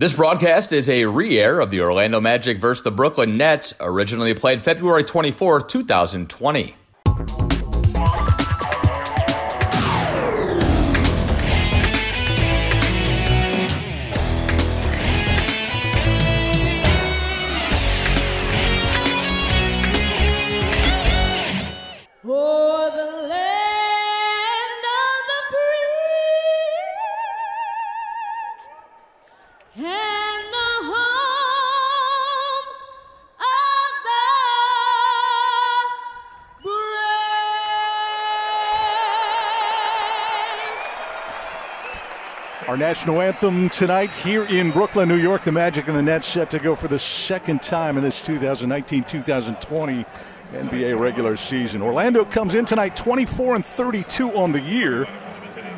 This broadcast is a re air of the Orlando Magic versus the Brooklyn Nets, originally played February 24, 2020. National anthem tonight here in Brooklyn, New York. The Magic and the Nets set to go for the second time in this 2019 2020 NBA regular season. Orlando comes in tonight 24 and 32 on the year.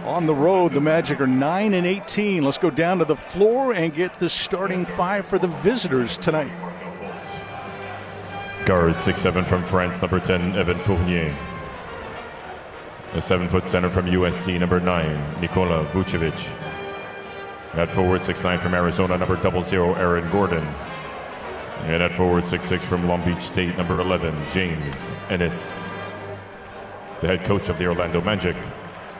On the road, the Magic are 9 and 18. Let's go down to the floor and get the starting five for the visitors tonight. Guard 6'7 from France, number 10, Evan Fournier. A 7 foot center from USC, number 9, Nikola Vucevic. At forward 6'9 from Arizona, number 00, Aaron Gordon. And at forward 6'6 from Long Beach State, number 11, James Ennis. The head coach of the Orlando Magic,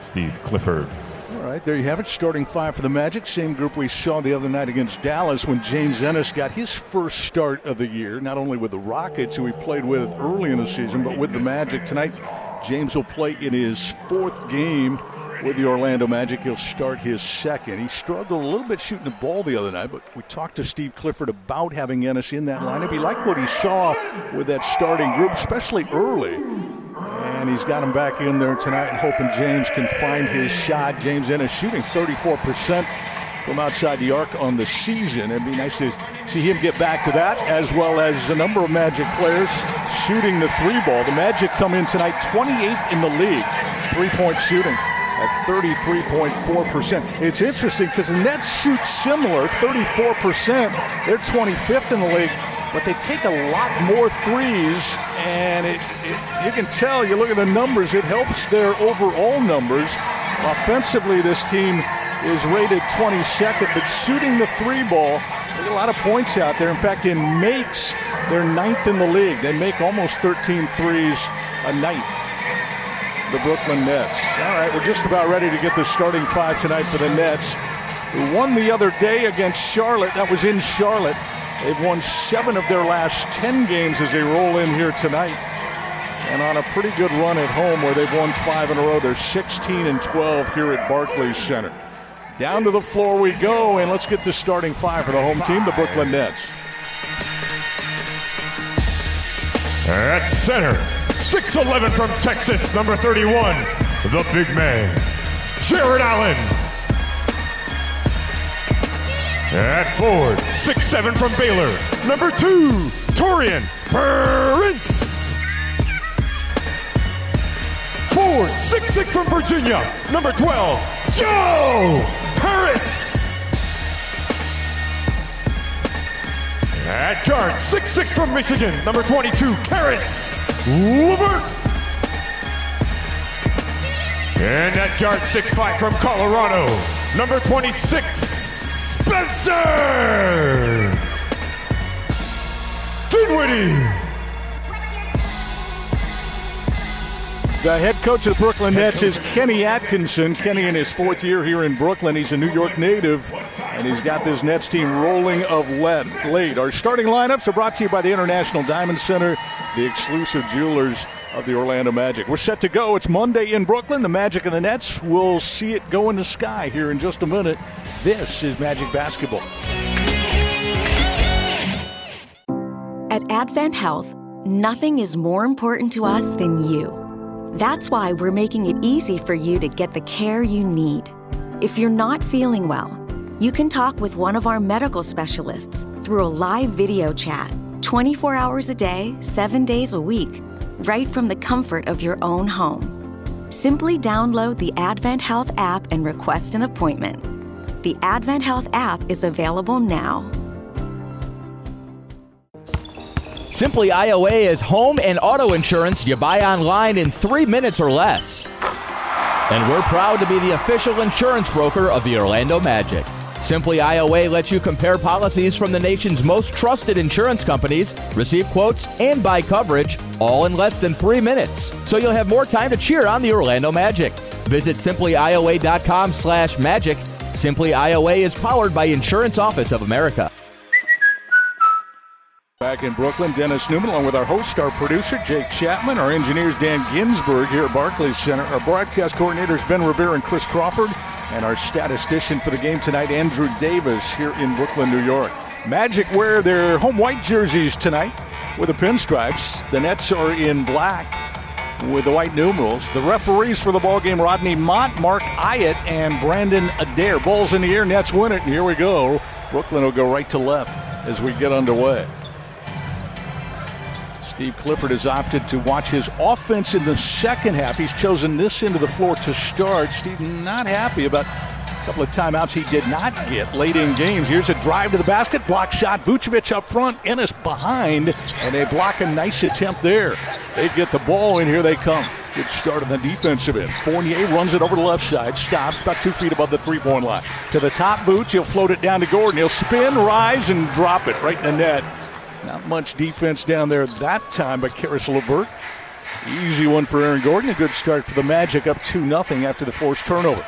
Steve Clifford. All right, there you have it. Starting five for the Magic. Same group we saw the other night against Dallas when James Ennis got his first start of the year, not only with the Rockets, who he played with early in the season, but with the Magic. Tonight, James will play in his fourth game with the Orlando Magic. He'll start his second. He struggled a little bit shooting the ball the other night, but we talked to Steve Clifford about having Ennis in that lineup. He liked what he saw with that starting group, especially early. And he's got him back in there tonight and hoping James can find his shot. James Ennis shooting 34% from outside the arc on the season. It'd be nice to see him get back to that, as well as a number of Magic players shooting the three ball. The Magic come in tonight 28th in the league, three point shooting at 33.4%. It's interesting because the Nets shoot similar, 34%. They're 25th in the league, but they take a lot more threes, and it, it, you can tell, you look at the numbers, it helps their overall numbers. Offensively, this team is rated 22nd, but shooting the three ball, a lot of points out there. In fact, in makes, they're ninth in the league. They make almost 13 threes a night the Brooklyn Nets. All right, we're just about ready to get the starting five tonight for the Nets, who won the other day against Charlotte. That was in Charlotte. They've won seven of their last 10 games as they roll in here tonight. And on a pretty good run at home where they've won five in a row. They're 16 and 12 here at Barclays Center. Down to the floor we go, and let's get the starting five for the home team, the Brooklyn Nets. At center, 6'11 from Texas, number 31, the big man, Jarrett Allen. At forward, 6'7 from Baylor, number 2, Taurean Prince. Forward, 6'6 from Virginia, number 12, Joe Harris. At guard, 6'6 from Michigan, number 22, Caris Levert. And at guard 6'5 from Colorado, number 26, Spencer Dinwiddie. The head coach of the Brooklyn Nets is Kenny Atkinson. Kenny in his fourth year here in Brooklyn. He's a New York native, and he's got this Nets team rolling of lead. Late. Our starting lineups are brought to you by the International Diamond Center, the exclusive jewelers of the Orlando Magic. We're set to go. It's Monday in Brooklyn. The Magic and the Nets will see it go in the sky here in just a minute. This is Magic Basketball. At Advent Health, nothing is more important to us than you. That's why we're making it easy for you to get the care you need. If you're not feeling well, you can talk with one of our medical specialists through a live video chat 24 hours a day, 7 days a week, right from the comfort of your own home. Simply download the Advent Health app and request an appointment. The Advent Health app is available now. Simply IOA is home and auto insurance you buy online in three minutes or less. And we're proud to be the official insurance broker of the Orlando Magic. Simply IOA lets you compare policies from the nation's most trusted insurance companies, receive quotes, and buy coverage all in less than three minutes. So you'll have more time to cheer on the Orlando Magic. Visit simplyioa.com slash magic. Simply IOA is powered by Insurance Office of America. Back in Brooklyn, Dennis Newman, along with our host, our producer, Jake Chapman, our engineers, Dan Ginsburg here at Barclays Center, our broadcast coordinators, Ben Revere and Chris Crawford, and our statistician for the game tonight, Andrew Davis, here in Brooklyn, New York. Magic wear their home white jerseys tonight with the pinstripes. The Nets are in black with the white numerals. The referees for the ball game: Rodney Mott, Mark Ayotte, and Brandon Adair. Balls in the air, Nets win it, and here we go. Brooklyn will go right to left as we get underway. Steve Clifford has opted to watch his offense in the second half. He's chosen this end of the floor to start. Steve not happy about a couple of timeouts he did not get late in games. Here's a drive to the basket, block shot. Vucevic up front, Ennis behind, and they block a nice attempt there. They get the ball, and here they come. Good start on the defensive end. Fournier runs it over the left side, stops about two feet above the three point line. To the top, Vooch. He'll float it down to Gordon. He'll spin, rise, and drop it right in the net. Not much defense down there that time by Caris LeVert. Easy one for Aaron Gordon. A good start for the Magic, up 2 0 after the forced turnover.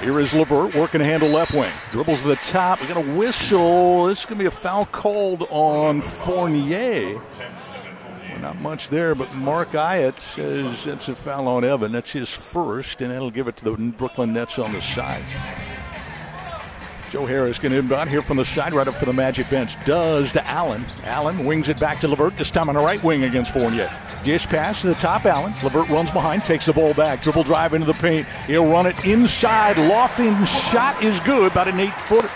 Here is LeVert working to handle left wing. Dribbles to the top. We're going to whistle. is going to be a foul called on Fournier. Well, not much there, but Mark Ayotte says that's a foul on Evan. That's his first, and that'll give it to the Brooklyn Nets on the side. Joe Harris can inbound here from the side, right up for the Magic bench. Does to Allen. Allen wings it back to LeVert, this time on the right wing against Fournier. Dish pass to the top, Allen. LeVert runs behind, takes the ball back. Dribble drive into the paint. He'll run it inside. Lofting shot is good, about an eight footer.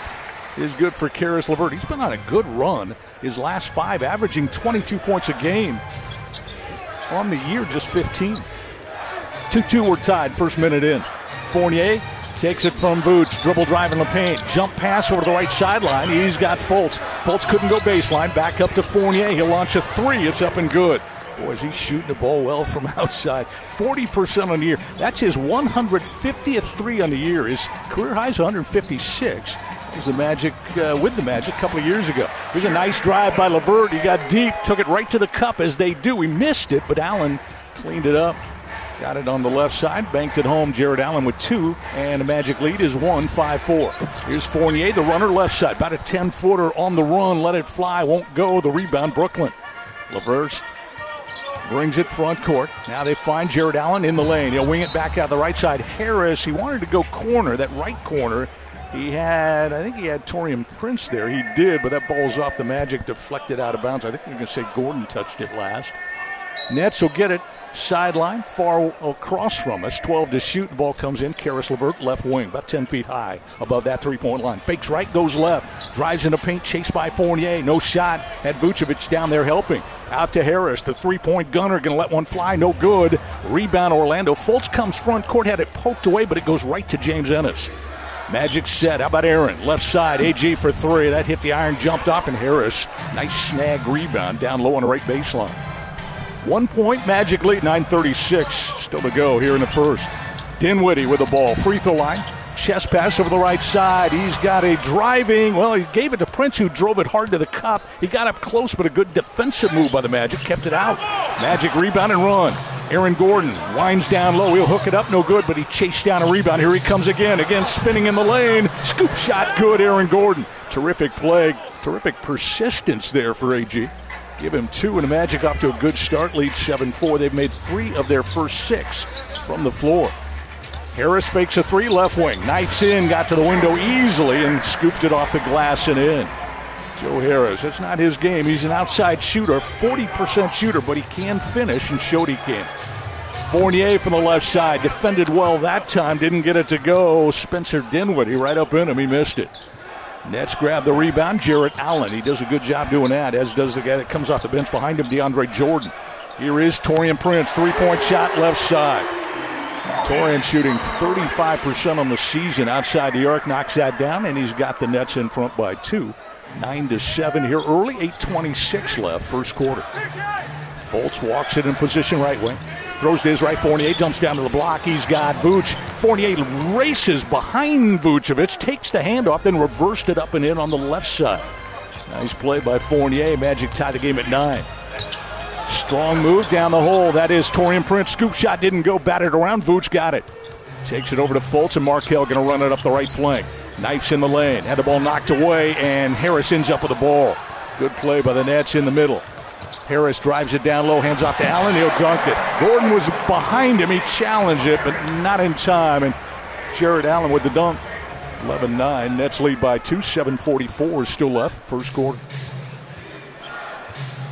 Is good for Caris LeVert. He's been on a good run. His last five, averaging 22 points a game. On the year, just 15. 2 2 were tied, first minute in. Fournier Takes it from Vooch. Dribble drive in the paint. Jump pass over the right sideline. He's got Fultz. Fultz couldn't go baseline. Back up to Fournier. He'll launch a three. It's up and good. Boy, is he shooting the ball well from outside. 40% on the year. That's his 150th three on the year. His career high is 156. It was the Magic uh, with the Magic a couple of years ago. Here's a nice drive by LeVert. He got deep, took it right to the cup as they do. He missed it, but Allen cleaned it up. Got it on the left side, banked it home. Jarrett Allen with two, and the Magic lead is one, 5 4. Here's Fournier, the runner left side, about a 10 footer on the run, let it fly, won't go. The rebound, Brooklyn. LeVert brings it front court. Now they find Jarrett Allen in the lane. He'll wing it back out the right side. Harris, he wanted to go corner, that right corner. He had, I think he had Taurean Prince there. He did, but that ball's off the Magic, deflected out of bounds. I think going to say Gordon touched it last. Nets will get it sideline, far across from us. 12 to shoot. The ball comes in. Caris LeVert, left wing, about 10 feet high above that three point line. Fakes right, goes left. Drives in into paint, chased by Fournier. No shot. Had Vucevic down there helping. Out to Harris. The three point gunner going to let one fly. No good. Rebound Orlando. Fultz comes front court, had it poked away, but it goes right to James Ennis. Magic set. How about Aaron? Left side. AG for three. That hit the iron, jumped off, and Harris. Nice snag rebound down low on the right baseline. One point, Magic lead, 936. Still to go here in the first. Dinwiddie with the ball. Free throw line. Chest pass over the right side. He's got a driving. Well, he gave it to Prince, who drove it hard to the cup. He got up close, but a good defensive move by the Magic. Kept it out. Magic rebound and run. Aaron Gordon winds down low. He'll hook it up, no good, but he chased down a rebound. Here he comes again. Again, spinning in the lane. Scoop shot, good. Aaron Gordon. Terrific play. Terrific persistence there for AG. Give him two, and the Magic off to a good start, lead 7 4. They've made three of their first six from the floor. Harris fakes a three left wing, knifes in, got to the window easily, and scooped it off the glass and in. Joe Harris, that's not his game. He's an outside shooter, 40% shooter, but he can finish and showed he can. Fournier from the left side, defended well that time, didn't get it to go. Spencer Dinwiddie right up in him, he missed it. Nets grab the rebound. Jarrett Allen. He does a good job doing that, as does the guy that comes off the bench behind him, DeAndre Jordan. Here is Taurean Prince. Three point shot left side. Taurean shooting 35% on the season outside the arc, knocks that down, and he's got the Nets in front by two. Nine to seven here early, 8:26 left, first quarter. Fultz walks it in position right wing. Throws to his right. Fournier dumps down to the block. He's got Vooch. Fournier races behind Vucevic, takes the handoff, then reversed it up and in on the left side. Nice play by Fournier. Magic tie the game at nine. Strong move down the hole. That is Taurean Prince. Scoop shot didn't go. Batted around. Vooch got it. Takes it over to Fultz, and Markelle going to run it up the right flank. Knifes in the lane. Had the ball knocked away, and Harris ends up with the ball. Good play by the Nets in the middle. Harris drives it down low, hands off to Allen. He'll dunk it. Gordon was behind him. He challenged it, but not in time. And Jarrett Allen with the dunk. 11 9. Nets lead by two. 7.44 is still left. First quarter.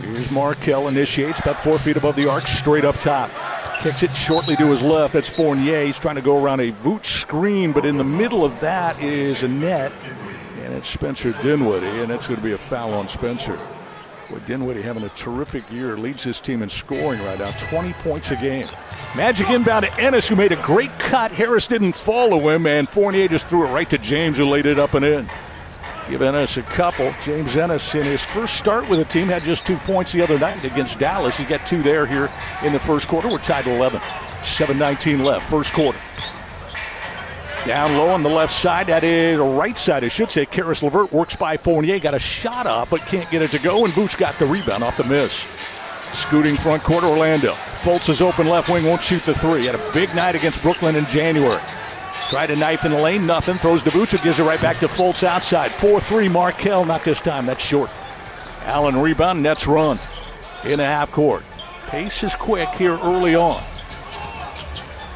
Here's Markelle, initiates about four feet above the arc, straight up top. Kicks it shortly to his left. That's Fournier. He's trying to go around a Vooch screen, but in the middle of that is a net. And it's Spencer Dinwiddie, and that's going to be a foul on Spencer. Boy, Dinwiddie having a terrific year, leads his team in scoring right now, 20 points a game. Magic inbound to Ennis, who made a great cut. Harris didn't follow him, and Fournier just threw it right to James, who laid it up and in. Give Ennis a couple. James Ennis, in his first start with the team, had just two points the other night against Dallas. He got two there here in the first quarter. We're tied to 11. 7.19 left, first quarter. Down low on the left side, that is right side, I should say. Caris LeVert works by Fournier, got a shot up, but can't get it to go, and Vooch got the rebound off the miss. Scooting front court, Orlando. Fultz is open left wing, won't shoot the three. Had a big night against Brooklyn in January. Tried a knife in the lane, nothing. Throws to Bucha, gives it right back to Fultz outside. 4 3, Markelle, not this time. That's short. Allen rebound, Nets run in a half court. Pace is quick here early on.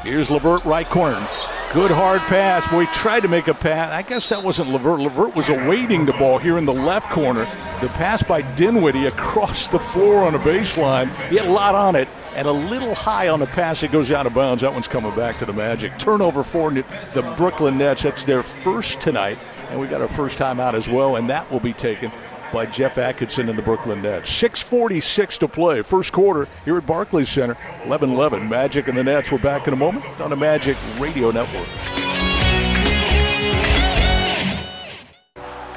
Here's Levert, right corner. Good hard pass. Boy, tried to make a pass. I guess that wasn't LeVert. LeVert was awaiting the ball here in the left corner. The pass by Dinwiddie across the floor on a baseline. He had a lot on it and a little high on the pass. It goes out of bounds. That one's coming back to the Magic. Turnover for the Brooklyn Nets. That's their first tonight. And we got our first time out as well, and that will be taken by Jeff Atkinson and the Brooklyn Nets. 6.46 to play. First quarter here at Barclays Center. 11 11. Magic and the Nets. We're back in a moment on the Magic Radio Network.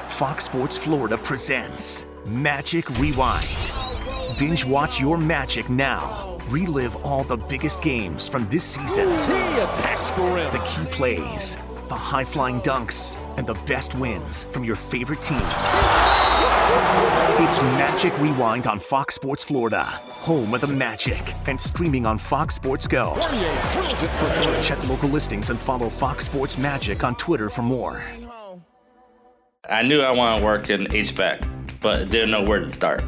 Fox Sports Florida presents Magic Rewind. Binge watch your magic now. Relive all the biggest games from this season. He attacks the rim. The key plays, the high flying dunks, and the best wins from your favorite team. It's Magic Rewind on Fox Sports Florida, home of the Magic, and streaming on Fox Sports Go. Check local listings and follow Fox Sports Magic on Twitter for more. I knew I wanted to work in HVAC, but didn't know where to start.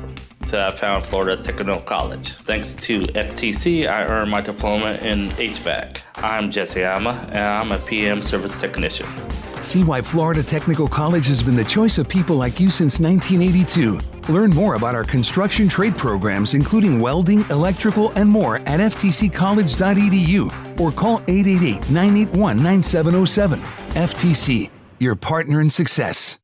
I found Florida Technical College. Thanks to FTC, I earned my diploma in HVAC. I'm Jesse Ama, and I'm a PM service technician. See why Florida Technical College has been the choice of people like you since 1982. Learn more about our construction trade programs, including welding, electrical, and more at ftccollege.edu or call 888 981 9707. FTC, your partner in success.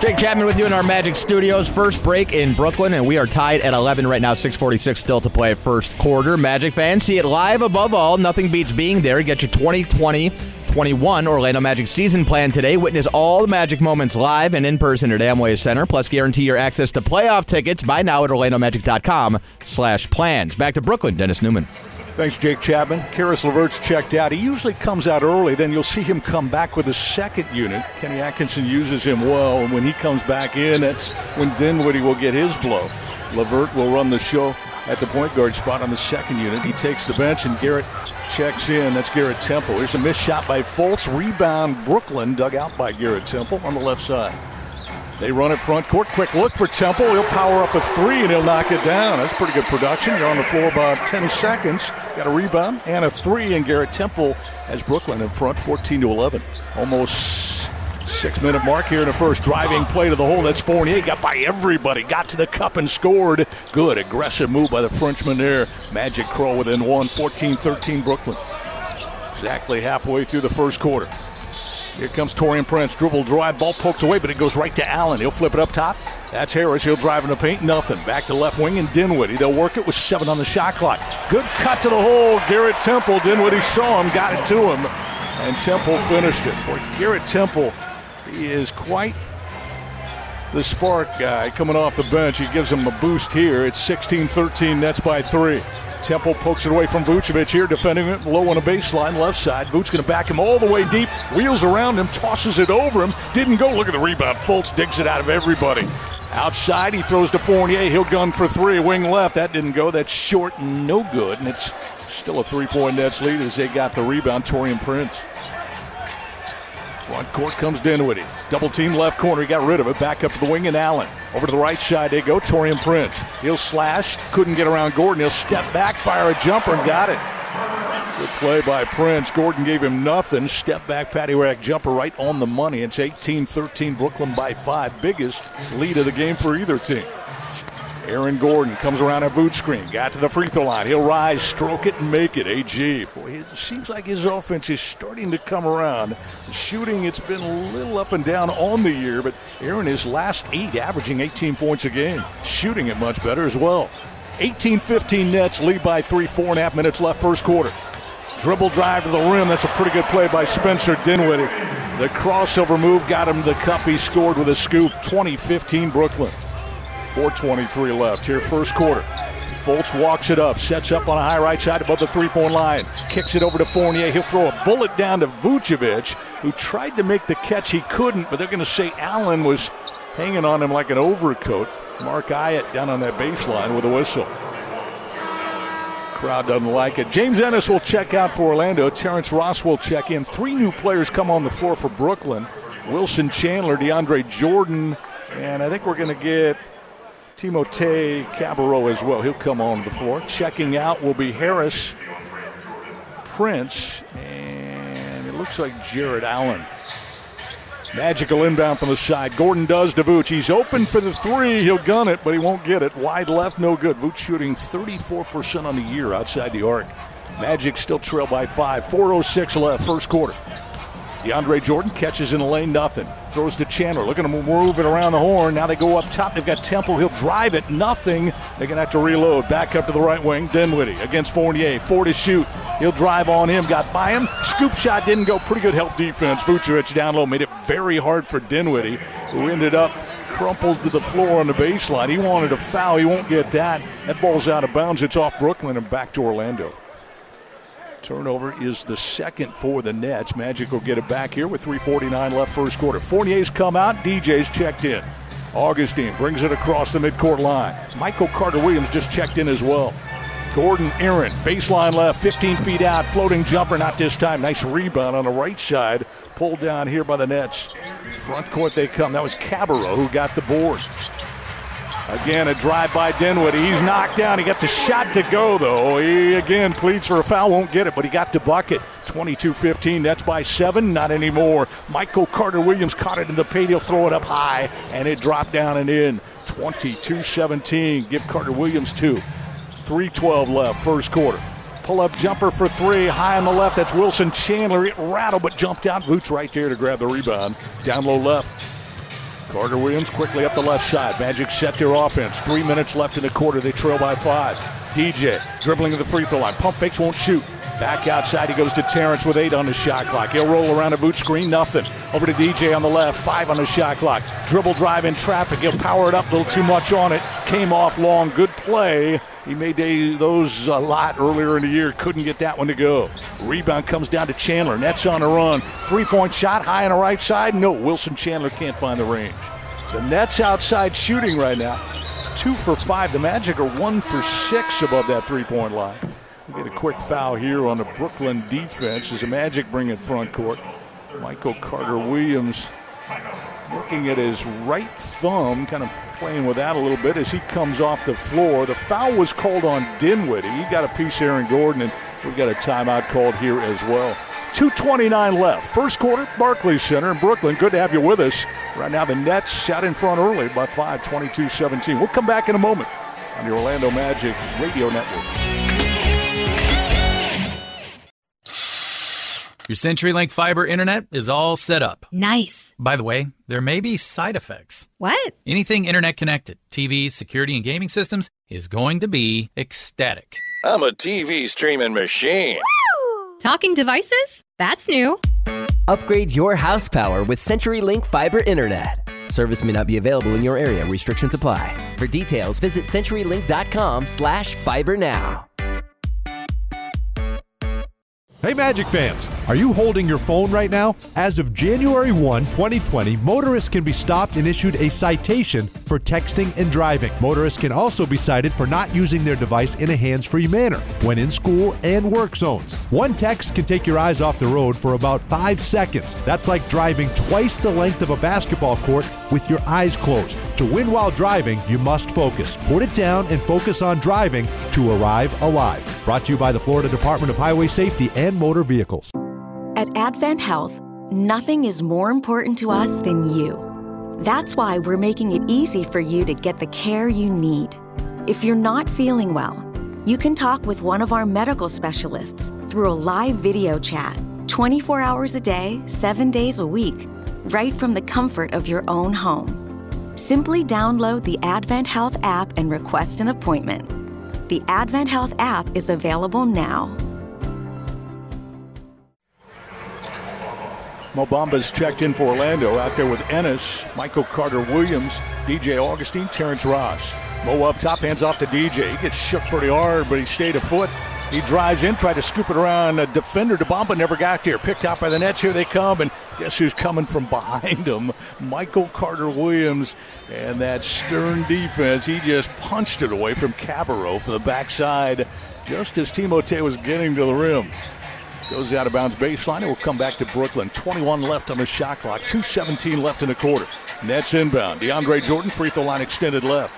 Jake Chapman with you in our Magic Studios. First break in Brooklyn, and we are tied at 11 right now. 6:46 still to play first quarter. Magic fans see it live above all. Nothing beats being there. Get your 2020 21 Orlando Magic season plan today. Witness all the Magic moments live and in person at Amway Center. Plus, guarantee your access to playoff tickets. Buy now at OrlandoMagic.com/plans. Back to Brooklyn. Dennis Newman. Thanks, Jake Chapman. Caris LeVert's checked out. He usually comes out early, then you'll see him come back with a second unit. Kenny Atkinson uses him well, and when he comes back in, that's when Dinwiddie will get his blow. LeVert will run the show at the point guard spot on the second unit. He takes the bench, and Garrett checks in. That's Garrett Temple. Here's a missed shot by Fultz. Rebound, Brooklyn, dug out by Garrett Temple on the left side. They run it front court. Quick look for Temple. He'll power up a three and he'll knock it down. That's pretty good production. You're on the floor about 10 seconds. Got a rebound and a three, and Garrett Temple has Brooklyn in front 14 to 11. Almost six minute mark here in the first. Driving play to the hole. That's Fournier. Got by everybody. Got to the cup and scored. Good aggressive move by the Frenchman there. Magic Crow within one. 14 13 Brooklyn. Exactly halfway through the first quarter. Here comes Taurean Prince. Dribble drive, ball poked away, but it goes right to Allen. He'll flip it up top. That's Harris. He'll drive in the paint. Nothing. Back to left wing and Dinwiddie. They'll work it with seven on the shot clock. Good cut to the hole. Garrett Temple. Dinwiddie saw him, got it to him, and Temple finished it. Boy, Garrett Temple, he is quite the spark guy coming off the bench. He gives him a boost here. It's 16 13 Nets by three. Temple pokes it away from Vucevic here, defending it low on the baseline, left side. Vucevic going to back him all the way deep, wheels around him, tosses it over him. Didn't go. Look at the rebound. Fultz digs it out of everybody. Outside, he throws to Fournier. He'll gun for three. Wing left. That didn't go. That's short, no good. And it's still a three point Nets lead as they got the rebound. Taurean Prince. Front court comes Dinwiddie. Double team left corner. He got rid of it. Back up to the wing and Allen. Over to the right side they go. Taurean Prince. He'll slash. Couldn't get around Gordon. He'll step back, fire a jumper, and got it. Good play by Prince. Gordon gave him nothing. Step back, patty rack jumper right on the money. It's 18 13 Brooklyn by five. Biggest lead of the game for either team. Aaron Gordon comes around a Vooch screen, got to the free throw line. He'll rise, stroke it, and make it. AG. Boy, it seems like his offense is starting to come around. Shooting, it's been a little up and down on the year, but Aaron is last eight, averaging 18 points a game. Shooting it much better as well. 18 15 Nets, lead by three, four and a half minutes left, first quarter. Dribble drive to the rim. That's a pretty good play by Spencer Dinwiddie. The crossover move got him the cup. He scored with a scoop. 2015 Brooklyn. 4.23 left here, first quarter. Fultz walks it up, sets up on a high right side above the three point line, kicks it over to Fournier. He'll throw a bullet down to Vucevic, who tried to make the catch. He couldn't, but they're going to say Allen was hanging on him like an overcoat. Mark Ayotte down on that baseline with a whistle. Crowd doesn't like it. James Ennis will check out for Orlando. Terrence Ross will check in. Three new players come on the floor for Brooklyn Wilson Chandler, DeAndre Jordan, and I think we're going to get Timothé Cabarrot as well. He'll come on the floor. Checking out will be Harris, Prince, and it looks like Jarrett Allen. Magical inbound from the side. Gordon does to Vooch. He's open for the three. He'll gun it, but he won't get it. Wide left, no good. Vooch shooting 34% on the year outside the arc. Magic still trail by five. 4.06 left, first quarter. DeAndre Jordan catches in the lane, nothing. Throws to Chandler, looking to move it around the horn. Now they go up top. They've got Temple. He'll drive it, nothing. They're going to have to reload. Back up to the right wing. Dinwiddie against Fournier. Four to shoot. He'll drive on him. Got by him. Scoop shot didn't go. Pretty good help defense. Vucevic down low made it very hard for Dinwiddie, who ended up crumpled to the floor on the baseline. He wanted a foul. He won't get that. That ball's out of bounds. It's off Brooklyn and back to Orlando. Turnover is the second for the Nets. Magic will get it back here with 3.49 left first quarter. Fournier's come out. DJ's checked in. Augustin brings it across the midcourt line. Michael Carter Williams just checked in as well. Gordon Aaron, baseline left, 15 feet out, floating jumper, not this time. Nice rebound on the right side, pulled down here by the Nets. Front court they come. That was Cabarrot who got the board. Again, a drive by Dinwiddie. He's knocked down. He got the shot to go, though. He again pleads for a foul, won't get it, but he got the bucket. 22 15. That's by seven. Not anymore. Michael Carter Williams caught it in the paint. He'll throw it up high, and it dropped down and in. 22 17. Give Carter Williams two. 312 left, first quarter. Pull up jumper for three, high on the left. That's Wilson Chandler. It rattled, but jumped out. Boots right there to grab the rebound. Down low left. Carter Williams quickly up the left side. Magic set their offense. Three minutes left in the quarter. They trail by five. DJ dribbling to the free throw line. Pump fakes won't shoot. Back outside, he goes to Terrence with eight on the shot clock. He'll roll around a Vooch screen, nothing. Over to DJ on the left, five on the shot clock. Dribble drive in traffic. He'll power it up a little too much on it. Came off long, good play. He made those a lot earlier in the year. Couldn't get that one to go. Rebound comes down to Chandler. Nets on the run. Three point shot high on the right side. No, Wilson Chandler can't find the range. The Nets outside shooting right now. Two for five. The Magic are one for six above that three point line. We get a quick foul here on the Brooklyn defense as the Magic bring it front court. Michael Carter Williams looking at his right thumb, kind of playing with that a little bit as he comes off the floor. The foul was called on Dinwiddie. He got a piece, Aaron Gordon, and we've got a timeout called here as well. 2.29 left. First quarter, Barclays Center in Brooklyn. Good to have you with us. Right now, the Nets out in front early by 5, 22 17. We'll come back in a moment on the Orlando Magic Radio Network. Your CenturyLink fiber internet is all set up. Nice. By the way, there may be side effects. What? Anything internet connected, TVs, security, and gaming systems, is going to be ecstatic. I'm a TV streaming machine. Woo! Talking devices? That's new. Upgrade your house power with CenturyLink fiber internet. Service may not be available in your area. Restrictions apply. For details, visit CenturyLink.com slash fiber now. Hey Magic fans, are you holding your phone right now? As of January 1, 2020, motorists can be stopped and issued a citation for texting and driving. Motorists can also be cited for not using their device in a hands free manner when in school and work zones. One text can take your eyes off the road for about five seconds. That's like driving twice the length of a basketball court with your eyes closed. To win while driving, you must focus. Put it down and focus on driving to arrive alive. Brought to you by the Florida Department of Highway Safety and Motor Vehicles. At Advent Health, nothing is more important to us than you. That's why we're making it easy for you to get the care you need. If you're not feeling well, you can talk with one of our medical specialists through a live video chat 24 hours a day, 7 days a week, right from the comfort of your own home. Simply download the Advent Health app and request an appointment. The Advent Health app is available now. Mo Bamba's checked in for Orlando out there with Ennis, Michael Carter Williams, DJ Augustin, Terrence Ross. Mo up top, hands off to DJ. He gets shook pretty hard, but he stayed a foot. He drives in, tried to scoop it around. A defender, DeBamba never got there. Picked out by the Nets. Here they come, and guess who's coming from behind him? Michael Carter Williams. And that stern defense, he just punched it away from Cabarrot for the backside just as Timothé was getting to the rim. Goes out of bounds baseline. It will come back to Brooklyn. 21 left on the shot clock. 2.17 left in the quarter. Nets inbound. DeAndre Jordan, free throw line extended left.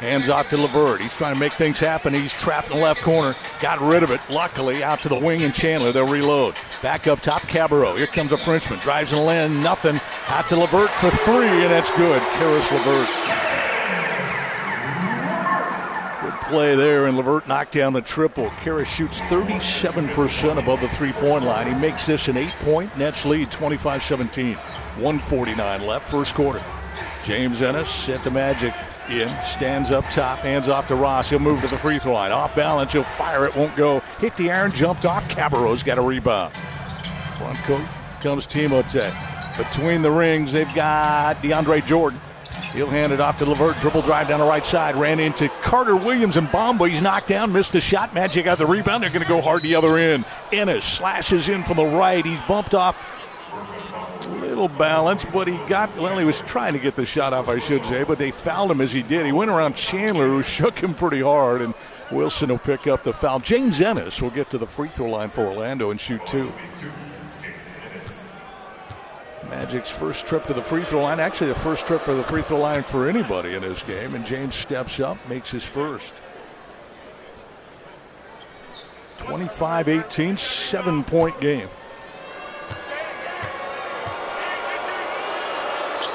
Hands off to LeVert. He's trying to make things happen. He's trapped in the left corner. Got rid of it. Luckily, out to the wing and Chandler. They'll reload. Back up top, Cabarrot. Here comes a Frenchman. Drives in the lane. Nothing. Out to LeVert for three, and that's good. Caris LeVert. Play there, and LeVert knocked down the triple. Caris shoots 37% above the three point line. He makes this an eight point Nets lead, 25 17. 149 left, first quarter. James Ennis set the Magic in, stands up top, hands off to Ross. He'll move to the free throw line. Off balance, he'll fire it, won't go. Hit the iron, jumped off. Cabarrot's got a rebound. Front court comes Timothé. Between the rings, they've got DeAndre Jordan. He'll hand it off to LeVert. Dribble drive down the right side. Ran into Carter Williams and Bamba. He's knocked down, missed the shot. Magic got the rebound. They're going to go hard the other end. Ennis slashes in from the right. He's bumped off little balance, but he got, well, he was trying to get the shot off, I should say, but they fouled him as he did. He went around Chandler, who shook him pretty hard, and Wilson will pick up the foul. James Ennis will get to the free throw line for Orlando and shoot two. Magic's first trip to the free throw line, actually the first trip for the free throw line for anybody in this game, and James steps up, makes his first. 25 18, seven point game.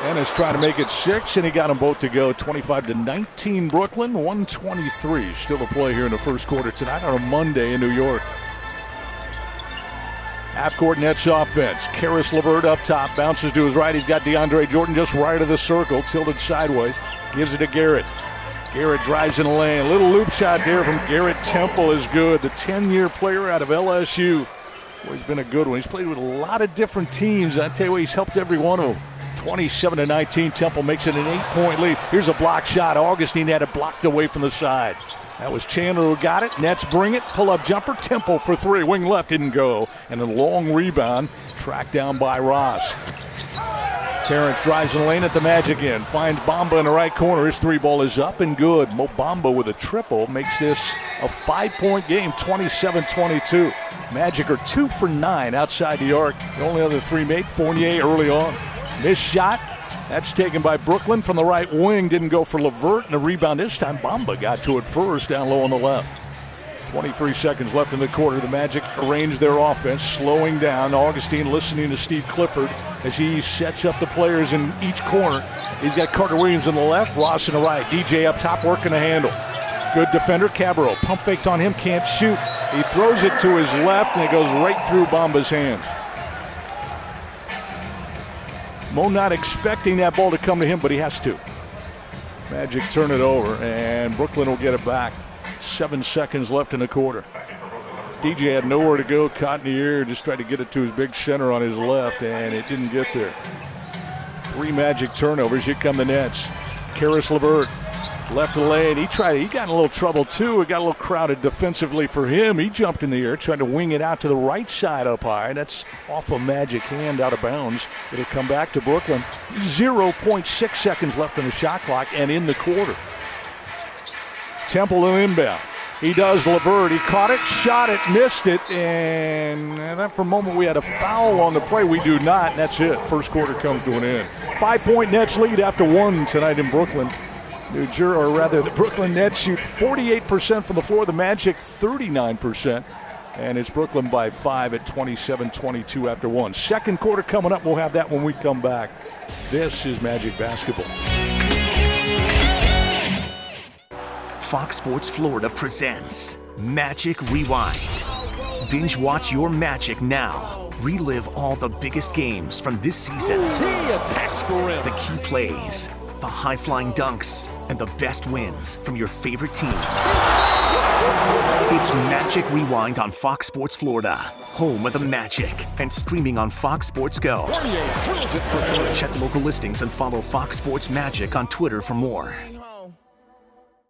Ennis trying to make it six, and he got them both to go. 25 to 19, Brooklyn. 123 still a play here in the first quarter tonight on a Monday in New York. Half court Nets offense. Caris LeVert up top, bounces to his right. He's got DeAndre Jordan just right of the circle, tilted sideways. Gives it to Garrett. Garrett drives in the lane. A little loop shot there from Garrett Temple is good. The 10 year player out of LSU. Well, he's been a good one. He's played with a lot of different teams. I tell you what, he's helped every one of them. 27 to 19. Temple makes it an eight point lead. Here's a block shot. Augustin had it blocked away from the side. That was Chandler who got it. Nets bring it. Pull up jumper. Temple for three. Wing left didn't go. And a long rebound tracked down by Ross. Terrence drives in the lane at the Magic end. Finds Bamba in the right corner. His three ball is up and good. Mo Bamba with a triple makes this a five point game, 27 22. Magic are two for nine outside the arc. The only other three made Fournier early on. Missed shot. That's taken by Brooklyn from the right wing. Didn't go for LeVert, And the rebound this time, Bamba got to it first down low on the left. 23 seconds left in the quarter. The Magic arranged their offense, slowing down. Augustin listening to Steve Clifford as he sets up the players in each corner. He's got Carter Williams on the left, Ross on the right. DJ up top working the handle. Good defender, Cabarrot. Pump faked on him, can't shoot. He throws it to his left, and it goes right through Bamba's hands. Mo not expecting that ball to come to him, but he has to. Magic turn it over, and Brooklyn will get it back. Seven seconds left in the quarter. DJ had nowhere to go, caught in the air, just tried to get it to his big center on his left, and it didn't get there. Three Magic turnovers. Here come the Nets. Caris LeVert Left the lane. He tried. He got in a little trouble too. It got a little crowded defensively for him. He jumped in the air, tried to wing it out to the right side up high. That's off a magic hand out of bounds. It'll come back to Brooklyn. 0.6 seconds left on the shot clock and in the quarter. Temple inbound. He does LeVert. He caught it, shot it, missed it, and then for a moment we had a foul on the play. We do not, and that's it. First quarter comes to an end. Five point Nets lead after one tonight in Brooklyn. New Jersey, or rather, the Brooklyn Nets shoot 48% from the floor, the Magic 39%. And it's Brooklyn by five at 27 22 after one. Second quarter coming up. We'll have that when we come back. This is Magic Basketball. Fox Sports Florida presents Magic Rewind. Binge watch your Magic now. Relive all the biggest games from this season. He attacks the. The key plays, the high flying dunks, and the best wins from your favorite team. It's Magic Rewind on Fox Sports Florida, home of the Magic, and streaming on Fox Sports Go. Check local listings and follow Fox Sports Magic on Twitter for more.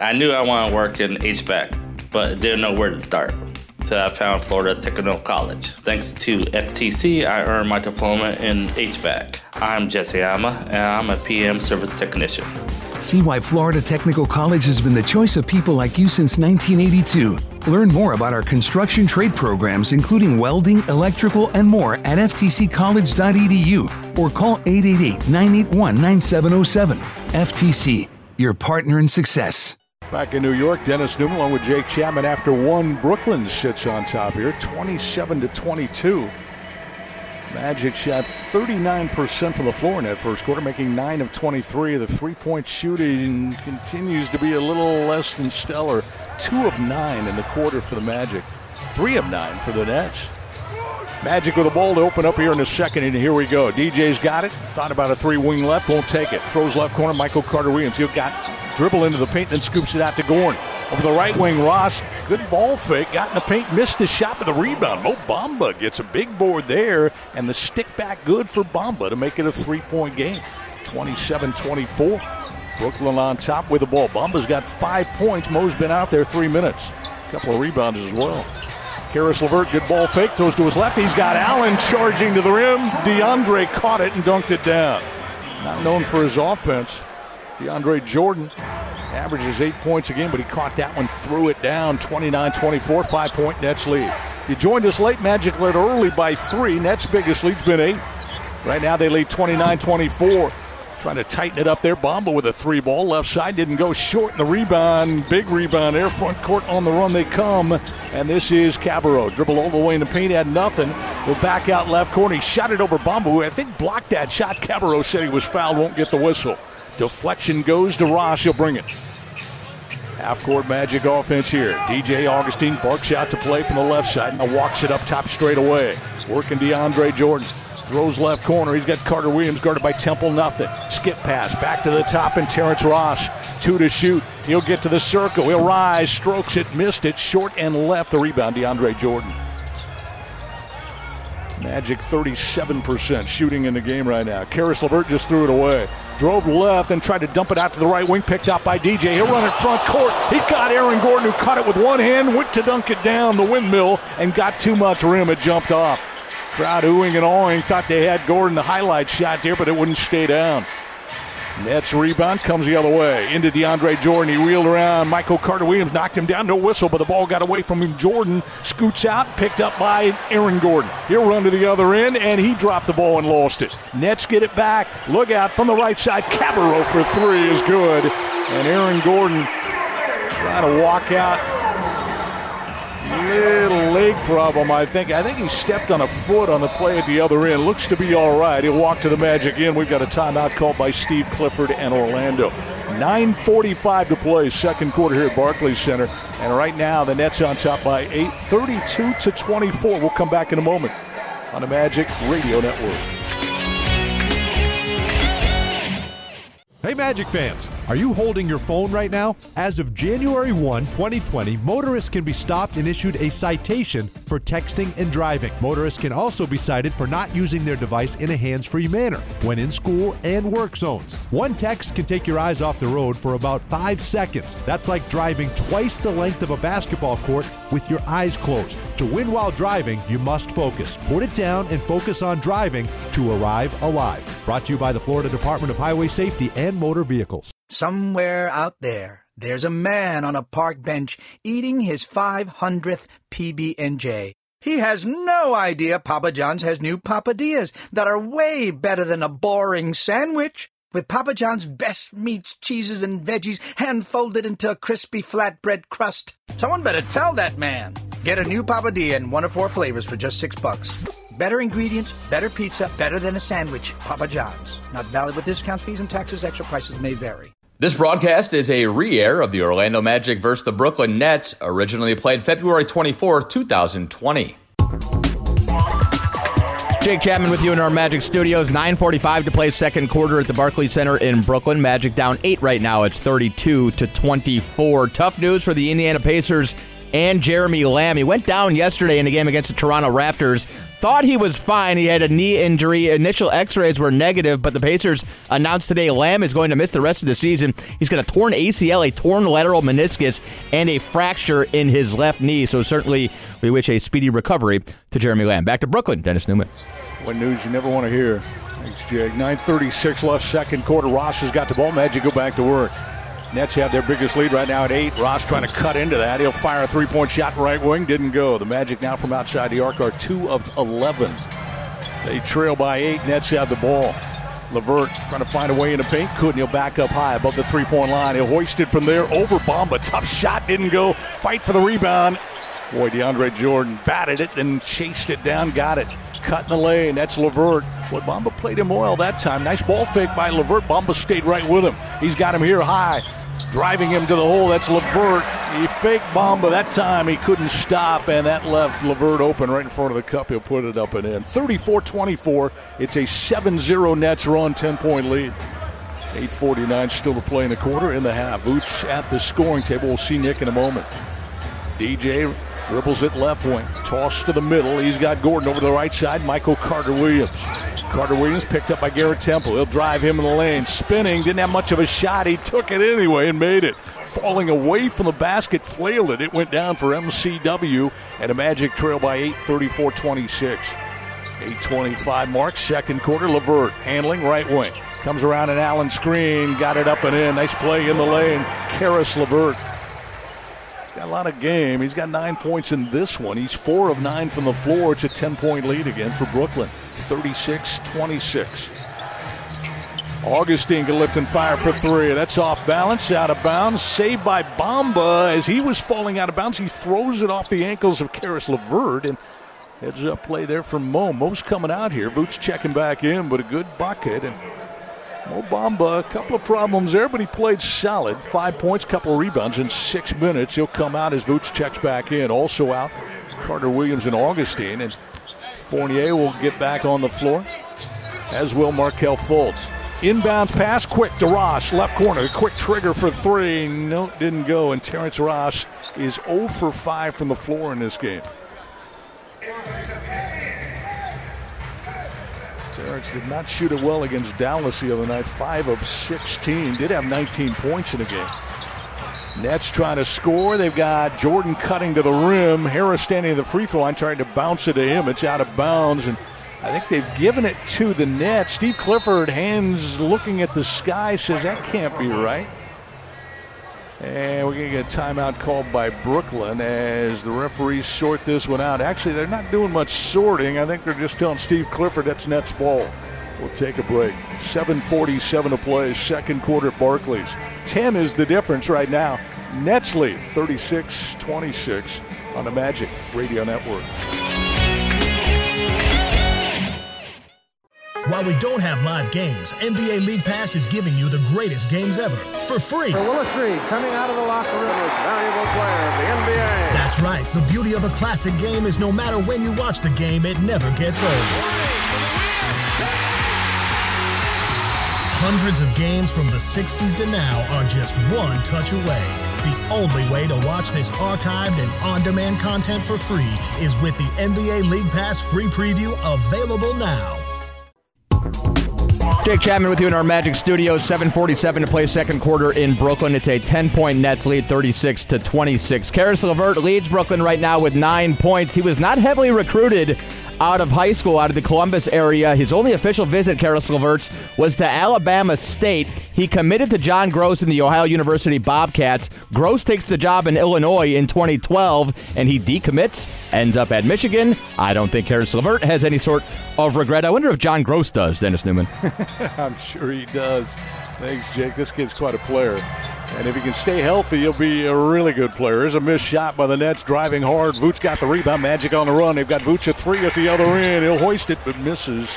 I knew I wanted to work in HVAC, but didn't know where to start. So I found Florida Technical College. Thanks to FTC, I earned my diploma in HVAC. I'm Jesse Ama, and I'm a PM service technician. See why Florida Technical College has been the choice of people like you since 1982. Learn more about our construction trade programs, including welding, electrical, and more at ftccollege.edu or call 888 981 9707. FTC, your partner in success. Back in New York, Dennis Newman along with Jake Chapman after one. Brooklyn sits on top here, 27 to 22. Magic shot 39% from the floor in that first quarter, making 9 of 23. The three point shooting continues to be a little less than stellar. 2 of 9 in the quarter for the Magic, 3 of 9 for the Nets. Magic with the ball to open up here in the second, and here we go. DJ's got it. Thought about a three wing left, won't take it. Throws left corner, Michael Carter Williams. He'll got dribble into the paint, then scoops it out to Gordon. Over the right wing, Ross, good ball fake, got in the paint, missed the shot with the rebound. Mo Bamba gets a big board there, and the stick back good for Bamba to make it a three point game. 27 24. Brooklyn on top with the ball. Bamba's got five points. Mo's been out there three minutes. A couple of rebounds as well. Caris LeVert, good ball fake, throws to his left. He's got Allen charging to the rim. DeAndre caught it and dunked it down. Not known for his offense. DeAndre Jordan averages eight points a game, but he caught that one, threw it down 29 24, five point Nets lead. If you joined us late, Magic led early by three. Nets' biggest lead's been eight. Right now they lead 29 24. Trying to tighten it up there. Bamba with a three ball. Left side didn't go short in the rebound. Big rebound there. Front court on the run they come. And this is Cabarrot. Dribble all the way in the paint, had nothing. Will back out left corner. He shot it over Bamba, who I think blocked that shot. Cabarrot said he was fouled, won't get the whistle. Deflection goes to Ross. He'll bring it. Half court magic offense here. DJ Augustin barks out to play from the left side and walks it up top straight away. Working DeAndre Jordan. Throws left corner. He's got Carter Williams guarded by Temple. Nothing. Skip pass back to the top and Terrence Ross. Two to shoot. He'll get to the circle. He'll rise. Strokes it. Missed it. Short and left. The rebound. DeAndre Jordan. Magic 37% shooting in the game right now. Caris LeVert just threw it away. Drove left and tried to dump it out to the right wing. Picked out by DJ. He'll run it front court. He got Aaron Gordon, who caught it with one hand, went to dunk it down the windmill, and got too much rim. It jumped off. Crowd oohing and awing. Thought they had Gordon the highlight shot there, but it wouldn't stay down. Nets rebound comes the other way into DeAndre Jordan. He wheeled around. Michael Carter Williams knocked him down. No whistle, but the ball got away from him. Jordan scoots out, picked up by Aaron Gordon. He'll run to the other end, and he dropped the ball and lost it. Nets get it back. Look out from the right side. Cabarrot for three is good. And Aaron Gordon trying to walk out. Little leg problem, I think. I think he stepped on a foot on the play at the other end. Looks to be all right. He'll walk to the Magic in. We've got a timeout called by Steve Clifford and Orlando. 9.45 to play, second quarter here at Barclays Center. And right now, the Nets on top by 8, 32 to 24. We'll come back in a moment on the Magic Radio Network. Hey, Magic fans, are you holding your phone right now? As of January 1, 2020, motorists can be stopped and issued a citation for texting and driving. Motorists can also be cited for not using their device in a hands free manner when in school and work zones. One text can take your eyes off the road for about five seconds. That's like driving twice the length of a basketball court with your eyes closed. To win while driving, you must focus. Put it down and focus on driving to arrive alive. Brought to you by the Florida Department of Highway Safety and Motor Vehicles. Somewhere out there, there's a man on a park bench eating his 500th PB&J. He has no idea Papa John's has new Papadillas that are way better than a boring sandwich. With Papa John's best meats, cheeses, and veggies hand folded into a crispy flatbread crust. Someone better tell that man. Get a new Papadilla in one of four flavors for just six bucks. Better ingredients, better pizza, better than a sandwich. Papa John's. Not valid with discounts, fees, and taxes. Extra prices may vary. This broadcast is a re air of the Orlando Magic versus the Brooklyn Nets, originally played February 24, 2020. Jake Chapman with you in our Magic Studios. 9:45 to play second quarter at the Barclays Center in Brooklyn. Magic down eight right now. It's 32 to 24. Tough news for the Indiana Pacers and Jeremy Lamb. He went down yesterday in the game against the Toronto Raptors. Thought he was fine. He had a knee injury. Initial X-rays were negative, but the Pacers announced today Lamb is going to miss the rest of the season. He's got a torn ACL, a torn lateral meniscus, and a fracture in his left knee. So certainly, we wish a speedy recovery to Jeremy Lamb. Back to Brooklyn, Dennis Neumann. What news you never want to hear. Thanks, Jake. 9.36 left, second quarter. Ross has got the ball. Magic go back to work. Nets have their biggest lead right now at eight. Ross trying to cut into that. He'll fire a three point shot right wing. Didn't go. The Magic now from outside the arc are two of 11. They trail by eight. Nets have the ball. LeVert trying to find a way into paint. Couldn't. He'll back up high above the three point line. He'll hoist it from there over Bamba. Tough shot. Didn't go. Fight for the rebound. Boy, DeAndre Jordan batted it, then chased it down, got it. Cut in the lane. That's LeVert. Boy, Bamba played him well that time. Nice ball fake by LeVert. Bamba stayed right with him. He's got him here high driving him to the hole. That's LeVert. He faked Bamba that time. He couldn't stop, and that left LeVert open right in front of the cup. He'll put it up and in. 34 24. It's a 7 0 Nets run, 10 point lead. 8.49 still to play in the quarter in the half. Vooch at the scoring table. We'll see Nick in a moment. DJ dribbles it left wing. Toss to the middle. He's got Gordon over to the right side. Michael Carter Williams. Carter Williams picked up by Garrett Temple. He'll drive him in the lane. Spinning, didn't have much of a shot. He took it anyway and made it. Falling away from the basket, flailed it. It went down for MCW and a Magic trail by 8, 34 26. 825 mark, second quarter. LeVert handling right wing. Comes around an Allen screen, got it up and in. Nice play in the lane. Caris LeVert. Lot of game. He's got nine points in this one. He's four of nine from the floor. It's a 10 point lead again for Brooklyn. 36 26. Augustin can lift and fire for three. That's off balance, out of bounds. Saved by Bamba as he was falling out of bounds. He throws it off the ankles of Caris LeVert and heads up play there from Mo. Mo's coming out here. Vooch checking back in, but a good bucket. And Mo Bamba, a couple of problems there, but he played solid. Five points, couple rebounds in six minutes. He'll come out as Vooch checks back in. Also out, Carter Williams and Augustin. And Fournier will get back on the floor, as will Markelle Fultz. Inbounds pass, quick to Ross, left corner. Quick trigger for three. No, didn't go. And Terrence Ross is 0 for 5 from the floor in this game. Terrence did not shoot it well against Dallas the other night. 5 of 16. Did have 19 points in the game. Nets trying to score. They've got Jordan cutting to the rim. Harris standing at the free throw line trying to bounce it to him. It's out of bounds. And I think they've given it to the Nets. Steve Clifford, hands looking at the sky, says that can't be right. And we're going to get a timeout called by Brooklyn as the referees sort this one out. Actually, they're not doing much sorting. I think they're just telling Steve Clifford that's Nets ball. We'll take a break. 7:47 to play, second quarter Barclays. 10 is the difference right now. Nets lead 36-26 on the Magic Radio Network. While we don't have live games, NBA League Pass is giving you the greatest games ever for free. For Willis Reed coming out of the locker room as valuable player of the NBA. That's right. The beauty of a classic game is no matter when you watch the game, it never gets old. Hundreds of games from the 60s to now are just one touch away. The only way to watch this archived and on demand content for free is with the NBA League Pass free preview available now. Jake Chapman with you in our Magic Studios. 7:47 to play second quarter in Brooklyn. It's a 10-point Nets lead, 36 to 26. Caris LeVert leads Brooklyn right now with nine points. He was not heavily recruited out of high school, out of the Columbus area. His only official visit, Caris LeVert's, was to Alabama State. He committed to John Groce in the Ohio University Bobcats. Groce takes the job in Illinois in 2012, and he decommits, ends up at Michigan. I don't think Caris LeVert has any sort of regret. I wonder if John Groce does, Dennis Neumann. I'm sure he does. Thanks, Jake. This kid's quite a player. And if he can stay healthy, he'll be a really good player. There's a missed shot by the Nets, driving hard. Vooch got the rebound. Magic on the run. They've got Vooch at three at the other end. He'll hoist it, but misses.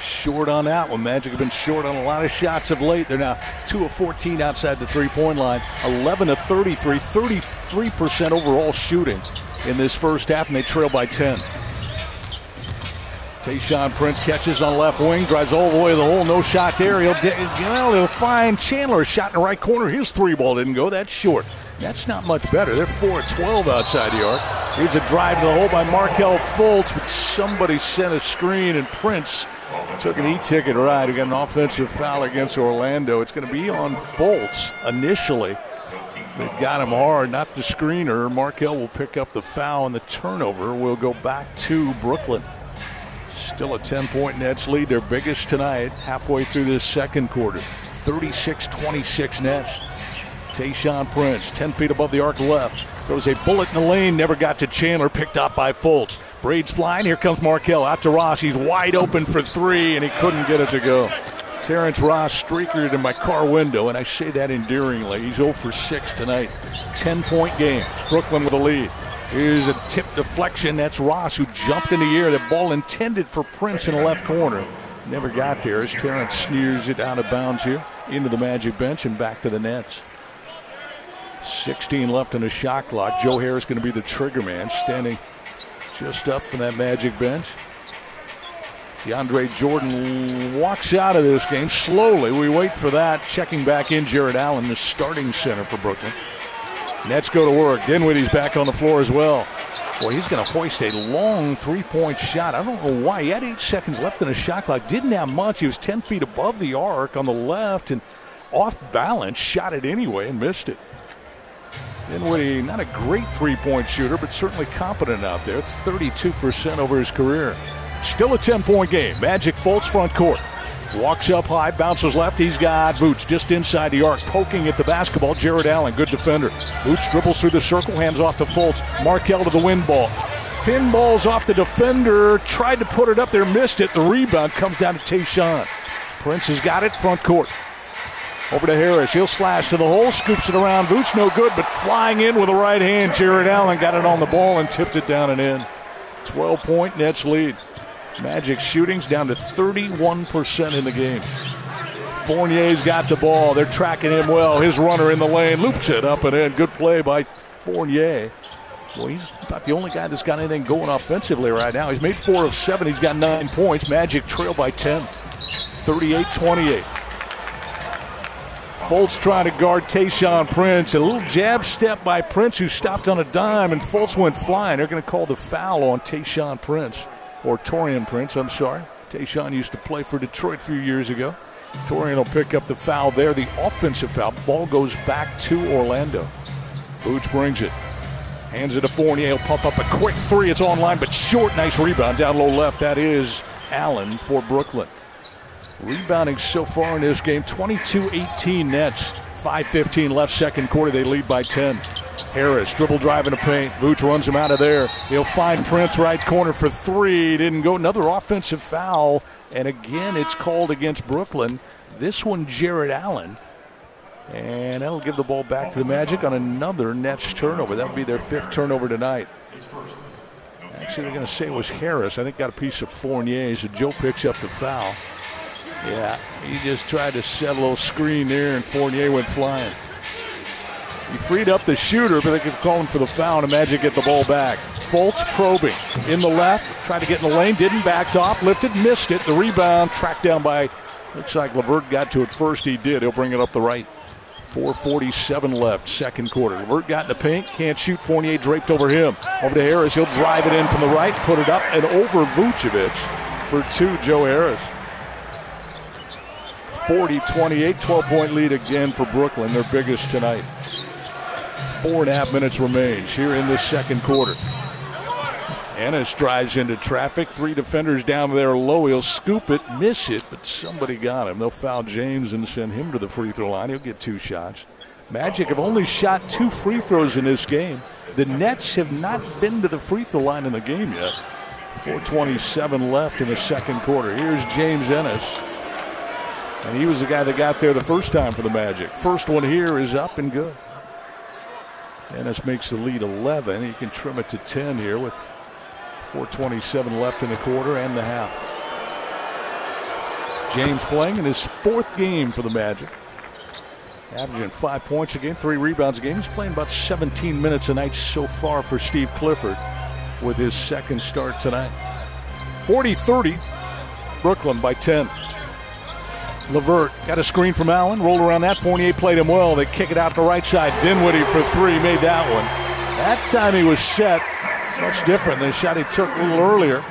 Short on that one. Magic have been short on a lot of shots of late. They're now 2 of 14 outside the three point line, 11 of 33, 33% overall shooting in this first half, and they trail by 10. Tayshaun Prince catches on left wing, drives all the way to the hole, no shot there. He'll, well, he'll find Chandler shot in the right corner. His three ball didn't go. That's short. That's not much better. They're 4 12 outside the arc. Here's a drive to the hole by Markelle Fultz, but somebody sent a screen, and Prince took an e-ticket ride. He got an offensive foul against Orlando. It's going to be on Fultz initially. They got him hard, not the screener. Markelle will pick up the foul, and the turnover will go back to Brooklyn. Still a 10 point Nets lead, their biggest tonight, halfway through this second quarter. 36 26 Nets. Tayshaun Prince, 10 feet above the arc left. Throws a bullet in the lane, never got to Chandler, picked up by Fultz. Braids flying, here comes Markelle out to Ross. He's wide open for three, and he couldn't get it to go. Terrence Ross streakered in my car window, and I say that endearingly. He's 0 for 6 tonight. 10 point game. Brooklyn with a lead. Here's a tip deflection. That's Ross who jumped in the air. The ball intended for Prince in the left corner. Never got there as Terrence sneers it out of bounds here into the Magic bench and back to the Nets. 16 left in the shot clock. Joe Harris going to be the trigger man, standing just up from that Magic bench. DeAndre Jordan walks out of this game slowly. We wait for that. Checking back in, Jarrett Allen, the starting center for Brooklyn. Nets go to work. Dinwiddie's back on the floor as well. Boy, he's going to hoist a long three-point shot. I don't know why. He had eight seconds left in the shot clock. Didn't have much. He was 10 feet above the arc on the left and off balance. Shot it anyway and missed it. Dinwiddie, not a great three-point shooter, but certainly competent out there. 32% over his career. Still a 10-point game. Magic Fultz front court. Walks up high, bounces left. He's got Vooch just inside the arc, poking at the basketball. Jarrett Allen, good defender. Vooch dribbles through the circle, hands off to Fultz. Markelle to the wind ball. Pinballs off the defender, tried to put it up there, missed it. The rebound comes down to Tayshaun. Prince has got it, front court. Over to Harris. He'll slash to the hole, scoops it around. Vooch no good, but flying in with the right hand. Jarrett Allen got it on the ball and tipped it down and in. 12 point Nets lead. Magic shooting's down to 31% in the game. Fournier's got the ball. They're tracking him well. His runner in the lane loops it up and in. Good play by Fournier. Well, he's about the only guy that's got anything going offensively right now. He's made four of seven. He's got nine points. Magic trail by 10. 38 28. Fultz trying to guard Tayshaun Prince. A little jab step by Prince, who stopped on a dime, and Fultz went flying. They're going to call the foul on Tayshaun Prince or Taurean Prince, I'm sorry. Tayshaun used to play for Detroit a few years ago. Taurean will pick up the foul there, the offensive foul. Ball goes back to Orlando. Vooch brings it. Hands it to Fournier. He'll pump up a quick three. It's online, but short. Nice rebound down low left. That is Allen for Brooklyn. Rebounding so far in this game 22 18 Nets. 5.15 left, second quarter. They lead by 10. Harris dribble drive into paint. Vooch runs him out of there. He'll find Prince right corner for three. Didn't go. Another offensive foul. And again, it's called against Brooklyn. This one, Jarrett Allen. And that'll give the ball back to the Magic on another Nets turnover. That would be their fifth turnover tonight. Actually, they're going to say it was Harris. I think got a piece of Fournier. So Joe picks up the foul. Yeah, he just tried to set a little screen there, and Fournier went flying. He freed up the shooter, but they could call him for the foul, and Magic get the ball back. Fultz probing in the left, tried to get in the lane, didn't backed off, lifted, missed it. The rebound tracked down by, looks like LeVert got to it first. He did. He'll bring it up the right. 4.47 left, second quarter. LeVert got in the paint, can't shoot. Fournier draped over him. Over to Harris. He'll drive it in from the right, put it up and over Vucevic for two, Joe Harris. 40 28, 12 point lead again for Brooklyn, their biggest tonight. Four and a half minutes remains here in the second quarter. Ennis drives into traffic. Three defenders down there low. He'll scoop it, miss it, but somebody got him. They'll foul James and send him to the free throw line. He'll get two shots. Magic have only shot two free throws in this game. The Nets have not been to the free throw line in the game yet. 427 left in the second quarter. Here's James Ennis. And he was the guy that got there the first time for the Magic. First one here is up and good. Ennis makes the lead 11. He can trim it to 10 here with 427 left in the quarter and the half. James playing in his fourth game for the Magic. Averaging five points a game, three rebounds a game. He's playing about 17 minutes a night so far for Steve Clifford with his second start tonight. 40 30, Brooklyn by 10. LeVert got a screen from Allen, rolled around that. Fournier played him well. They kick it out the right side. Dinwiddie for three, made that one. That time he was set. Much different than the shot he took a little earlier.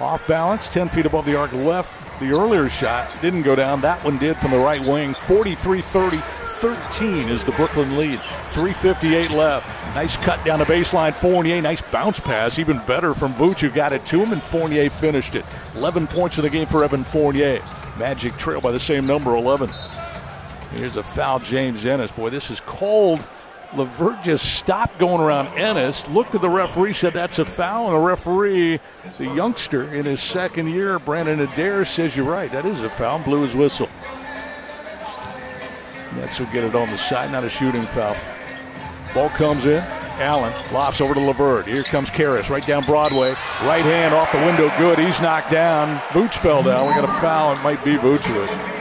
Off balance, 10 feet above the arc left. The earlier shot didn't go down. That one did from the right wing. 43 30, 13 is the Brooklyn lead. 3.58 left. Nice cut down the baseline. Fournier, nice bounce pass. Even better from Vooch, who got it to him, and Fournier finished it. 11 points in the game for Evan Fournier. Magic trail by the same number, 11. Here's a foul, James Ennis. Boy, this is cold. LeVert just stopped going around Ennis, looked at the referee, said that's a foul, and the referee, the youngster in his second year, Brandon Adair, says you're right, that is a foul, blew his whistle. Nets will get it on the side, not a shooting foul. Ball comes in. Allen lofts over to LeVert. Here comes Caris right down Broadway. Right hand off the window, good. He's knocked down. Vooch fell down. We got a foul. It might be Vucevic.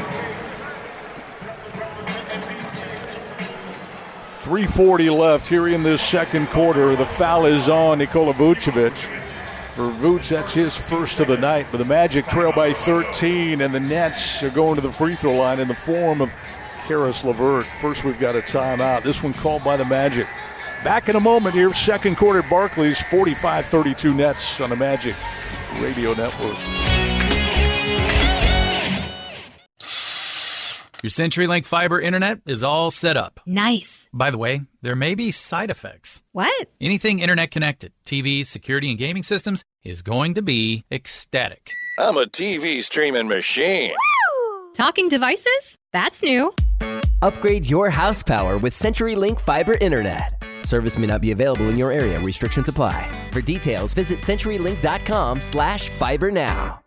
340 left here in this second quarter. The foul is on Nikola Vucevic. For Vooch, that's his first of the night. But the Magic trail by 13, and the Nets are going to the free throw line in the form of Caris LeVert. First, we've got a timeout. This one called by the Magic. Back in a moment here, second quarter, Barclays 45 32 Nets on the Magic Radio Network. Your CenturyLink fiber internet is all set up. Nice. By the way, there may be side effects. What? Anything internet connected, TVs, security, and gaming systems, is going to be ecstatic. I'm a TV streaming machine. Woo! Talking devices? That's new. Upgrade your house power with CenturyLink fiber internet. Service may not be available in your area. Restrictions apply. For details, visit CenturyLink.com slash fiber now.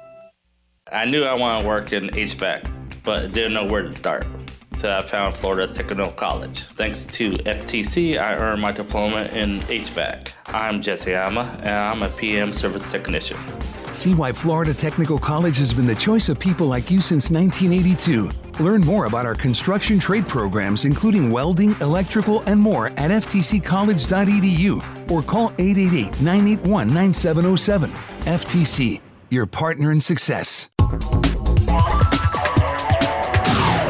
I knew I wanted to work in HVAC, but didn't know where to start. So I found Florida Technical College. Thanks to FTC, I earned my diploma in HVAC. I'm Jesse Ama, and I'm a PM service technician. See why Florida Technical College has been the choice of people like you since 1982. Learn more about our construction trade programs, including welding, electrical, and more at ftccollege.edu or call 888 981 9707. FTC, your partner in success.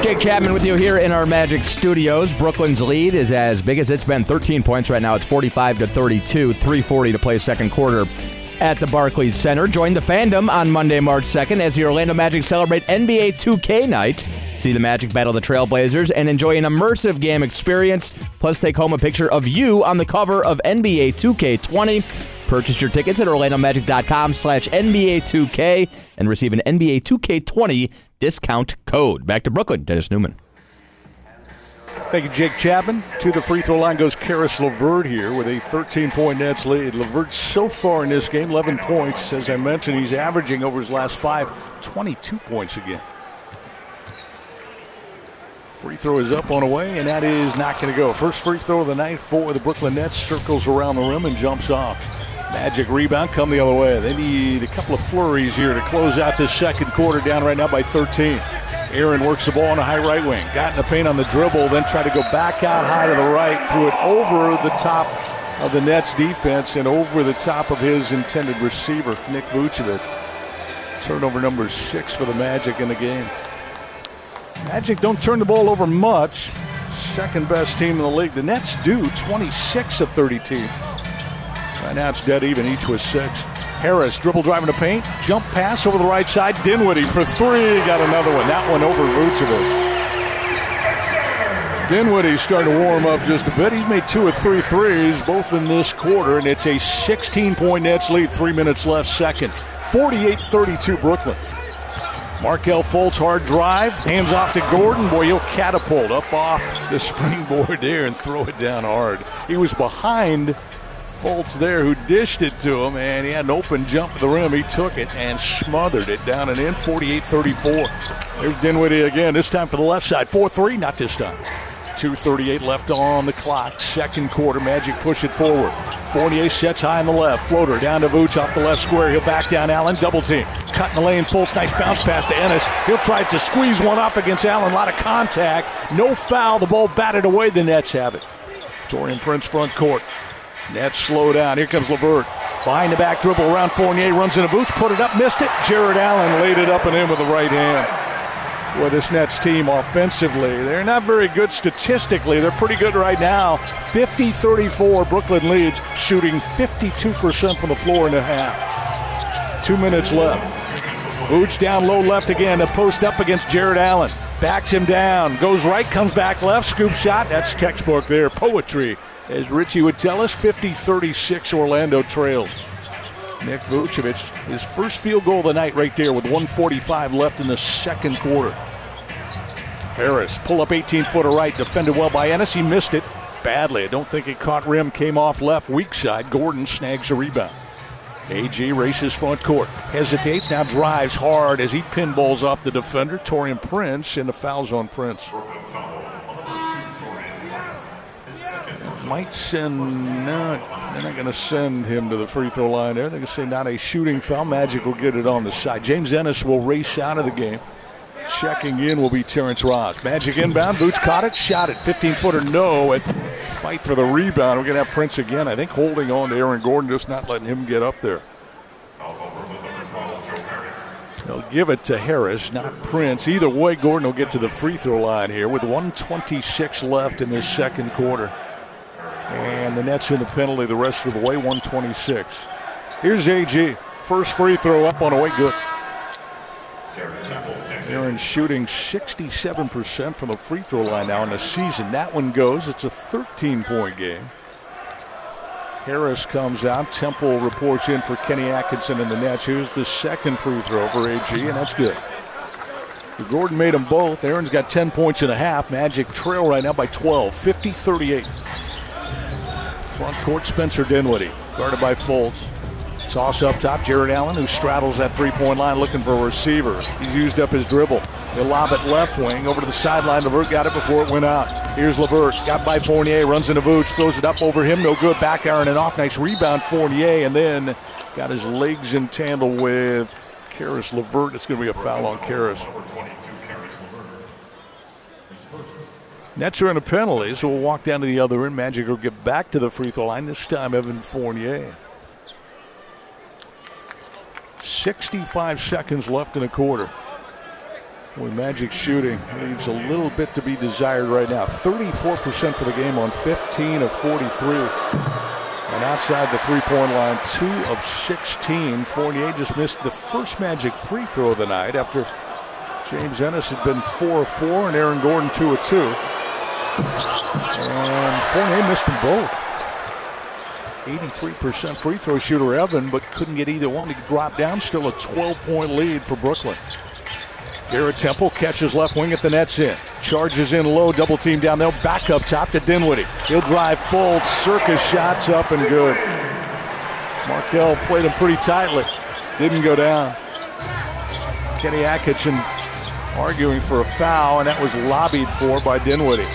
Jake Chapman with you here in our Magic Studios. Brooklyn's lead is as big as it's been 13 points right now. It's 45 to 32, 340 to play second quarter at the Barclays Center. Join the fandom on Monday, March 2nd as the Orlando Magic celebrate NBA 2K night. See the Magic battle the Trailblazers and enjoy an immersive game experience. Plus, take home a picture of you on the cover of NBA 2K20. Purchase your tickets at orlandomagic.com slash NBA 2K and receive an NBA 2K20 discount code. Back to Brooklyn, Dennis Neumann. Thank you, Jake Chapman. To the free throw line goes Caris LeVert here with a 13-point Nets lead. LeVert so far in this game, 11 points. As I mentioned, he's averaging over his last five, 22 points again. Free throw is up on the way, and that is not going to go. First free throw of the night for the Brooklyn Nets. Circles around the rim and jumps off. Magic rebound come the other way. They need a couple of flurries here to close out this second quarter down right now by 13. Aaron works the ball on the high right wing. Got in the paint on the dribble, then tried to go back out high to the right, threw it over the top of the Nets defense and over the top of his intended receiver, Nick Vucevic. Turnover number six for the Magic in the game. Magic don't turn the ball over much. Second best team in the league. The Nets do 26 of 32. Right it's dead even, each with six. Harris dribble driving to paint, jump pass over the right side. Dinwiddie for three, got another one. That one over Vucevic. Dinwiddie starting to warm up just a bit. He's made two or three threes, both in this quarter, and it's a 16 point Nets lead, three minutes left, second. 48 32 Brooklyn. Markelle Fultz hard drive, hands off to Gordon. Boy, he'll catapult up off the springboard there and throw it down hard. He was behind Fultz there who dished it to him, and he had an open jump to the rim. He took it and smothered it down and in 48 34. There's Dinwiddie again, this time for the left side. 4 3, not this time. 2.38 left on the clock. Second quarter, Magic push it forward. Fournier sets high on the left. Floater down to Vooch off the left square. He'll back down Allen. Double team. Cut in the lane. Fultz. Nice bounce pass to Ennis. He'll try to squeeze one off against Allen. A lot of contact. No foul. The ball batted away. The Nets have it. Taurean Prince front court. Nets slow down. Here comes LeVert. Behind the back dribble around Fournier. Runs into Vooch. Put it up. Missed it. Jarrett Allen laid it up and in with the right hand. Well, this Nets team offensively, they're not very good statistically. They're pretty good right now. 50 34, Brooklyn leads, shooting 52% from the floor in a half. Two minutes left. Vooch down low left again, a post up against Jarrett Allen. Backs him down, goes right, comes back left, scoop shot. That's textbook there, poetry. As Richie would tell us, 50 36 Orlando trails. Nick Vucevic, his first field goal of the night right there with 145 left in the second quarter. Harris, pull up 18 footer right, defended well by Ennis. He missed it badly. I don't think it caught rim, came off left, weak side. Gordon snags a rebound. AG races front court, hesitates, now drives hard as he pinballs off the defender, Taurean Prince, and the foul's on Prince. Might send, no, they're not going to send him to the free throw line there. They're going to say not a shooting foul. Magic will get it on the side. James Ennis will race out of the game. Checking in will be Terrence Ross. Magic inbound. Vooch caught it, shot it. 15 footer, no. At fight for the rebound. We're going to have Prince again. I think holding on to Aaron Gordon, just not letting him get up there. They'll give it to Harris, not Prince. Either way, Gordon will get to the free throw line here with 126 left in this second quarter. And the Nets in the penalty the rest of the way, 126. Here's AG. First free throw up on the way, good. Aaron shooting 67% from the free throw line now in the season. That one goes. It's a 13 point game. Harris comes out. Temple reports in for Kenny Atkinson and the Nets. Here's the second free throw for AG, and that's good. Gordon made them both. Aaron's got 10 points and a half. Magic trail right now by 12, 50 38. Front court, Spencer Dinwiddie, guarded by Fultz. Toss up top, Jarrett Allen, who straddles that three point line looking for a receiver. He's used up his dribble. He'll lob it left wing over to the sideline. LeVert got it before it went out. Here's LeVert, got by Fournier, runs into Vooch, throws it up over him. No good. Back iron and off. Nice rebound, Fournier, and then got his legs entangled with Caris LeVert. It's going to be a foul on Caris. Nets are in a penalty, so we'll walk down to the other end. Magic will get back to the free throw line. This time, Evan Fournier. 65 seconds left in a quarter. Boy, Magic shooting leaves a little bit to be desired right now. 34% for the game on 15 of 43. And outside the three-point line, 2 of 16. Fournier just missed the first Magic free throw of the night after James Ennis had been 4 of 4 and Aaron Gordon 2 of 2. And Fournier missed them both. 83% free throw shooter Evan, but couldn't get either one to drop down. Still a 12-point lead for Brooklyn. Garrett Temple catches left wing at the Nets in. Charges in low, double team down there. Back up top to Dinwiddie. He'll drive full. Circus shots up and good. Markelle played him pretty tightly. Didn't go down. Kenny Atkinson arguing for a foul, and that was lobbied for by Dinwiddie.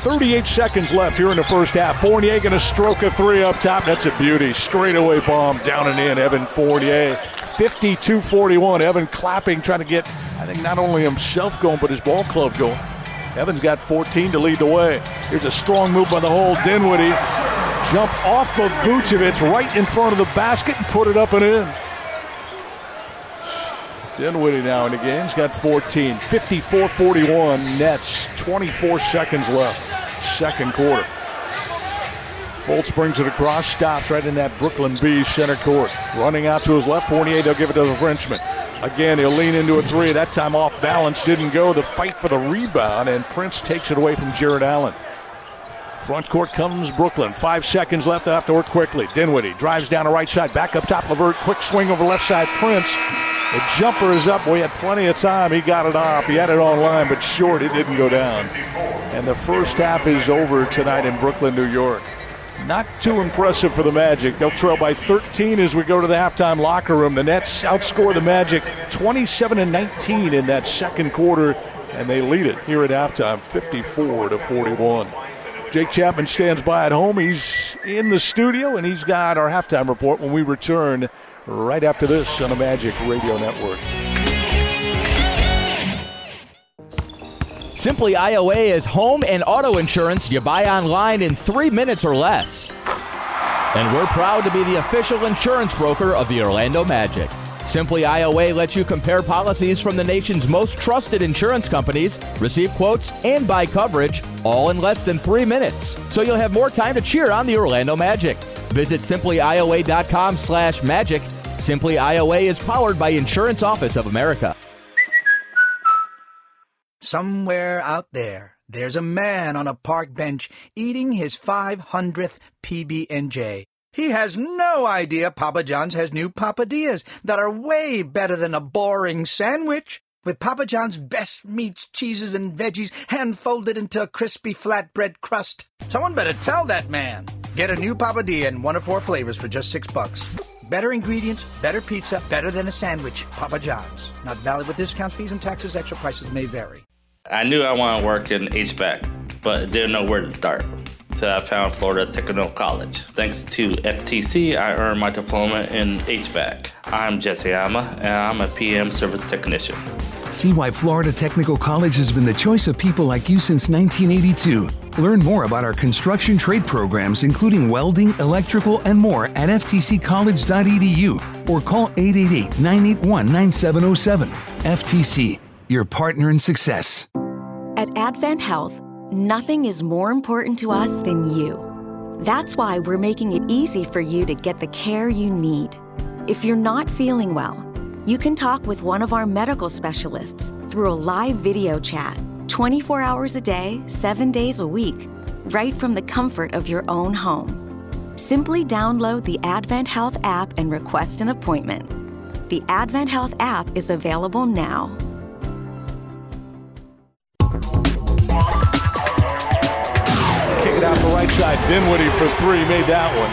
38 seconds left here in the first half. Fournier going to stroke a three up top. That's a beauty. Straightaway bomb down and in. Evan Fournier. 52 41. Evan clapping, trying to get, I think, not only himself going, but his ball club going. Evan's got 14 to lead the way. Here's a strong move by the hole. Dinwiddie jumped off of Vucevic right in front of the basket and put it up and in. Dinwiddie now in the game. He's got 14. 54 41 Nets. 24 seconds left. Second quarter. Fultz brings it across, stops right in that Brooklyn B center court. Running out to his left, Fournier, they'll give it to the Frenchman. Again, he'll lean into a three. That time off balance, didn't go. The fight for the rebound, and Prince takes it away from Jarrett Allen. Front court comes Brooklyn. Five seconds left. They have to work quickly. Dinwiddie drives down the right side. Back up top. LeVert. Quick swing over left side. Prince. The jumper is up. We had plenty of time. He got it off. He had it online, but short. It didn't go down. And the first half is over tonight in Brooklyn, New York. Not too impressive for the Magic. They'll trail by 13 as we go to the halftime locker room. The Nets outscore the Magic 27 and 19 in that second quarter, and they lead it here at halftime 54 to 41. Jake Chapman stands by at home. He's in the studio, and he's got our halftime report when we return right after this on the Magic Radio Network. Simply IOA is home and auto insurance you buy online in three minutes or less. And we're proud to be the official insurance broker of the Orlando Magic. Simply IOA lets you compare policies from the nation's most trusted insurance companies, receive quotes, and buy coverage all in less than three minutes. So you'll have more time to cheer on the Orlando Magic. Visit simplyioa.com slash magic. Simply IOA is powered by Insurance Office of America. Somewhere out there, there's a man on a park bench eating his 500th PB&J. He has no idea Papa John's has new papadillas that are way better than a boring sandwich. With Papa John's best meats, cheeses, and veggies hand folded into a crispy flatbread crust. Someone better tell that man. Get a new papadilla in one of four flavors for just six bucks. Better ingredients, better pizza, better than a sandwich. Papa John's. Not valid with discounts, fees, and taxes. Extra prices may vary. I knew I wanted to work in HVAC, but didn't know where to start. So I found Florida Technical College. Thanks to FTC, I earned my diploma in HVAC. I'm Jesse Ama, and I'm a PM service technician. See why Florida Technical College has been the choice of people like you since 1982. Learn more about our construction trade programs, including welding, electrical, and more at ftccollege.edu or call 888 981 9707. FTC, your partner in success. At Advent Health, nothing is more important to us than you. That's why we're making it easy for you to get the care you need. If you're not feeling well, you can talk with one of our medical specialists through a live video chat 24 hours a day, 7 days a week, right from the comfort of your own home. Simply download the Advent Health app and request an appointment. The Advent Health app is available now. It out the right side. Dinwiddie for three made that one.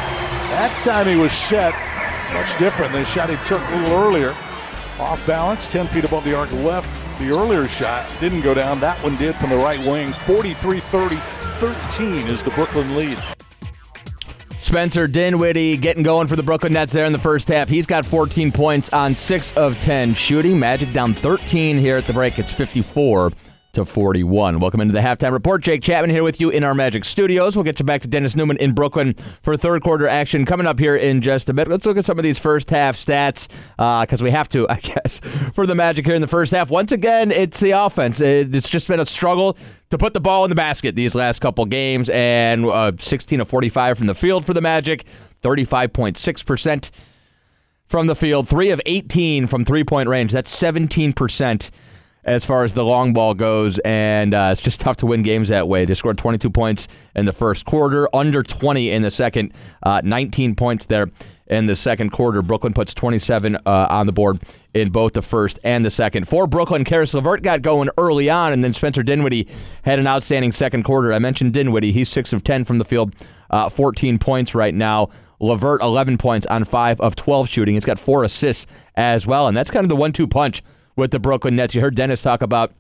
That time he was set. Much different than the shot he took a little earlier. Off balance, 10 feet above the arc left. The earlier shot didn't go down. That one did from the right wing. 43 30, 13 is the Brooklyn lead. Spencer Dinwiddie getting going for the Brooklyn Nets there in the first half. He's got 14 points on 6 of 10 shooting. Magic down 13 here at the break. It's 54 to 41. Welcome into the halftime report. Jake Chapman here with you in our Magic Studios. We'll get you back to Dennis Neumann in Brooklyn for third quarter action coming up here in just a bit. Let's look at some of these first half stats because uh, we have to, I guess, for the Magic here in the first half. Once again, it's the offense. It's just been a struggle to put the ball in the basket these last couple games, and uh, 16 of 45 from the field for the Magic, 35.6% from the field, 3 of 18 from three point range. That's 17% as far as the long ball goes, and uh, it's just tough to win games that way. They scored 22 points in the first quarter, under 20 in the second, uh, 19 points there in the second quarter. Brooklyn puts 27 uh, on the board in both the first and the second. For Brooklyn, Caris LeVert got going early on, and then Spencer Dinwiddie had an outstanding second quarter. I mentioned Dinwiddie. He's 6 of 10 from the field, uh, 14 points right now. LeVert, 11 points on 5 of 12 shooting. He's got four assists as well, and that's kind of the one two punch with the Brooklyn Nets. You heard Dennis talk about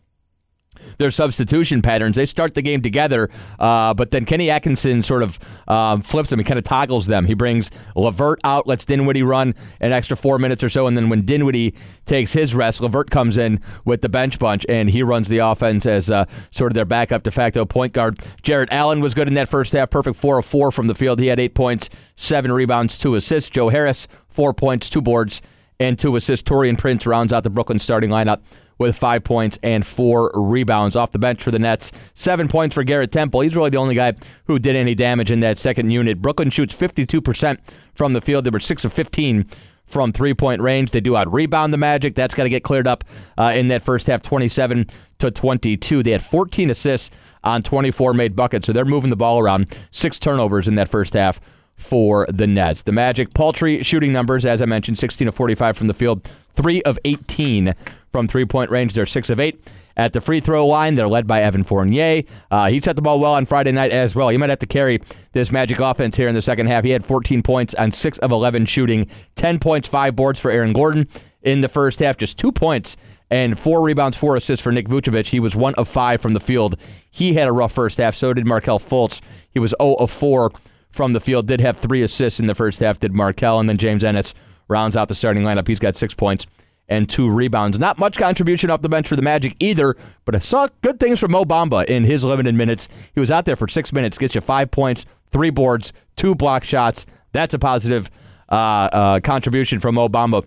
their substitution patterns. They start the game together, uh, but then Kenny Atkinson sort of um, flips them. He kind of toggles them. He brings LeVert out, lets Dinwiddie run an extra four minutes or so, and then when Dinwiddie takes his rest, LeVert comes in with the bench bunch, and he runs the offense as uh, sort of their backup de facto point guard. Jarrett Allen was good in that first half, perfect four of four from the field. He had eight points, seven rebounds, two assists. Joe Harris, four points, two boards and two assists. Taurean Prince rounds out the Brooklyn starting lineup with five points and four rebounds off the bench for the Nets. Seven points for Garrett Temple. He's really the only guy who did any damage in that second unit. Brooklyn shoots 52% from the field. They were 6 of 15 from three point range. They do out rebound the Magic. That's got to get cleared up uh, in that first half, 27 to 22. They had 14 assists on 24 made buckets, so they're moving the ball around. Six turnovers in that first half for the Nets. The Magic paltry shooting numbers, as I mentioned, 16 of 45 from the field, 3 of 18 from three point range. They're 6 of 8 at the free throw line. They're led by Evan Fournier. Uh, he shot the ball well on Friday night as well. He might have to carry this Magic offense here in the second half. He had 14 points on 6 of 11 shooting, 10 points, 5 boards for Aaron Gordon in the first half, just 2 points and four rebounds, four assists for Nick Vucevic. He was one of five from the field. He had a rough first half. So did Markelle Fultz. He was 0 of 4 from the field. Did have three assists in the first half, did Markelle, and then James Ennis rounds out the starting lineup. He's got six points and two rebounds. Not much contribution off the bench for the Magic either, but I saw good things from Mo Bamba in his limited minutes. He was out there for six minutes, gets you five points, three boards, two block shots. That's a positive uh, uh, contribution from Mo Bamba.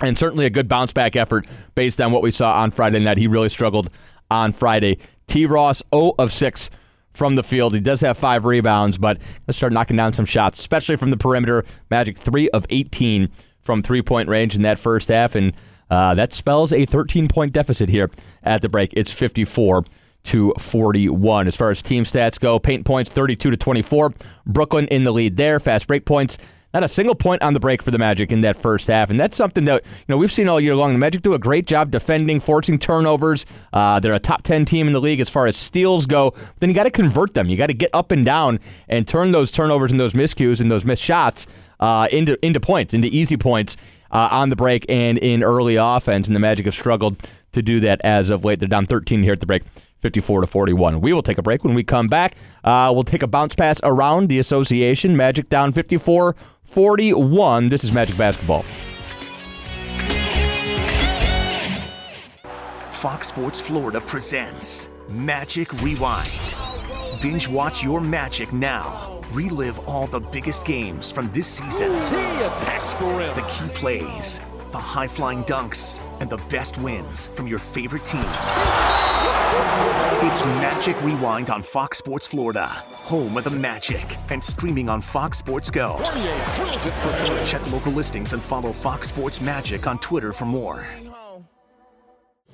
And certainly a good bounce back effort based on what we saw on Friday night. He really struggled on Friday. T. Ross, 0 of 6 from the field. He does have five rebounds, but let's start knocking down some shots, especially from the perimeter. Magic three of 18 from three point range in that first half, and uh, that spells a 13 point deficit here at the break. It's 54 to 41. As far as team stats go, paint points 32 to 24. Brooklyn in the lead there. Fast break points not a single point on the break for the Magic in that first half, and that's something that you know we've seen all year long. The Magic do a great job defending, forcing turnovers. Uh, they're a top ten team in the league as far as steals go. Then you got to convert them. You got to get up and down and turn those turnovers and those miscues and those missed shots uh, into into points, into easy points uh, on the break and in early offense. And the Magic have struggled to do that as of late. They're down 13 here at the break. 54 to 41. We will take a break. When we come back, uh, we'll take a bounce pass around the association. Magic down 54 41. This is Magic Basketball. Fox Sports Florida presents Magic Rewind. Binge watch your Magic now. Relive all the biggest games from this season. He attacks for rim. The key plays, the high flying dunks, and the best wins from your favorite team. It's Magic Rewind on Fox Sports Florida, home of the Magic, and streaming on Fox Sports Go. Check local listings and follow Fox Sports Magic on Twitter for more.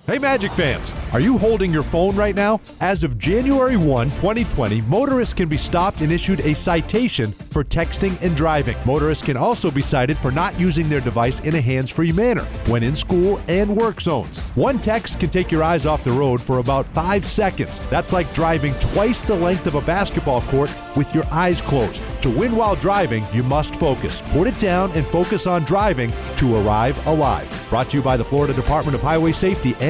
Hey Magic fans, are you holding your phone right now? As of January 1, 2020, motorists can be stopped and issued a citation for texting and driving. Motorists can also be cited for not using their device in a hands free manner when in school and work zones. One text can take your eyes off the road for about five seconds. That's like driving twice the length of a basketball court with your eyes closed. To win while driving, you must focus. Put it down and focus on driving to arrive alive. Brought to you by the Florida Department of Highway Safety and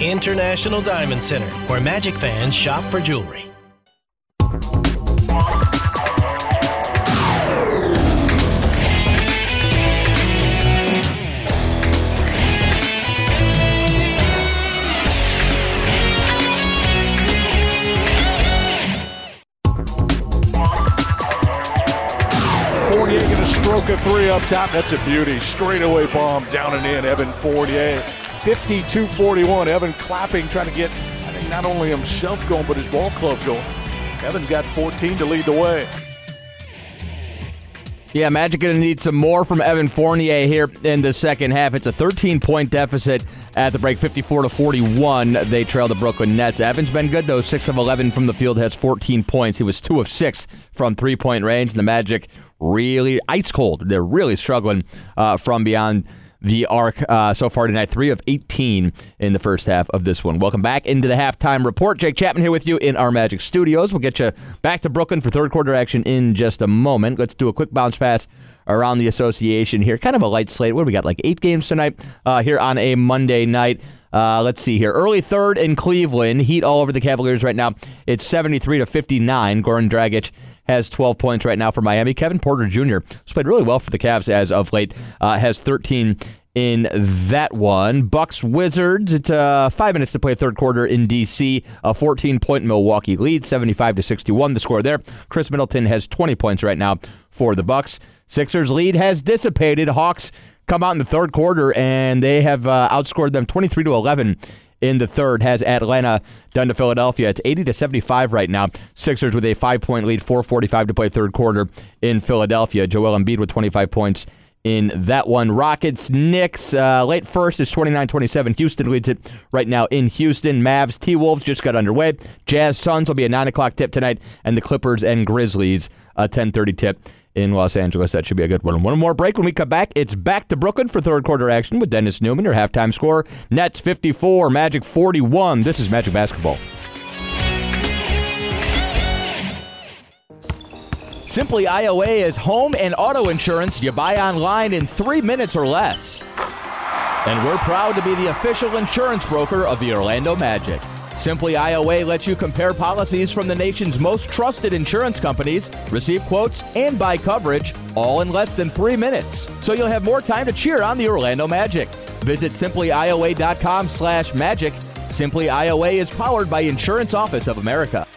International Diamond Center, where Magic fans shop for jewelry. Stroke a three up top. That's a beauty. Straightaway bomb down and in. Evan Fournier, 52-41. Evan clapping, trying to get, I think, not only himself going, but his ball club going. Evan's got 14 to lead the way. Yeah, Magic going to need some more from Evan Fournier here in the second half. It's a 13 point deficit at the break, 54 to 41. They trail the Brooklyn Nets. Evan's been good though, 6 of 11 from the field, has 14 points. He was 2 of 6 from three point range. And the Magic really ice cold. They're really struggling uh, from beyond the arc uh, so far tonight. Three of 18 in the first half of this one. Welcome back into the halftime report. Jake Chapman here with you in our Magic Studios. We'll get you back to Brooklyn for third quarter action in just a moment. Let's do a quick bounce pass around the association here. Kind of a light slate. What do we got? Like eight games tonight uh, here on a Monday night. Uh, let's see here. Early third in Cleveland. Heat all over the Cavaliers right now. It's 73 to 59. Goran Dragic has 12 points right now for Miami. Kevin Porter Jr. has played really well for the Cavs as of late. Uh, has 13 in that one. Bucks Wizards. It's uh, five minutes to play third quarter in DC. A 14 point Milwaukee lead, 75 to 61. The score there. Khris Middleton has 20 points right now for the Bucks. Sixers lead has dissipated. Hawks come out in the third quarter and they have uh, outscored them 23 to 11 in the third has Atlanta done to Philadelphia. It's 80 to 75 right now. Sixers with a five point lead, 4:45 to play third quarter in Philadelphia. Joel Embiid with 25 points in that one. Rockets, Knicks, uh, late first is 29-27. Houston leads it right now in Houston. Mavs, T-Wolves just got underway. Jazz, Suns will be a 9 o'clock tip tonight. And the Clippers and Grizzlies, a 10.30 tip in Los Angeles. That should be a good one. One more break. When we come back, it's back to Brooklyn for third quarter action with Dennis Neumann, your halftime score. Nets 54, Magic 41. This is Magic Basketball. Simply IOA is home and auto insurance you buy online in three minutes or less. And we're proud to be the official insurance broker of the Orlando Magic. Simply IOA lets you compare policies from the nation's most trusted insurance companies, receive quotes, and buy coverage all in less than three minutes. So you'll have more time to cheer on the Orlando Magic. Visit simplyioa.com slash magic. Simply IOA is powered by Insurance Office of America.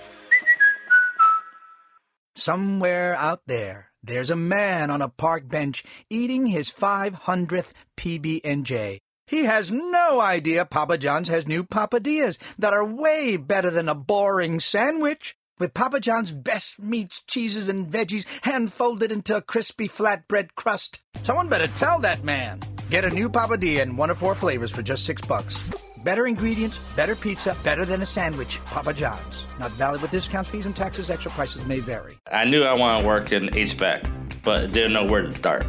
Somewhere out there, there's a man on a park bench eating his 500th PB&J. He has no idea Papa John's has new papadillas that are way better than a boring sandwich. With Papa John's best meats, cheeses, and veggies hand folded into a crispy flatbread crust. Someone better tell that man. Get a new papadilla in one of four flavors for just six bucks. Better ingredients, better pizza, better than a sandwich. Papa John's. Not valid with discounts, fees, and taxes. Extra prices may vary. I knew I wanted to work in HVAC, but didn't know where to start.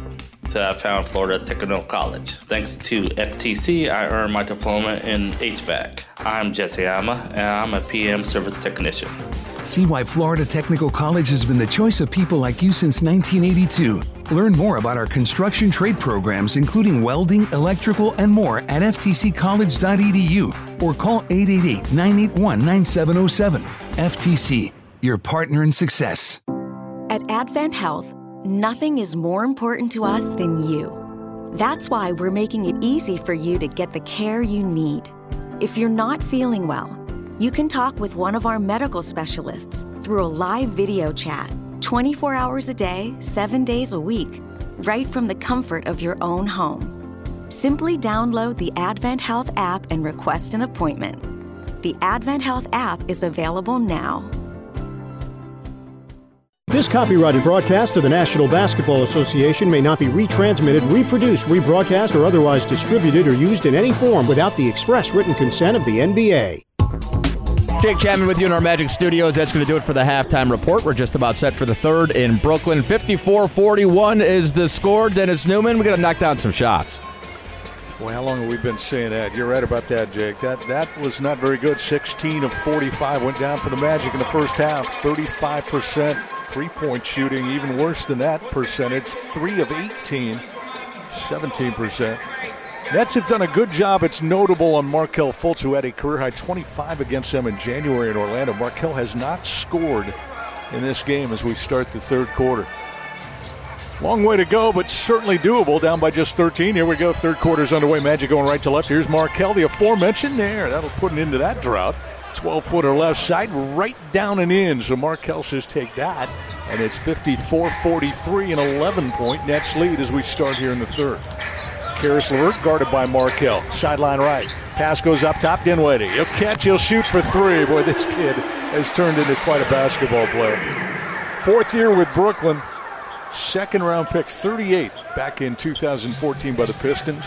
So I uh, found Florida Technical College. Thanks to FTC, I earned my diploma in HVAC. I'm Jesse Ama, and I'm a PM service technician. See why Florida Technical College has been the choice of people like you since 1982. Learn more about our construction trade programs, including welding, electrical, and more at ftccollege.edu or call 888 981 9707. FTC, your partner in success. At Advent Health, nothing is more important to us than you. That's why we're making it easy for you to get the care you need. If you're not feeling well, you can talk with one of our medical specialists through a live video chat 24 hours a day, 7 days a week, right from the comfort of your own home. Simply download the Advent Health app and request an appointment. The Advent Health app is available now. This copyrighted broadcast of the National Basketball Association may not be retransmitted, reproduced, rebroadcast, or otherwise distributed or used in any form without the express written consent of the NBA. Jake Chapman with you in our Magic Studios. That's going to do it for the halftime report. We're just about set for the third in Brooklyn. 54 41 is the score. Dennis Neumann, we got to knock down some shots. Well, how long have we been saying that? You're right about that, Jake. That that was not very good. 16 of 45 went down for the Magic in the first half. 35% three-point shooting, even worse than that percentage. 3 of 18, 17%. Nets have done a good job. It's notable on Markelle Fultz, who had a career high 25 against them in January in Orlando. Markelle has not scored in this game as we start the third quarter. Long way to go, but certainly doable. Down by just 13. Here we go. Third quarter's underway. Magic going right to left. Here's Markelle, the aforementioned there. That'll put an end to that drought. 12 footer left side, right down and in. So Markelle says take that. And it's 54 43, an 11 point Nets lead as we start here in the third. Caris LeVert guarded by Markelle. Sideline right. Pass goes up top. Dinwiddie. He'll catch. He'll shoot for three. Boy, this kid has turned into quite a basketball player. Fourth year with Brooklyn. Second round pick, 38th back in 2014 by the Pistons.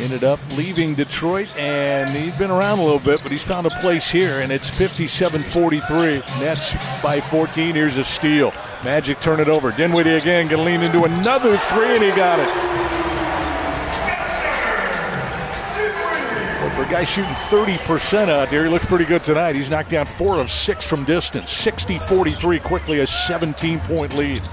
Ended up leaving Detroit, and he's been around a little bit, but he's found a place here, and it's 57 43. Nets by 14. Here's a steal. Magic turn it over. Dinwiddie again, going to lean into another three, and he got it. Well, for a guy shooting 30% out there, he looks pretty good tonight. He's knocked down four of six from distance. 60 43, quickly a 17 point lead.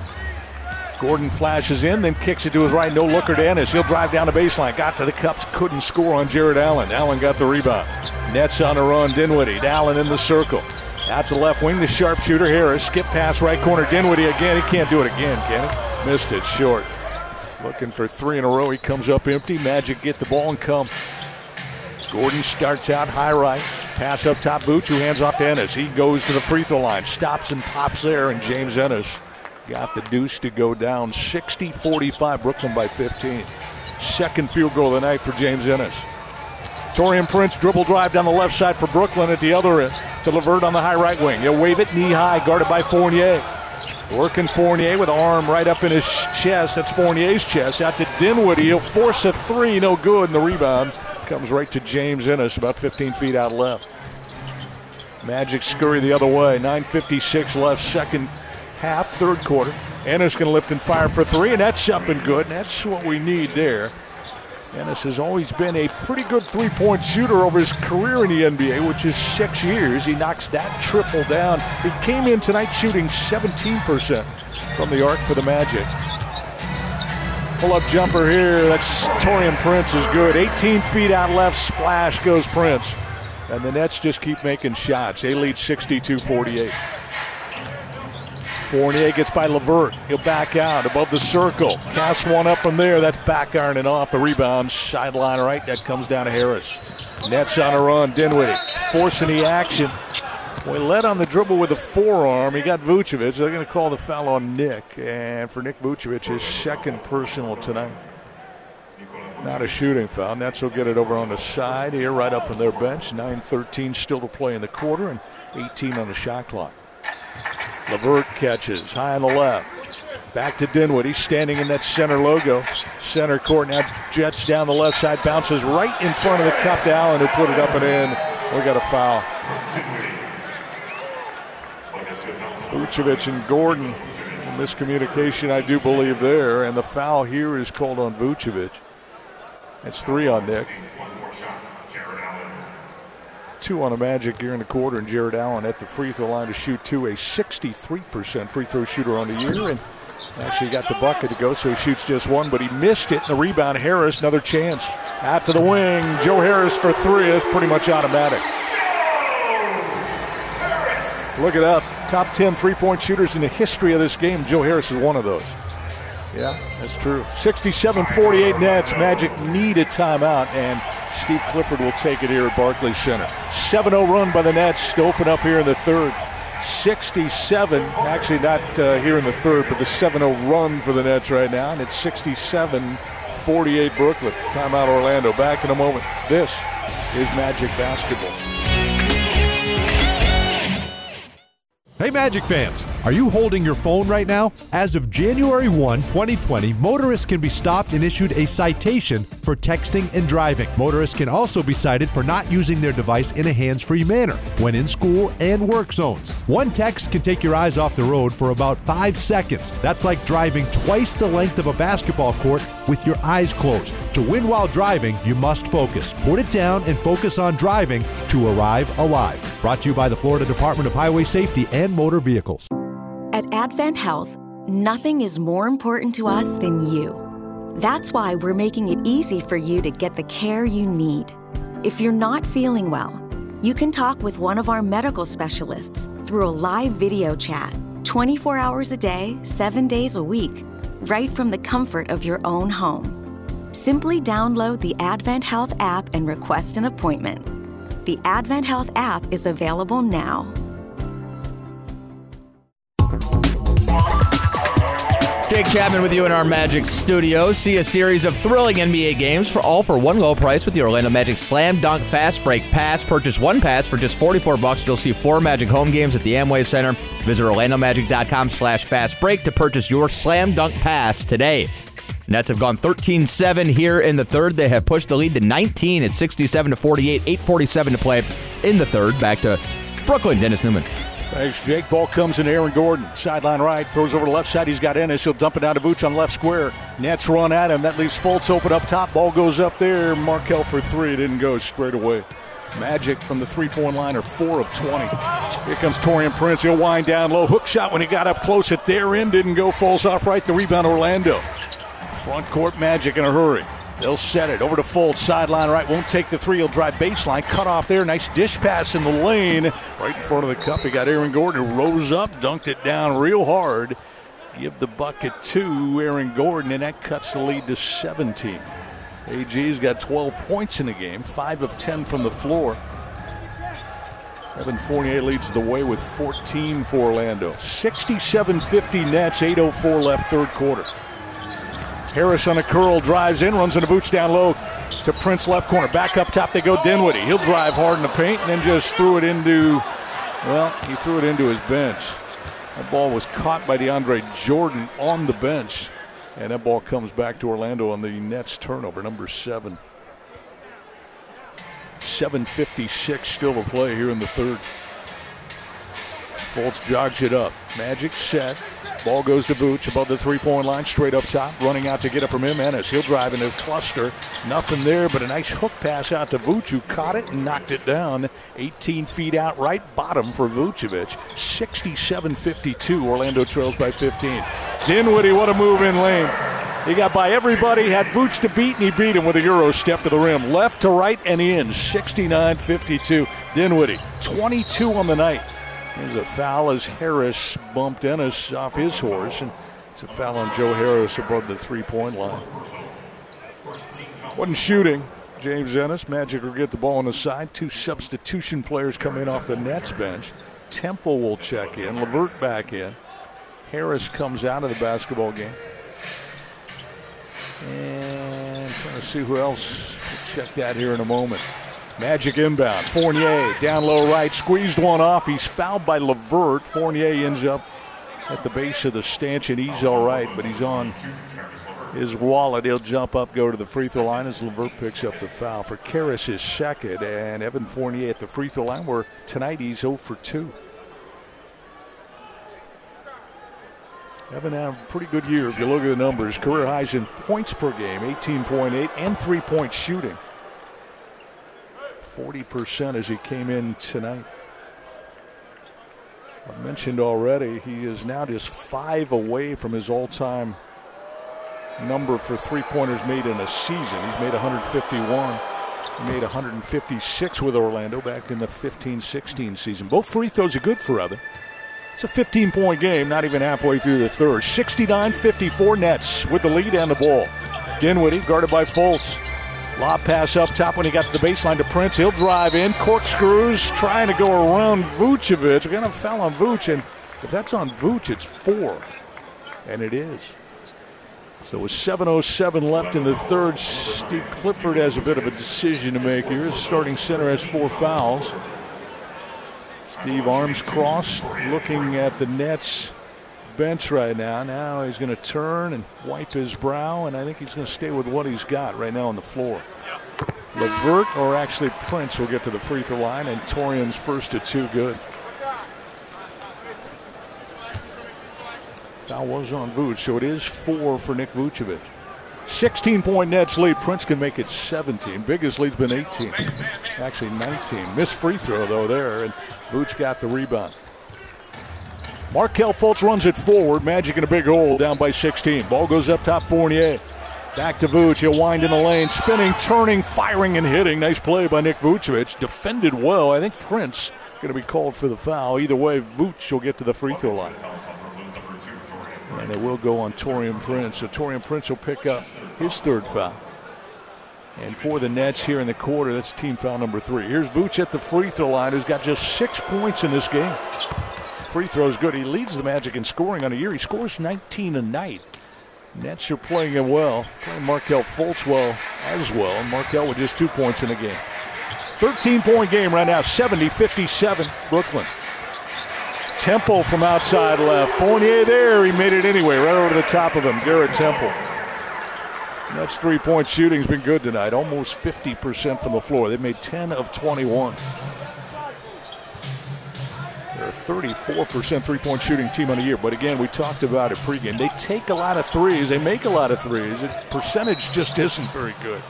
Gordon flashes in, then kicks it to his right. No looker to Ennis. He'll drive down the baseline. Got to the cups, couldn't score on Jarrett Allen. Allen got the rebound. Nets on a run. Dinwiddie. Allen in the circle. Out to left wing, the sharpshooter Harris. Skip pass right corner. Dinwiddie again. He can't do it again, can he? Missed it short. Looking for three in a row. He comes up empty. Magic get the ball and come. Gordon starts out high right. Pass up top. Vooch, who hands off to Ennis. He goes to the free throw line. Stops and pops there, and James Ennis got the deuce to go down. 60 45 brooklyn by 15 second field goal of the night for james ennis. Taurean prince dribble drive down the left side for brooklyn at the other end to LeVert on the high right wing. He'll wave it knee high guarded by fournier. Working fournier with arm right up in his chest. That's fournier's chest. Out to dinwiddie. He'll force a three no good and the rebound comes right to james ennis about 15 feet out left. Magic scurry the other way. 956 left second half, third quarter. Ennis going to lift and fire for three, and that's up and good. And that's what we need there. Ennis has always been a pretty good three point shooter over his career in the NBA, which is six years. He knocks that triple down. He came in tonight shooting 17% from the arc for the Magic. Pull up jumper here. That's Taurean Prince is good. 18 feet out left, splash goes Prince. And the Nets just keep making shots. They lead 62 48. Fournier gets by LeVert. He'll back out above the circle. Cast one up from there. That's back ironing off the rebound. Sideline right. That comes down to Harris. Nets on a run. Dinwiddie forcing the action. We led on the dribble with a forearm. He got Vucevic. They're going to call the foul on Nick. And for Nick Vucevic, his second personal tonight. Not a shooting foul. Nets will get it over on the side here, right up from their bench. 9-13 still to play in the quarter and 18 on the shot clock. LeVert catches high on the left. Back to Dinwiddie, standing in that center logo. Center court now jets down the left side, bounces right in front of the cup to Allen, who put it up and in. We got a foul. Vucevic and Gordon. Miscommunication, I do believe, there. And the foul here is called on Vucevic. It's three on Nick two on a Magic here in the quarter, and Jarrett Allen at the free throw line to shoot two, a 63% free throw shooter on the year, and actually got the bucket to go, so he shoots just one, but he missed it. And the rebound, Harris, another chance. Out to the wing, Joe Harris for three. It's pretty much automatic. Look it up. Top 10 three point shooters in the history of this game. Joe Harris is one of those. Yeah, that's true. 67 48 Nets. Magic need a timeout, and Steve Clifford will take it here at Barclays Center. 7 0 run by the Nets to open up here in the third. 67, actually not uh, here in the third, but the 7 0 run for the Nets right now, and it's 67 48 Brooklyn. Timeout Orlando. Back in a moment. This is Magic Basketball. Hey, Magic fans, are you holding your phone right now? As of January 1, 2020, motorists can be stopped and issued a citation for texting and driving. Motorists can also be cited for not using their device in a hands free manner when in school and work zones. One text can take your eyes off the road for about five seconds. That's like driving twice the length of a basketball court with your eyes closed. To win while driving, you must focus. Put it down and focus on driving to arrive alive. Brought to you by the Florida Department of Highway Safety and Motor Vehicles. At Advent Health, nothing is more important to us than you. That's why we're making it easy for you to get the care you need. If you're not feeling well, you can talk with one of our medical specialists through a live video chat 24 hours a day, 7 days a week, right from the comfort of your own home. Simply download the Advent Health app and request an appointment. The Advent Health app is available now. Jake Chapman with you in our Magic studios. See a series of thrilling NBA games for all for one low price with the Orlando Magic Slam Dunk Fast Break Pass. Purchase one pass for just 44 bucks. You'll see four Magic home games at the Amway Center. Visit orlandomagic.com slash fast break to purchase your Slam Dunk Pass today. Nets have gone 13-7 here in the third. They have pushed the lead to 19 at 67 to 48, 8:47 to play in the third. Back to Brooklyn, Dennis Neumann. Thanks, Jake. Ball comes in Aaron Gordon. Sideline right. Throws over the left side. He's got Ennis. He'll dump it down to Vooch on left square. Nets run at him. That leaves Fultz open up top. Ball goes up there. Markelle for three. Didn't go straight away. Magic from the three point line are 4 of 20. Here comes Taurean Prince. He'll wind down low. Hook shot when he got up close at their end. Didn't go. Falls off right. The rebound, Orlando. Front court Magic in a hurry. They'll set it over to Fultz, sideline right. Won't take the three. He'll drive baseline. Cut off there. Nice dish pass in the lane. Right in front of the cup. He got Aaron Gordon who rose up, dunked it down real hard. Give the bucket to Aaron Gordon, and that cuts the lead to 17. AG's got 12 points in the game, 5 of 10 from the floor. Evan Fournier leads the way with 14 for Orlando. 67 50 Nets, 8.04 left, third quarter. Harris on a curl, drives in, runs into Vooch down low to Prince left corner. Back up top they go Dinwiddie. He'll drive hard in the paint and then just threw it into, well, he threw it into his bench. That ball was caught by DeAndre Jordan on the bench. And that ball comes back to Orlando on the Nets turnover, number seven. 7.56 still to play here in the third. Fultz jogs it up. Magic set. Ball goes to Vooch above the three-point line, straight up top. Running out to get it from him. Ennis. He'll drive into cluster. Nothing there, but a nice hook pass out to Vooch, who caught it and knocked it down. 18 feet out, right bottom for Vucevic. 67-52. Orlando trails by 15. Dinwiddie, what a move in lane. He got by everybody, had Vooch to beat, and he beat him with a Euro step to the rim. Left to right and in. 69-52. Dinwiddie, 22 on the night. There's a foul as Harris bumped Ennis off his horse, and it's a foul on Joe Harris above the three-point line. Wasn't shooting. James Ennis, Magic will get the ball on the side. Two substitution players come in off the Nets bench. Temple will check in. LeVert back in. Harris comes out of the basketball game. And trying to see who else will check that here in a moment. Magic inbound. Fournier down low right, squeezed one off. He's fouled by LeVert. Fournier ends up at the base of the stanchion. He's all right, but he's on his wallet. He'll jump up, go to the free throw line as LeVert picks up the foul. For Caris, his second, and Evan Fournier at the free throw line, where tonight he's 0 for 2. Evan had a pretty good year if you look at the numbers. Career highs in points per game, 18.8, and three point shooting. 40% as he came in tonight. I mentioned already, he is now just five away from his all time number for three pointers made in a season. He's made 151. He made 156 with Orlando back in the 15 16 season. Both free throws are good for Evan. It's a 15 point game, not even halfway through the third. 69 54 Nets with the lead and the ball. Dinwiddie guarded by Fultz. Lob pass up top when he got to the baseline to Prince. He'll drive in. Corkscrews trying to go around Vucevic. We're going to foul on Vuce, and if that's on Vuce, it's four. And it is. So with 7.07 left in the third, Steve Clifford has a bit of a decision to make here. His starting center has four fouls. Steve arms crossed, looking at the Nets bench right now. Now he's going to turn and wipe his brow, and I think he's going to stay with what he's got right now on the floor. LeVert or actually Prince will get to the free throw line, and Taurean's first to two good. Foul was on Vooch, so it is four for Nick Vucevic. 16 point Nets lead. Prince can make it 17. Biggest lead's been 18. Actually 19. Missed free throw though there, and Vooch got the rebound. Markelle Fultz runs it forward. Magic in a big hole, down by 16. Ball goes up top, Fournier. Back to Vooch. He'll wind in the lane, spinning, turning, firing, and hitting. Nice play by Nick Vucevic. Defended well. I think Prince going to be called for the foul. Either way, Vooch will get to the free throw line. And it will go on Taurean Prince. So Taurean Prince will pick up his third foul. And for the Nets here in the quarter, that's team foul number three. Here's Vooch at the free throw line, who's got just six points in this game. Free throws good. He leads the Magic in scoring on a year. He scores 19 a night. Nets are playing him well. Playing Markelle Fultz well as well. And Markelle with just two points in the game. 13 point game right now, 70 57, Brooklyn. Temple from outside left. Fournier there. He made it anyway, right over the top of him. Garrett Temple. That's three point shooting's been good tonight, almost 50% from the floor. They made 10 of 21. They're a 34% three point shooting team on the year. But again, we talked about it pregame. They take a lot of threes, they make a lot of threes. The percentage just isn't very good.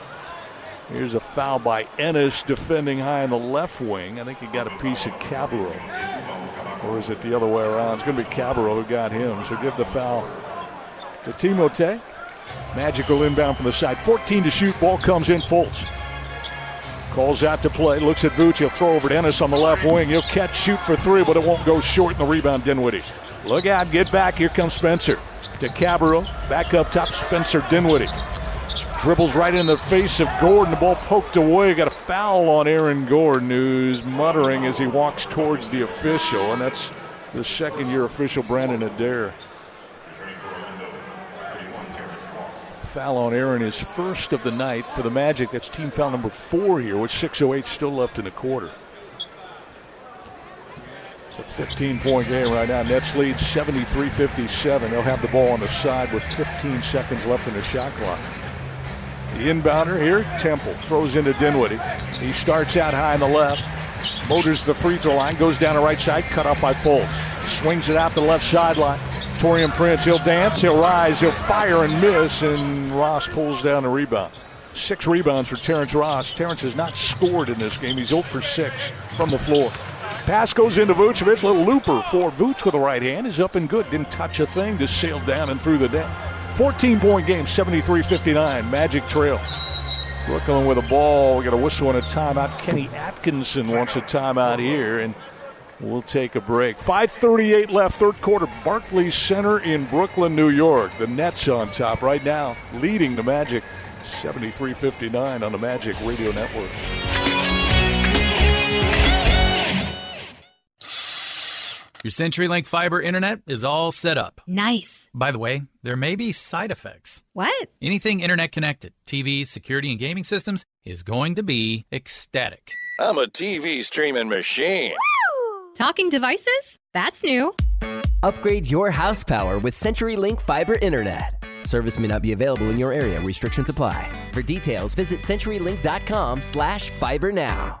Here's a foul by Ennis defending high in the left wing. I think he got a piece of Cabarrot. Or is it the other way around? It's going to be Cabarrot who got him. So give the foul to Timothé. Magic will inbound from the side. 14 to shoot. Ball comes in. Fultz. Calls out to play. Looks at Vooch. He'll throw over to Ennis on the left wing. He'll catch, shoot for three, but it won't go short in the rebound. Dinwiddie. Look out. Get back. Here comes Spencer. To Cabarrot. Back up top. Spencer Dinwiddie. Dribbles right in the face of Gordon. The ball poked away. Got a foul on Aaron Gordon, who's muttering as he walks towards the official, and that's the second year official, Brandon Adair. Foul on Aaron is first of the night for the Magic. That's team foul number four here, with 6.08 still left in the quarter. It's a 15 point game right now. Nets lead 73 57. They'll have the ball on the side with 15 seconds left in the shot clock. The inbounder here, Temple, throws into Dinwiddie. He starts out high on the left, motors the free throw line, goes down the right side, cut off by Fultz. Swings it out the left sideline. Taurean Prince, he'll dance, he'll rise, he'll fire and miss, and Ross pulls down the rebound. Six rebounds for Terrence Ross. Terrence has not scored in this game. He's 0 for 6 from the floor. Pass goes into Vucevic. Little looper for Vooch with the right hand. Is up and good. Didn't touch a thing. Just sailed down and through the net. 14 point game, 73 59. Magic trail. Brooklyn with a ball. We got a whistle and a timeout. Kenny Atkinson wants a timeout here, and we'll take a break. 5:38 left, third quarter. Barclays Center in Brooklyn, New York. The Nets on top right now, leading the Magic, 73-59 on the Magic Radio Network. Your CenturyLink fiber internet is all set up. Nice. By the way, there may be side effects. What? Anything internet connected, TVs, security, and gaming systems, is going to be ecstatic. I'm a TV streaming machine. Woo! Talking devices? That's new. Upgrade your house power with CenturyLink fiber internet. Service may not be available in your area. Restrictions apply. For details, visit CenturyLink.com slash fiber now.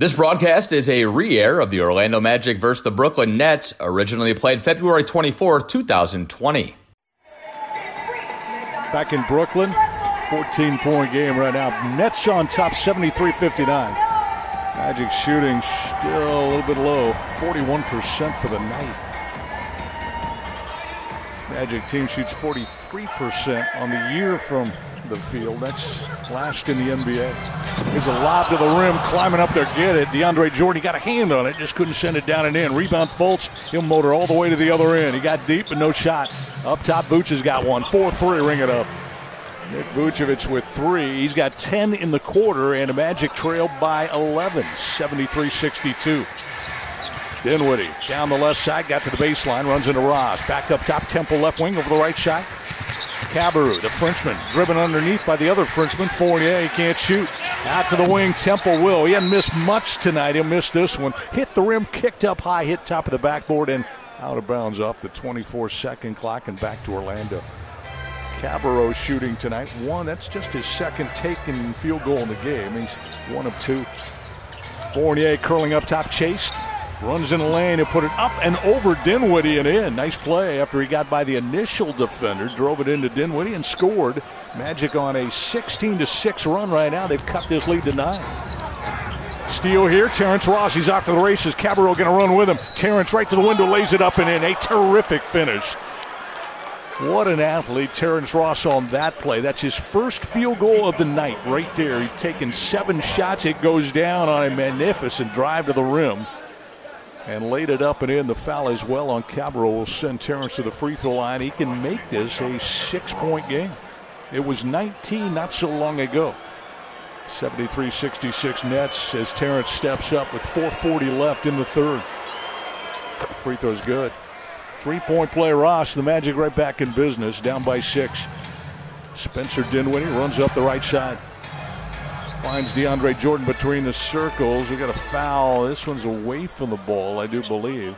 This broadcast is a re-air of the Orlando Magic versus the Brooklyn Nets, originally played February 24, 2020. Back in Brooklyn, 14 point game right now. Nets on top 73 59. Magic shooting still a little bit low, 41% for the night. Magic team shoots 43% on the year from the field. That's last in the NBA. Here's a lob to the rim, climbing up there, get it. DeAndre Jordan He got a hand on it, just couldn't send it down and in. Rebound Fultz, he'll motor all the way to the other end. He got deep, but no shot. Up top, Vooch has got one. 4 3, ring it up. Nick Vucevic with three. He's got 10 in the quarter, and a Magic trail by 11, 73 62. Dinwiddie down the left side, got to the baseline, runs into Ross. Back up top, Temple left wing over the right side. Cabarrot, the Frenchman, driven underneath by the other Frenchman. Fournier can't shoot. Out to the wing, Temple will. He hasn't missed much tonight. He'll miss this one. Hit the rim, kicked up high, hit top of the backboard, and out of bounds off the 24 second clock and back to Orlando. Cabarrot shooting tonight. One, that's just his second taken field goal in the game. He's one of two. Fournier curling up top, chased. Runs in the lane and put it up and over Dinwiddie and in. Nice play after he got by the initial defender, drove it into Dinwiddie and scored. Magic on a 16 to 6 run right now. They've cut this lead to nine. Steal here. Terrence Ross, he's off to the races. Cabarrot going to run with him. Terrence right to the window, lays it up and in. A terrific finish. What an athlete, Terrence Ross, on that play. That's his first field goal of the night right there. He's taken seven shots. It goes down on a magnificent drive to the rim and laid it up and in. The foul as well on Cabarrot will send Terrence to the free throw line. He can make this a six point game. It was 19 not so long ago. 73 66 Nets as Terrence steps up with 4.40 left in the third. Free throw's good. Three point play, Ross. The Magic right back in business, down by six. Spencer Dinwiddie runs up the right side. Finds DeAndre Jordan between the circles. We got a foul. This one's away from the ball, I do believe.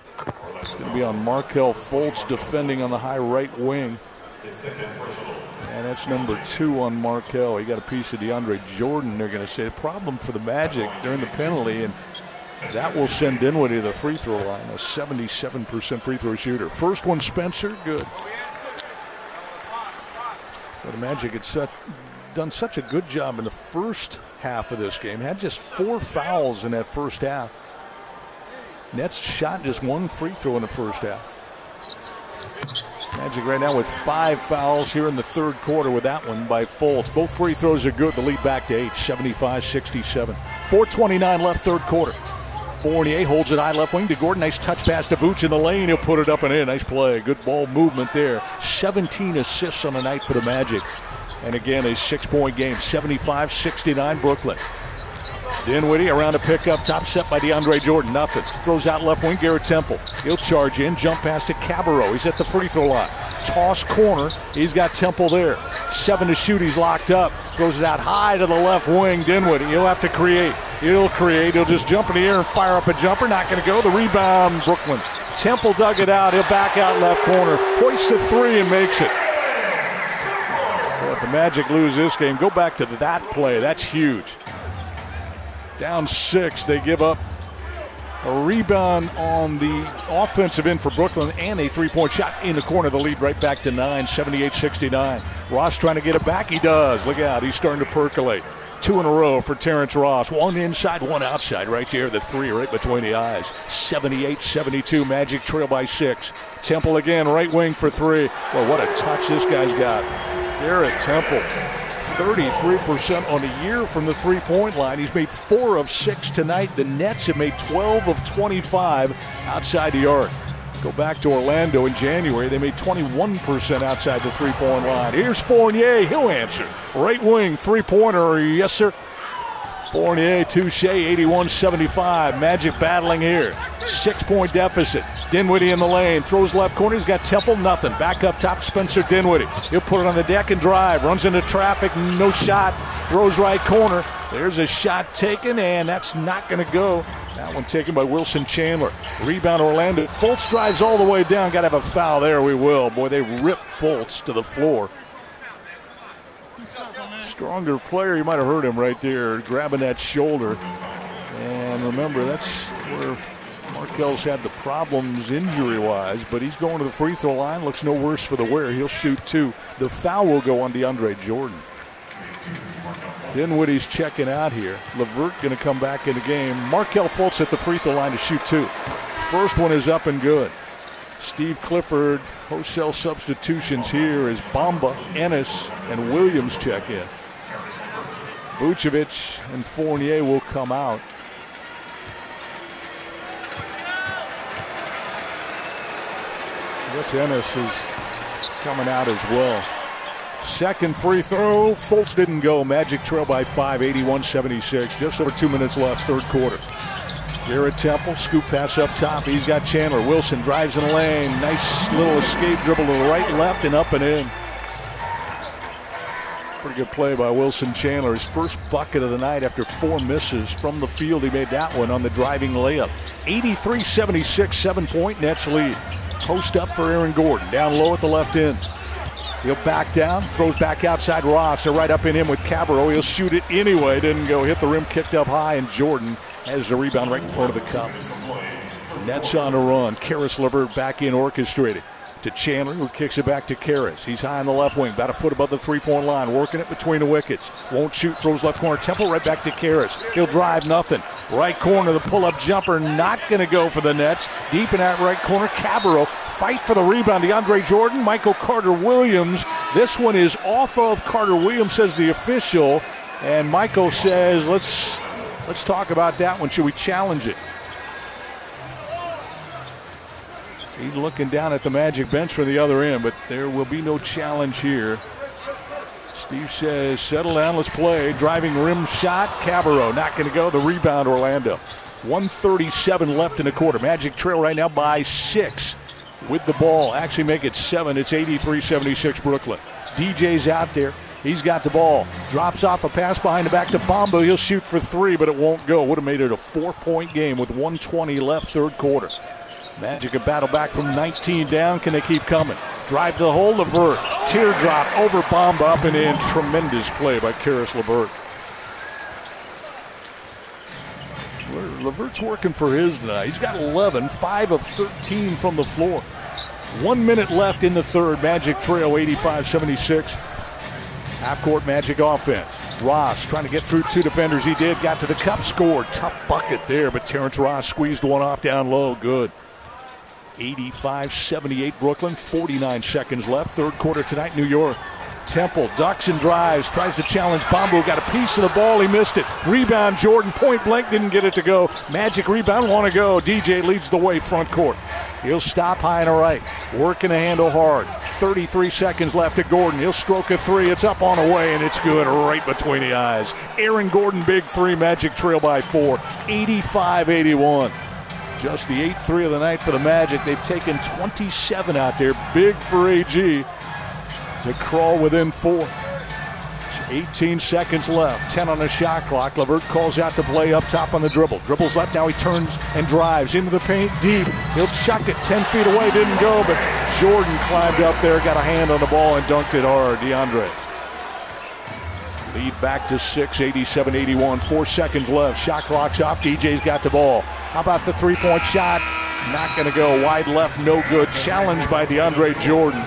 It's going to be on Markelle Fultz defending on the high right wing. And that's number two on Markelle. He got a piece of DeAndre Jordan, they're going to say. The problem for the Magic during the penalty, and that will send Dinwiddie to the free throw line, a 77% free throw shooter. First one, Spencer, good. But the Magic had set, done such a good job in the first half of this game. Had just four fouls in that first half. Nets shot just one free throw in the first half. Magic right now with five fouls here in the third quarter with that one by Fultz. Both free throws are good. The lead back to eight, 75 67. 4.29 left, third quarter. Fournier holds it high left wing to Gordon. Nice touch pass to Vooch in the lane. He'll put it up and in. Nice play. Good ball movement there. 17 assists on the night for the Magic. And again, a six point game, 75 69 Brooklyn. Dinwiddie around a pickup, top set by DeAndre Jordan. Nothing. Throws out left wing, Garrett Temple. He'll charge in, jump pass to Cabarrot. He's at the free throw line. Toss corner. He's got Temple there. Seven to shoot. He's locked up. Throws it out high to the left wing. Dinwiddie. He'll have to create. He'll create. He'll just jump in the air and fire up a jumper. Not going to go. The rebound, Brooklyn. Temple dug it out. He'll back out left corner. Hoists the three and makes it. Magic lose this game, go back to that play. That's huge. Down six, they give up a rebound on the offensive end for Brooklyn and a three point shot in the corner. The lead right back to nine, 78 69. Ross trying to get it back. He does. Look out. He's starting to percolate. Two in a row for Terrence Ross. One inside, one outside. Right there, the three right between the eyes. 78 72. Magic trail by six. Temple again, right wing for three. Well, what a touch this guy's got. Garrett Temple. 33% on the year from the three point line. He's made four of six tonight. The Nets have made 12 of 25 outside the arc. Go back to Orlando in January. They made 21% outside the three point line. Here's Fournier. He'll answer. Right wing, three pointer. Yes, sir. Fournier, touche, 81 75. Magic battling here. Six point deficit. Dinwiddie in the lane. Throws left corner. He's got Temple, nothing. Back up top, Spencer Dinwiddie. He'll put it on the deck and drive. Runs into traffic, no shot. Throws right corner. There's a shot taken, and that's not going to go. That one taken by Wilson Chandler. Rebound Orlando. Fultz drives all the way down. Got to have a foul there. We will. Boy, they rip Fultz to the floor. Stronger player. You might have heard him right there grabbing that shoulder. And remember, that's where Markelle's had the problems injury wise, but he's going to the free throw line. Looks no worse for the wear. He'll shoot two. The foul will go on DeAndre Jordan. Dinwiddie's checking out here. LeVert going to come back in the game. Markelle Fultz at the free throw line to shoot two. First one is up and good. Steve Clifford, wholesale substitutions here as Bamba, Ennis, and Williams check in. Vucevic and Fournier will come out. Yes, Ennis is coming out as well. Second free throw. Fultz didn't go. Magic trail by five, 81 76. Just over two minutes left, third quarter. Garrett Temple, scoop pass up top. He's got Chandler. Wilson drives in the lane. Nice little escape dribble to the right, left, and up and in. Pretty good play by Wilson Chandler. His first bucket of the night after four misses from the field. He made that one on the driving layup. 83 76, seven point Nets lead. Post up for Aaron Gordon. Down low at the left end. He'll back down, throws back outside Ross. They're right up in him with Cabarrot. He'll shoot it anyway. Didn't go. Hit the rim, kicked up high, and Jordan has the rebound right in front of the cup. Nets on a run. Caris LeVert back in orchestrated to Chandler, who kicks it back to Caris. He's high on the left wing, about a foot above the three-point line, working it between the wickets. Won't shoot, throws left corner. Temple right back to Caris. He'll drive nothing. Right corner, the pull-up jumper, not going to go for the Nets. Deep in that right corner, Cabarrot fight for the rebound. DeAndre Jordan, Michael Carter Williams. This one is off of Carter Williams, says the official. And Michael says, let's let's talk about that one. Should we challenge it? He's looking down at the Magic bench for the other end, but there will be no challenge here. Steve says, settle down, let's play. Driving rim shot, Cabarrot not going to go. The rebound, Orlando. 137 left in the quarter. Magic trail right now by six with the ball. Actually make it seven. It's 83-76 Brooklyn. DJ's out there. He's got the ball. Drops off a pass behind the back to Bamba. He'll shoot for three, but it won't go. Would have made it a four-point game with 120 left third quarter. Magic a battle back from 19 down. Can they keep coming? Drive to the hole, LeVert. Teardrop over Bamba up and in. Tremendous play by Caris LeVert. LeVert's working for his tonight. He's got 11, 5 of 13 from the floor. One minute left in the third. Magic trail 85 76. Half court Magic offense. Ross trying to get through two defenders. He did. Got to the cup, scored. Tough bucket there, but Terrence Ross squeezed one off down low. Good. 85 78 Brooklyn. 49 seconds left. Third quarter tonight, New York. Temple ducks and drives, tries to challenge Bamba. Got a piece of the ball, he missed it. Rebound, Jordan point blank didn't get it to go. Magic rebound, want to go. DJ leads the way front court. He'll stop high and right, working the handle hard. 33 seconds left to Gordon. He'll stroke a three. It's up on the way, and it's good right between the eyes. Aaron Gordon, big three. Magic trail by four. 85 81. Just the eighth three of the night for the Magic. They've taken 27 out there. Big for AG to crawl within four. 18 seconds left, 10 on the shot clock. LeVert calls out to play up top on the dribble. Dribbles left, now he turns and drives into the paint deep. He'll chuck it 10 feet away, didn't go, but Jordan climbed up there, got a hand on the ball, and dunked it hard. DeAndre. Lead back to 6, 87 81. Four seconds left. Shot clock's off. DJ's got the ball. How about the three point shot? Not going to go. Wide left, no good. Challenged by DeAndre Jordan.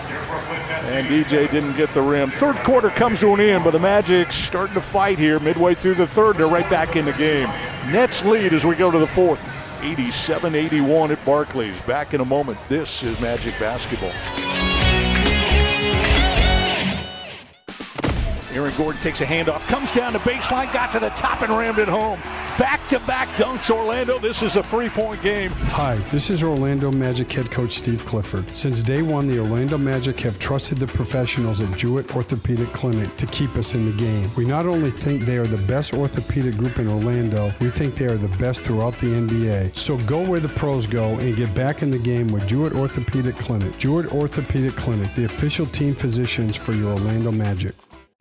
And DJ didn't get the rim. Third quarter comes to an end, but the Magic starting to fight here midway through the third. They're right back in the game. Nets lead as we go to the fourth. 87 81 at Barclays. Back in a moment. This is Magic Basketball. Aaron Gordon takes a handoff, comes down the baseline, got to the top and rammed it home. Back to back dunks, Orlando. This is a three point game. Hi, this is Orlando Magic head coach Steve Clifford. Since day one, the Orlando Magic have trusted the professionals at Jewett Orthopedic Clinic to keep us in the game. We not only think they are the best orthopedic group in Orlando, we think they are the best throughout the NBA. So go where the pros go and get back in the game with Jewett Orthopedic Clinic. Jewett Orthopedic Clinic, the official team physicians for your Orlando Magic.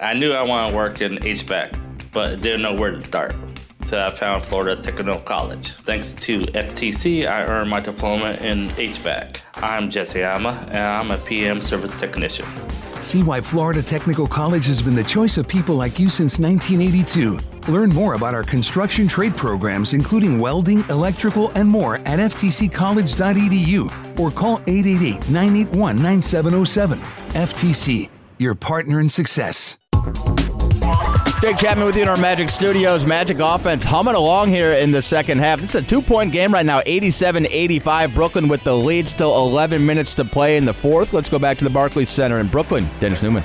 I knew I wanted to work in HVAC, but didn't know where to start. So I found Florida Technical College. Thanks to FTC, I earned my diploma in HVAC. I'm Jesse Ama, and I'm a PM service technician. See why Florida Technical College has been the choice of people like you since 1982. Learn more about our construction trade programs, including welding, electrical, and more at ftccollege.edu or call 888 981 9707. FTC, your partner in success. Jake Chapman with you in our Magic Studios. Magic offense humming along here in the second half. It's a two point game right now, 87 85. Brooklyn with the lead, still 11 minutes to play in the fourth. Let's go back to the Barclays Center in Brooklyn. Dennis Neumann.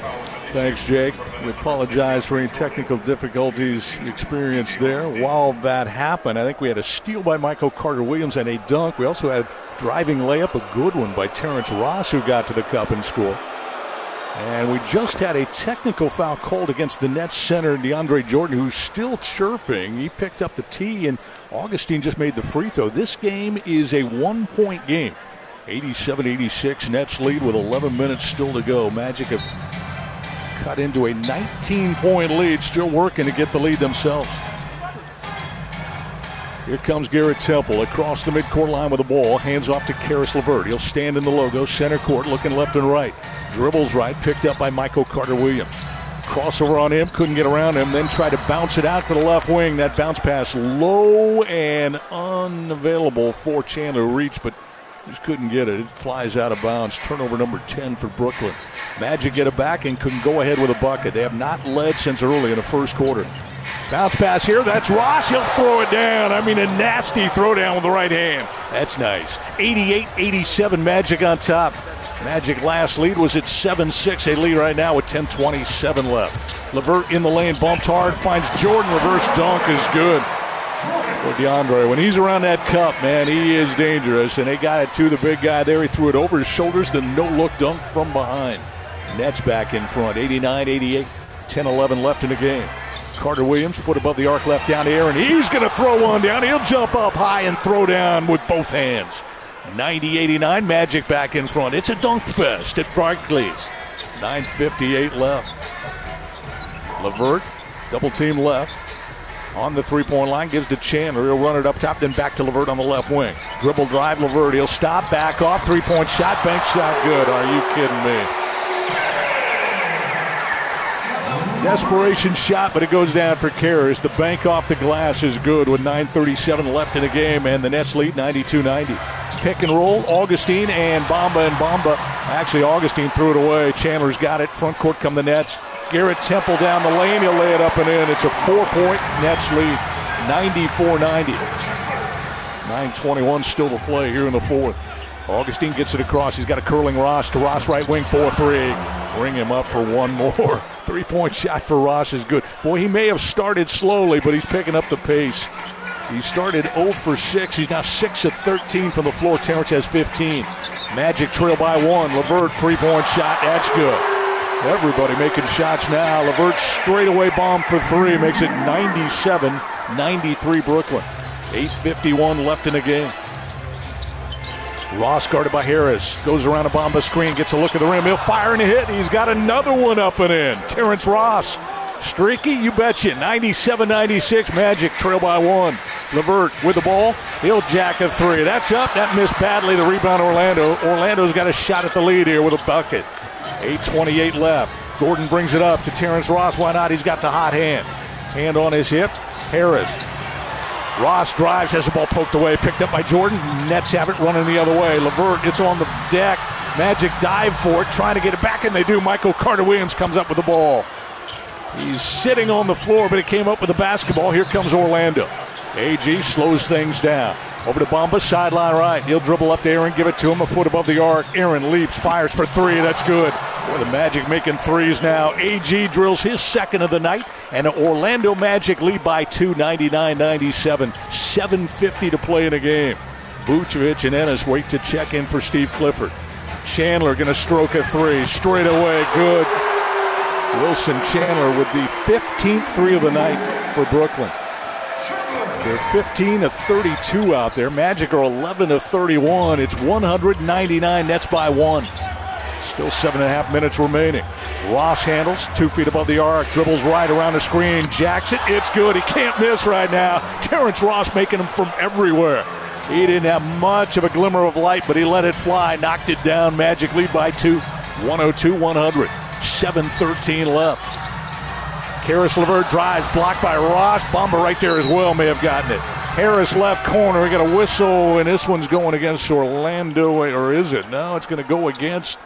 Thanks, Jake. We apologize for any technical difficulties experienced there. While that happened, I think we had a steal by Michael Carter Williams and a dunk. We also had driving layup, a good one by Terrence Ross, who got to the cup and scored. And we just had a technical foul called against the Nets center, DeAndre Jordan, who's still chirping. He picked up the tee, and Augustin just made the free throw. This game is a one point game. 87 86, Nets lead with 11 minutes still to go. Magic have cut into a 19 point lead, still working to get the lead themselves. Here comes Garrett Temple across the midcourt line with the ball. Hands off to Caris LeVert. He'll stand in the logo, center court, looking left and right. Dribbles right, picked up by Michael Carter Williams. Crossover on him, couldn't get around him, then tried to bounce it out to the left wing. That bounce pass low and unavailable for Chandler Reach, but just couldn't get it. It flies out of bounds. Turnover number 10 for Brooklyn. Magic get it back and can go ahead with a bucket. They have not led since early in the first quarter. Bounce pass here. That's Ross. He'll throw it down. I mean, a nasty throwdown with the right hand. That's nice. 88 87 Magic on top. Magic last lead was at 7 6. A lead right now with 10 27 left. LeVert in the lane, bumped hard, finds Jordan. Reverse dunk is good. For DeAndre, when he's around that cup, man, he is dangerous. And they got it to the big guy there. He threw it over his shoulders, the no look dunk from behind. Nets back in front, 89 88. 10 11 left in the game. Carter Williams, foot above the arc, left down to Aaron. He's going to throw one down. He'll jump up high and throw down with both hands. 90 89, Magic back in front. It's a dunk fest at Barclays. 9.58 left. LeVert, double team left. On the three point line, gives to Chandler. He'll run it up top, then back to LeVert on the left wing. Dribble drive, LeVert. He'll stop, back off, three point shot, bank shot, good. Are you kidding me? Desperation shot, but it goes down for Caris. The bank off the glass is good with 9.37 left in the game, and the Nets lead 92 90. Pick and roll, Augustin and Bamba and Bamba. Actually, Augustin threw it away. Chandler's got it. Front court come the Nets. Garrett Temple down the lane. He'll lay it up and in. It's a four point Nets lead, 94 90. 9.21 still to play here in the fourth. Augustin gets it across. He's got a curling Ross to Ross right wing 4 3. Bring him up for one more. Three point shot for Ross is good. Boy, he may have started slowly, but he's picking up the pace. He started 0 for 6. He's now 6 of 13 from the floor. Terrence has 15. Magic trail by one. LeVert three point shot. That's good. Everybody making shots now. LeVert straight away bomb for three. Makes it 97 93 Brooklyn. 8.51 left in the game. Ross guarded by Harris. Goes around a Bamba screen, gets a look at the rim. He'll fire and hit. He's got another one up and in. Terrence Ross. Streaky, you betcha. 97 96. Magic trail by one. LeVert with the ball. He'll jack a three. That's up. That missed badly. The rebound, Orlando. Orlando's got a shot at the lead here with a bucket. 8.28 left. Gordon brings it up to Terrence Ross. Why not? He's got the hot hand. Hand on his hip. Harris Ross drives, has the ball poked away, picked up by Jordan. Nets have it running the other way. LeVert, it's on the deck. Magic dive for it, trying to get it back, and they do. Michael Carter Williams comes up with the ball. He's sitting on the floor, but it came up with the basketball. Here comes Orlando. AG slows things down. Over to Bamba, sideline right. He'll dribble up to Aaron, give it to him a foot above the arc. Aaron leaps, fires for three. That's good. Boy, the Magic making threes now. AG drills his second of the night, and Orlando Magic lead by two, 99 97. 7.50 to play in a game. Vucevic and Ennis wait to check in for Steve Clifford. Chandler going to stroke a three. Straight away, good. Wilson Chandler with the 15th three of the night for Brooklyn. They're 15 of 32 out there. Magic are 11 of 31. It's 199 nets by one. Still seven and a half minutes remaining. Ross handles two feet above the arc, dribbles right around the screen, jacks it. It's good. He can't miss right now. Terrence Ross making them from everywhere. He didn't have much of a glimmer of light, but he let it fly, knocked it down. Magic lead by two, 102 100. 7.13 left. Caris LeVert drives, blocked by Ross. Bamba right there as well may have gotten it. Harris left corner, got a whistle, and this one's going against Orlando, or is it? No, it's going to go against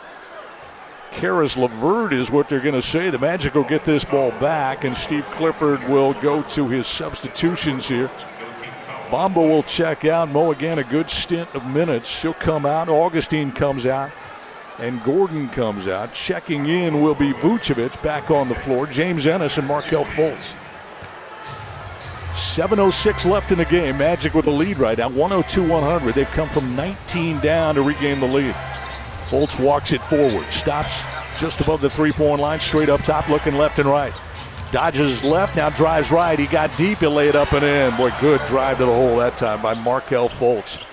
Caris LeVert is what they're going to say. The Magic will get this ball back, and Steve Clifford will go to his substitutions here. Bamba will check out. Mo again, a good stint of minutes. She'll come out. Augustin comes out. And Gordon comes out. Checking in will be Vucevic back on the floor. James Ennis and Markelle Fultz. 7.06 left in the game. Magic with a lead right now. 102 100. They've come from 19 down to regain the lead. Fultz walks it forward. Stops just above the three point line. Straight up top, looking left and right. Dodges left, now drives right. He got deep, he'll lay it up and in. Boy, good drive to the hole that time by Markelle Fultz.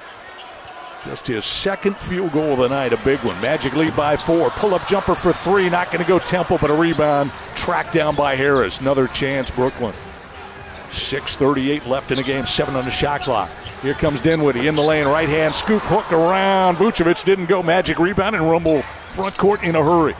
Just his second field goal of the night, a big one. Magic lead by four. Pull up jumper for three. Not going to go Temple, but a rebound. Tracked down by Harris. Another chance, Brooklyn. 6.38 left in the game, seven on the shot clock. Here comes Dinwiddie in the lane, right hand scoop, hook around. Vucevic didn't go. Magic rebound and rumble front court in a hurry.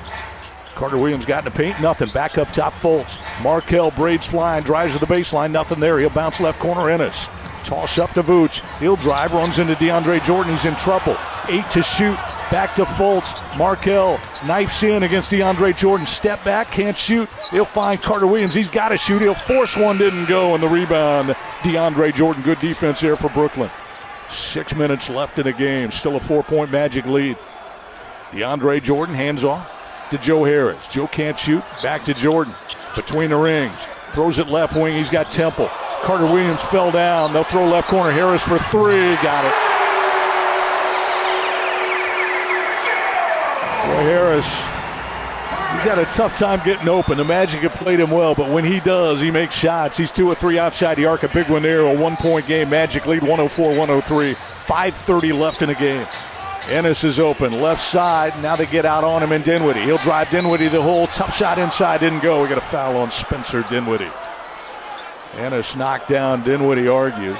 Carter Williams got in the paint, nothing. Back up top, Fultz. Markelle braids flying, drives to the baseline, nothing there. He'll bounce left corner, Ennis. Toss up to Vooch. He'll drive, runs into DeAndre Jordan. He's in trouble. Eight to shoot. Back to Fultz. Markelle knifes in against DeAndre Jordan. Step back, can't shoot. He'll find Carter Williams. He's got to shoot. He'll force one, didn't go. And the rebound, DeAndre Jordan. Good defense here for Brooklyn. Six minutes left in the game. Still a four point magic lead. DeAndre Jordan hands off to Joe Harris. Joe can't shoot. Back to Jordan. Between the rings. Throws it left wing. He's got Temple. Carter Williams fell down. They'll throw left corner. Harris for three. Got it. Boy, Harris, he's had a tough time getting open. The Magic have played him well, but when he does, he makes shots. He's two or three outside the arc. A big one there. A one point game. Magic lead 104 103. 5.30 left in the game. Ennis is open, left side. Now they get out on him and Dinwiddie. He'll drive Dinwiddie the hole. Tough shot inside, didn't go. We got a foul on Spencer Dinwiddie. Ennis knocked down. Dinwiddie argues.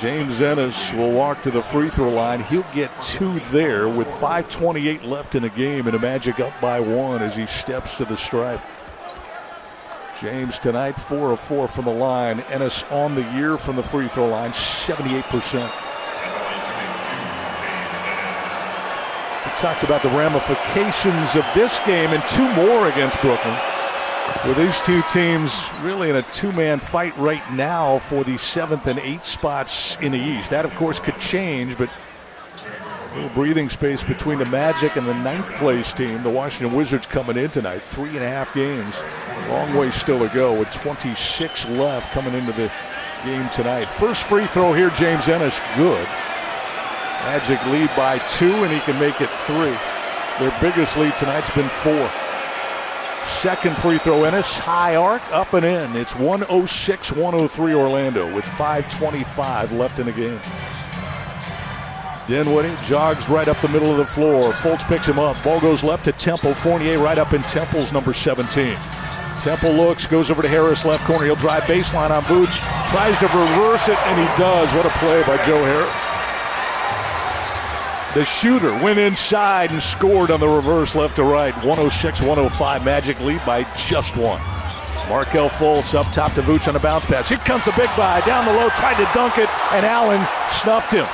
James Ennis will walk to the free throw line. He'll get two there with 5.28 left in the game, and a Magic up by one as he steps to the stripe. James tonight, 4 of 4 from the line. Ennis on the year from the free throw line, 78%. Talked about the ramifications of this game and two more against Brooklyn. With these two teams really in a two man fight right now for the seventh and eighth spots in the East. That, of course, could change, but a little breathing space between the Magic and the ninth place team. The Washington Wizards coming in tonight. Three and a half games. Long way still to go with 26 left coming into the game tonight. First free throw here, James Ennis. Good. Magic lead by two, and he can make it three. Their biggest lead tonight's been four. Second free throw, Ennis. High arc, up and in. It's 106 103 Orlando with 5.25 left in the game. Dinwiddie jogs right up the middle of the floor. Fultz picks him up. Ball goes left to Temple. Fournier right up in Temple's number 17. Temple looks, goes over to Harris, left corner. He'll drive baseline on Boots. Tries to reverse it, and he does. What a play by Joe Harris. The shooter went inside and scored on the reverse left to right. 106 105. Magic lead by just one. Markelle Fultz up top to Vooch on a bounce pass. Here comes the big buy. Down the low, tried to dunk it, and Allen snuffed him.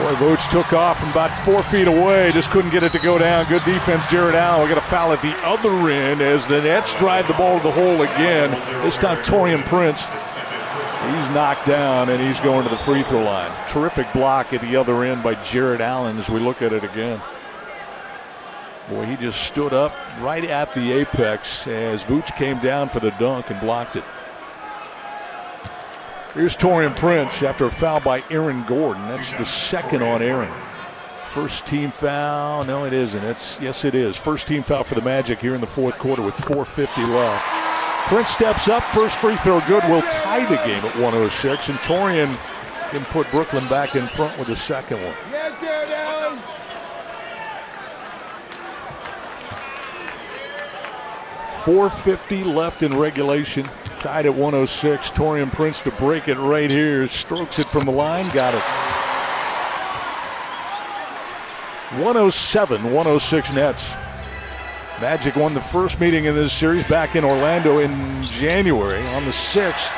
Boy, Vooch took off from about four feet away. Just couldn't get it to go down. Good defense, Jarrett Allen. We got a foul at the other end as the Nets drive the ball to the hole again. This time, Taurean Prince. He's knocked down and he's going to the free throw line. Terrific block at the other end by Jarrett Allen as we look at it again. Boy, he just stood up right at the apex as Vooch came down for the dunk and blocked it. Here's Taurean Prince after a foul by Aaron Gordon. That's the second on Aaron. First team foul. No, it isn't. It's yes, it is. First team foul for the Magic here in the fourth quarter with 4:50 left. Prince steps up. First free throw good. Will tie the game at 106. And Taurean can put Brooklyn back in front with the second one. Yes, Jarrett Allen. Four fifty left in regulation. Tied at 106. Taurean Prince to break it right here. Strokes it from the line. Got it. 107 106 Nets. Magic won the first meeting in this series back in Orlando in January on the 6th.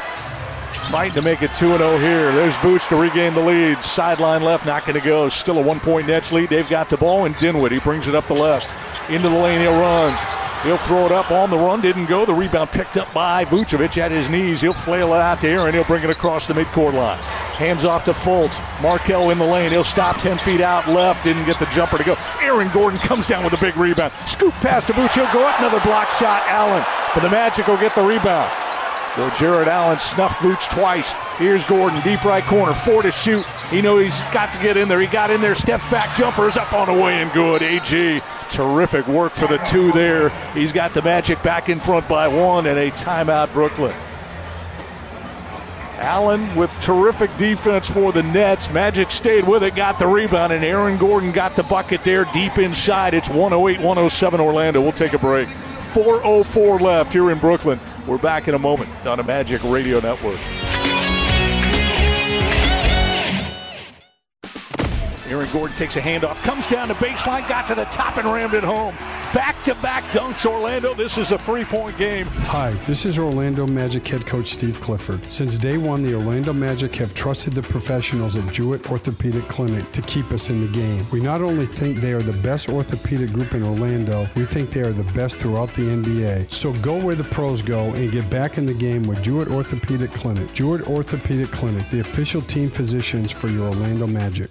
Fighting to make it 2 0 here. There's Vooch to regain the lead. Sideline left, not going to go. Still a one point Nets lead. They've got the ball, and Dinwiddie brings it up the left. Into the lane, he'll run. He'll throw it up on the run. Didn't go. The rebound picked up by Vucevic at his knees. He'll flail it out to Aaron. He'll bring it across the midcourt line. Hands off to Fultz. Markelle in the lane. He'll stop 10 feet out left. Didn't get the jumper to go. Aaron Gordon comes down with a big rebound. Scoop pass to Vuce. He'll go up. Another block shot. Allen. But the Magic will get the rebound. Well, Jarrett Allen snuffed Vooch twice. Here's Gordon, deep right corner, four to shoot. He knows he's got to get in there. He got in there, steps back, jumper is up on the way and good. AG, terrific work for the two there. He's got the Magic back in front by one and a timeout, Brooklyn. Allen with terrific defense for the Nets. Magic stayed with it, got the rebound, and Aaron Gordon got the bucket there deep inside. It's 108 107 Orlando. We'll take a break. 4.04 left here in Brooklyn. We're back in a moment on a Magic Radio Network. Aaron Gordon takes a handoff, comes down the baseline, got to the top and rammed it home. Back to back dunks, Orlando. This is a three point game. Hi, this is Orlando Magic head coach Steve Clifford. Since day one, the Orlando Magic have trusted the professionals at Jewett Orthopedic Clinic to keep us in the game. We not only think they are the best orthopedic group in Orlando, we think they are the best throughout the NBA. So go where the pros go and get back in the game with Jewett Orthopedic Clinic. Jewett Orthopedic Clinic, the official team physicians for your Orlando Magic.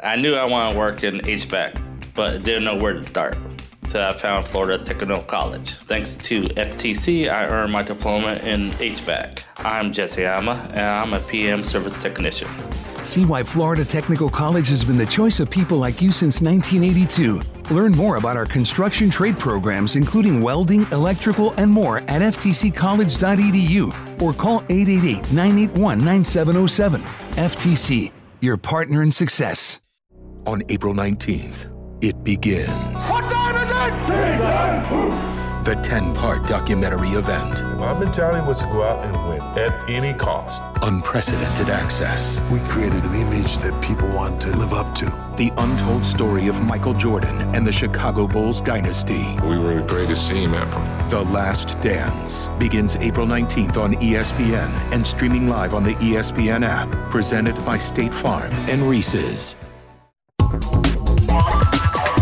I knew I wanted to work in HVAC, but didn't know where to start. So I found Florida Technical College. Thanks to FTC, I earned my diploma in HVAC. I'm Jesse Ama, and I'm a PM service technician. See why Florida Technical College has been the choice of people like you since 1982. Learn more about our construction trade programs, including welding, electrical, and more at ftccollege.edu or call 888 981 9707. FTC, your partner in success. On April 19th, it begins. What time is it? The 10 part documentary event. My mentality was to go out and win at any cost. Unprecedented access. We created an image that people want to live up to. The untold story of Michael Jordan and the Chicago Bulls dynasty. We were the greatest team ever. The Last Dance begins April 19th on ESPN and streaming live on the ESPN app. Presented by State Farm and Reese's.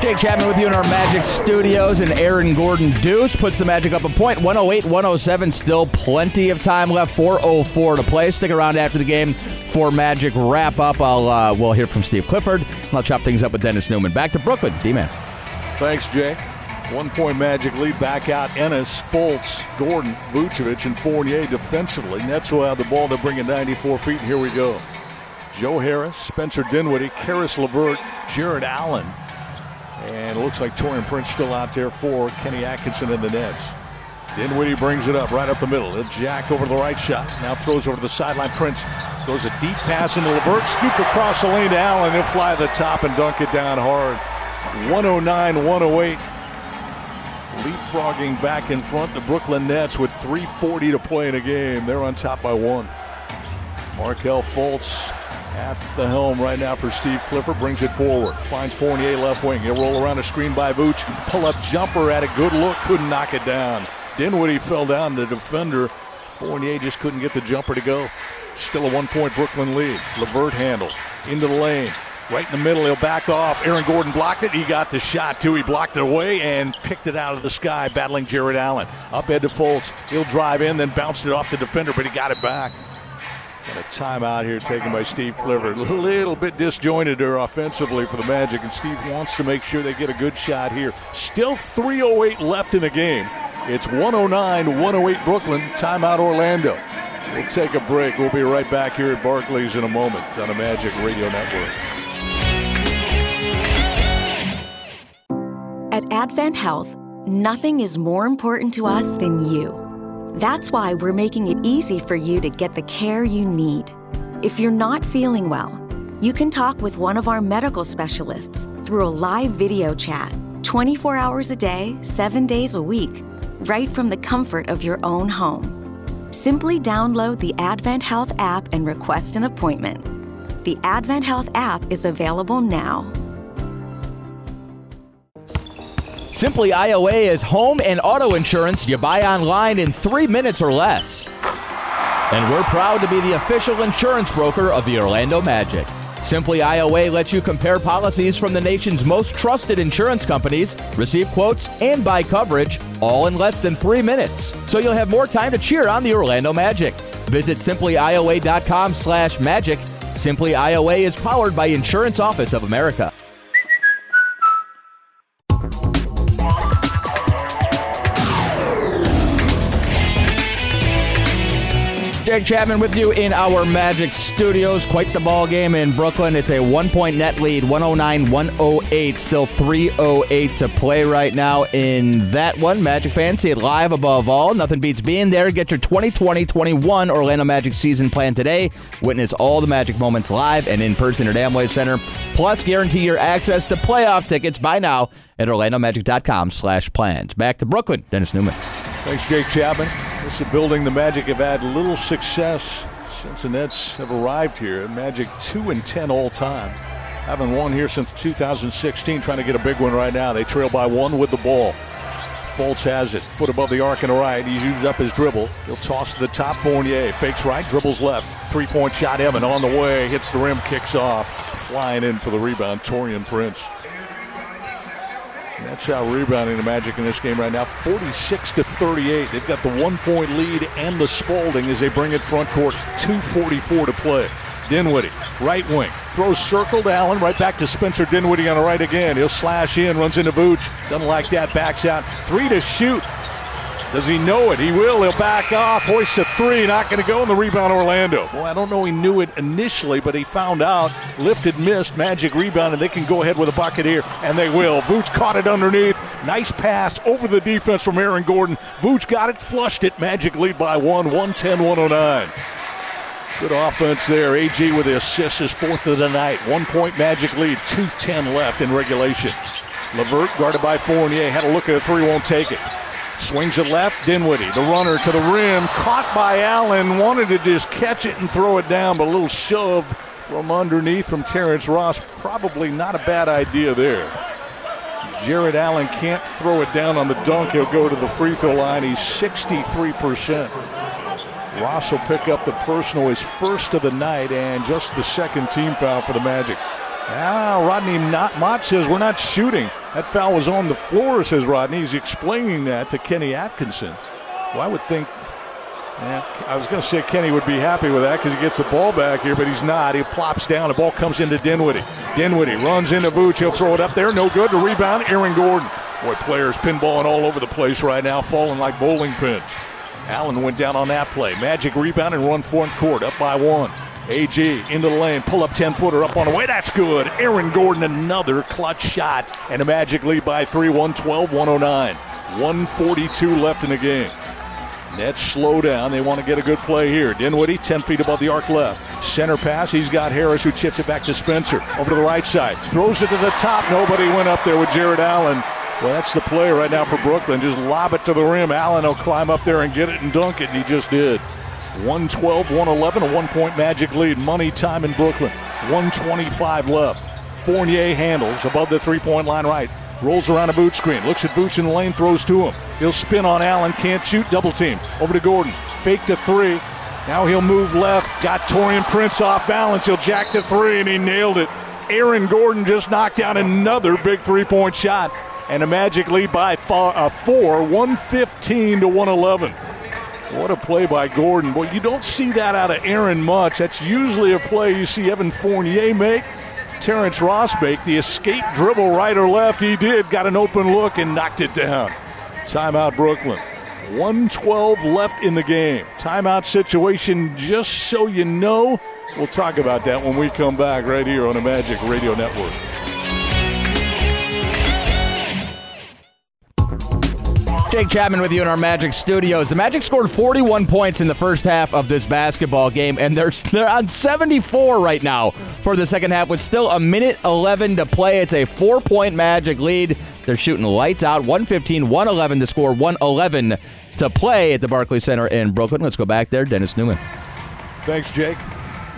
Jake Chapman with you in our Magic studios, and Aaron Gordon Deuce puts the Magic up a point. 108 107, still plenty of time left. 404 to play. Stick around after the game for Magic wrap up. I'll uh, We'll hear from Steve Clifford, and I'll chop things up with Dennis Neumann. Back to Brooklyn, D Man. Thanks, Jay. One point Magic lead back out. Ennis, Fultz, Gordon, Vucevic, and Fournier defensively. Nets will have the ball. They're bringing 94 feet. And here we go. Joe Harris, Spencer Dinwiddie, Caris LeVert, Jarrett Allen. And it looks like Taurean Prince still out there for Kenny Atkinson in the Nets. Dinwiddie brings it up right up the middle. He'll jack over the right shot. Now throws over the sideline. Prince throws a deep pass into LeVert. Scoop across the lane to Allen. He'll fly the top and dunk it down hard. 109 108. Leapfrogging back in front. The Brooklyn Nets with 3.40 to play in a game. They're on top by one. Markelle Fultz at the helm right now for Steve Clifford. Brings it forward. Finds Fournier left wing. He'll roll around a screen by Vooch. Pull up jumper at a good look. Couldn't knock it down. Dinwiddie fell down. The defender. Fournier just couldn't get the jumper to go. Still a one point Brooklyn lead. LeVert handle. Into the lane. Right in the middle, he'll back off. Aaron Gordon blocked it. He got the shot too. He blocked it away and picked it out of the sky, battling Jarrett Allen. Up head to Fultz. He'll drive in, then bounced it off the defender, but he got it back. And a timeout here taken by Steve Clifford. A little bit disjointed there offensively for the Magic, and Steve wants to make sure they get a good shot here. Still 3.08 left in the game. It's 109 108 Brooklyn. Timeout Orlando. We'll take a break. We'll be right back here at Barclays in a moment on the Magic Radio Network. At Advent Health, nothing is more important to us than you. That's why we're making it easy for you to get the care you need. If you're not feeling well, you can talk with one of our medical specialists through a live video chat 24 hours a day, 7 days a week, right from the comfort of your own home. Simply download the Advent Health app and request an appointment. The Advent Health app is available now. Simply IOA is home and auto insurance you buy online in three minutes or less. And we're proud to be the official insurance broker of the Orlando Magic. Simply IOA lets you compare policies from the nation's most trusted insurance companies, receive quotes, and buy coverage all in less than three minutes. So you'll have more time to cheer on the Orlando Magic. Visit simplyioa.com slash magic. Simply IOA is powered by Insurance Office of America. Jake Chapman with you in our Magic Studios. Quite the ball game in Brooklyn. It's a one point net lead, 109 108. Still 308 to play right now in that one. Magic fans, see it live above all. Nothing beats being there. Get your 2020 21 Orlando Magic season plan today. Witness all the Magic moments live and in person at Amway Center. Plus, guarantee your access to playoff tickets by now at orlandomagic.com slash plans. Back to Brooklyn. Dennis Neumann. Thanks, Jake Chapman. This is building the Magic have had little success since the Nets have arrived here. Magic 2 and 10 all time. Haven't won here since 2016, trying to get a big one right now. They trail by one with the ball. Fultz has it. Foot above the arc and right. He's used up his dribble. He'll toss to the top. Fournier fakes right, dribbles left. Three point shot. Evan on the way. Hits the rim, kicks off. Flying in for the rebound. Taurean Prince. That's how rebounding the Magic in this game right now. 46 to 38. They've got the one point lead and the Spalding as they bring it front court. 2.44 to play. Dinwiddie, right wing, throws circle to Allen, right back to Spencer Dinwiddie on the right again. He'll slash in, runs into Vooch. Doesn't like that, backs out. Three to shoot. Does he know it? He will. He'll back off. Hoists a three. Not going to go in the rebound, Orlando. Well, I don't know he knew it initially, but he found out. Lifted, missed. Magic rebound, and they can go ahead with a bucket here, and they will. Vooch caught it underneath. Nice pass over the defense from Aaron Gordon. Vooch got it, flushed it. Magic lead by one, 110 109. Good offense there. AG with the assist, his fourth of the night. One point Magic lead, 2.10 left in regulation. LeVert guarded by Fournier, had a look at a three, won't take it. Swings it left, Dinwiddie, the runner to the rim, caught by Allen, wanted to just catch it and throw it down, but a little shove from underneath from Terrence Ross. Probably not a bad idea there. Jarrett Allen can't throw it down on the dunk. He'll go to the free throw line. He's 63%. Ross will pick up the personal, his first of the night, and just the second team foul for the Magic. Now, Rodney Mott says we're not shooting. That foul was on the floor, says Rodney. He's explaining that to Kenny Atkinson. Well, I would think, yeah, I was going to say Kenny would be happy with that because he gets the ball back here, but he's not. He plops down. The ball comes into Dinwiddie. Dinwiddie runs into Vooch. He'll throw it up there. No good. To rebound, Aaron Gordon. Boy, players pinballing all over the place right now, falling like bowling pins. Allen went down on that play. Magic rebound and run front court, up by one. AG into the lane, pull up 10 footer up on the way. That's good. Aaron Gordon, another clutch shot, and a Magic lead by three, 112 109. 142 left in the game. Nets slow down. They want to get a good play here. Dinwiddie, 10 feet above the arc left. Center pass. He's got Harris who chips it back to Spencer. Over to the right side. Throws it to the top. Nobody went up there with Jarrett Allen. Well, that's the play right now for Brooklyn. Just lob it to the rim. Allen will climb up there and get it and dunk it, and he just did. 112 111, a one point magic lead. Money time in Brooklyn. 125 left. Fournier handles above the three point line right. Rolls around a boot screen. Looks at Vooch in the lane, throws to him. He'll spin on Allen, can't shoot, double team. Over to Gordon. Fake to three. Now he'll move left. Got Taurean Prince off balance. He'll jack the three, and he nailed it. Aaron Gordon just knocked down another big three point shot. And a magic lead by four, uh, four 115 to 111. What a play by Gordon. Boy, you don't see that out of Aaron much. That's usually a play you see Evan Fournier make. Terrence Ross make the escape dribble right or left. He did, got an open look and knocked it down. Timeout Brooklyn. 112 left in the game. Timeout situation, just so you know. We'll talk about that when we come back right here on the Magic Radio Network. Jake Chapman with you in our Magic studios. The Magic scored 41 points in the first half of this basketball game, and they're, they're on 74 right now for the second half with still a minute 11 to play. It's a four point Magic lead. They're shooting lights out 115, 111 to score, 111 to play at the Barclays Center in Brooklyn. Let's go back there. Dennis Neumann. Thanks, Jake.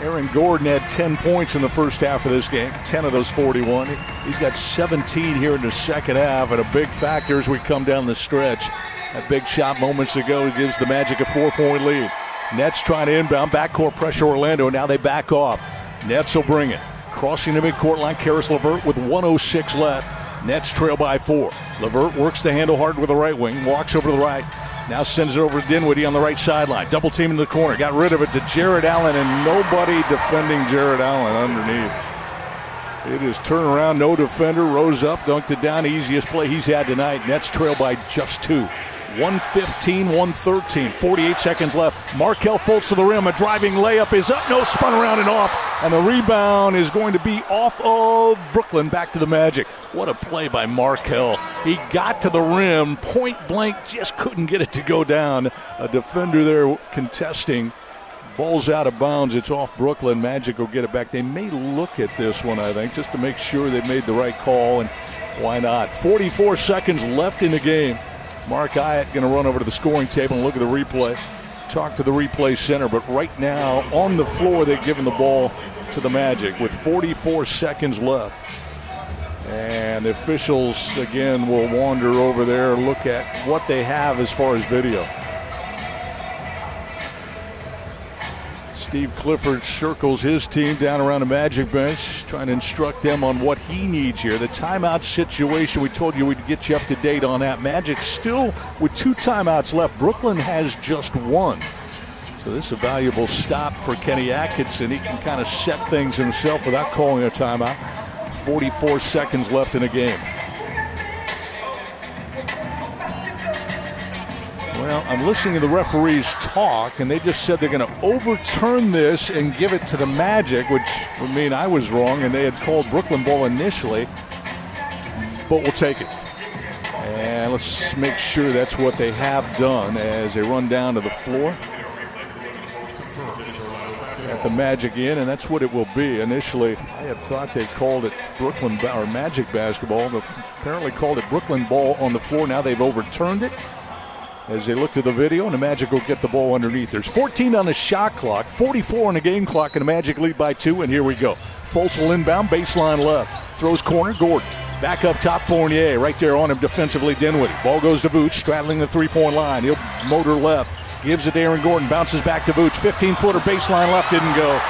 Aaron Gordon had 10 points in the first half of this game, 10 of those 41. He's got 17 here in the second half, and a big factor as we come down the stretch. That big shot moments ago gives the Magic a four point lead. Nets trying to inbound, backcourt pressure Orlando. And now they back off. Nets will bring it. Crossing the midcourt line, Caris LeVert with 106 left. Nets trail by four. LeVert works the handle hard with the right wing, walks over to the right, now sends it over to Dinwiddie on the right sideline. Double team in the corner. Got rid of it to Jarrett Allen, and nobody defending Jarrett Allen underneath. It is turnaround, no defender, rose up, dunked it down. Easiest play he's had tonight. Nets trail by just two. 115, 113, 48 seconds left. Markelle Fultz to the rim. A driving layup is up. No, spun around and off. And the rebound is going to be off of Brooklyn back to the Magic. What a play by Markelle. He got to the rim, point blank, just couldn't get it to go down. A defender there contesting. Ball's out of bounds. It's off Brooklyn. Magic will get it back. They may look at this one, I think, just to make sure they made the right call. And why not? 44 seconds left in the game. Mark Ayotte going to run over to the scoring table and look at the replay. Talk to the replay center, but right now on the floor they've given the ball to the Magic with 44 seconds left. And the officials again will wander over there, look at what they have as far as video. Steve Clifford circles his team down around the Magic bench, trying to instruct them on what he needs here. The timeout situation, we told you we'd get you up to date on that. Magic still with two timeouts left. Brooklyn has just one. So this is a valuable stop for Kenny Atkinson. He can kind of set things himself without calling a timeout. 44 seconds left in the game. I'm listening to the referees talk, and they just said they're going to overturn this and give it to the Magic, which would mean I was wrong, and they had called Brooklyn ball initially, but we'll take it. And let's make sure that's what they have done as they run down to the floor. At the Magic in, and that's what it will be. Initially, I had thought they called it Brooklyn or Magic basketball. They apparently called it Brooklyn ball on the floor. Now they've overturned it as they look to the video, and the Magic will get the ball underneath. There's 14 on the shot clock, 44 on the game clock, and the Magic lead by two, and here we go. Fultz will inbound, baseline left. Throws corner, Gordon. Back up top, Fournier. Right there on him defensively, Dinwiddie. Ball goes to Vooch, straddling the three-point line. He'll motor left. Gives it to Aaron Gordon. Bounces back to Vooch. 15-footer baseline left, didn't go.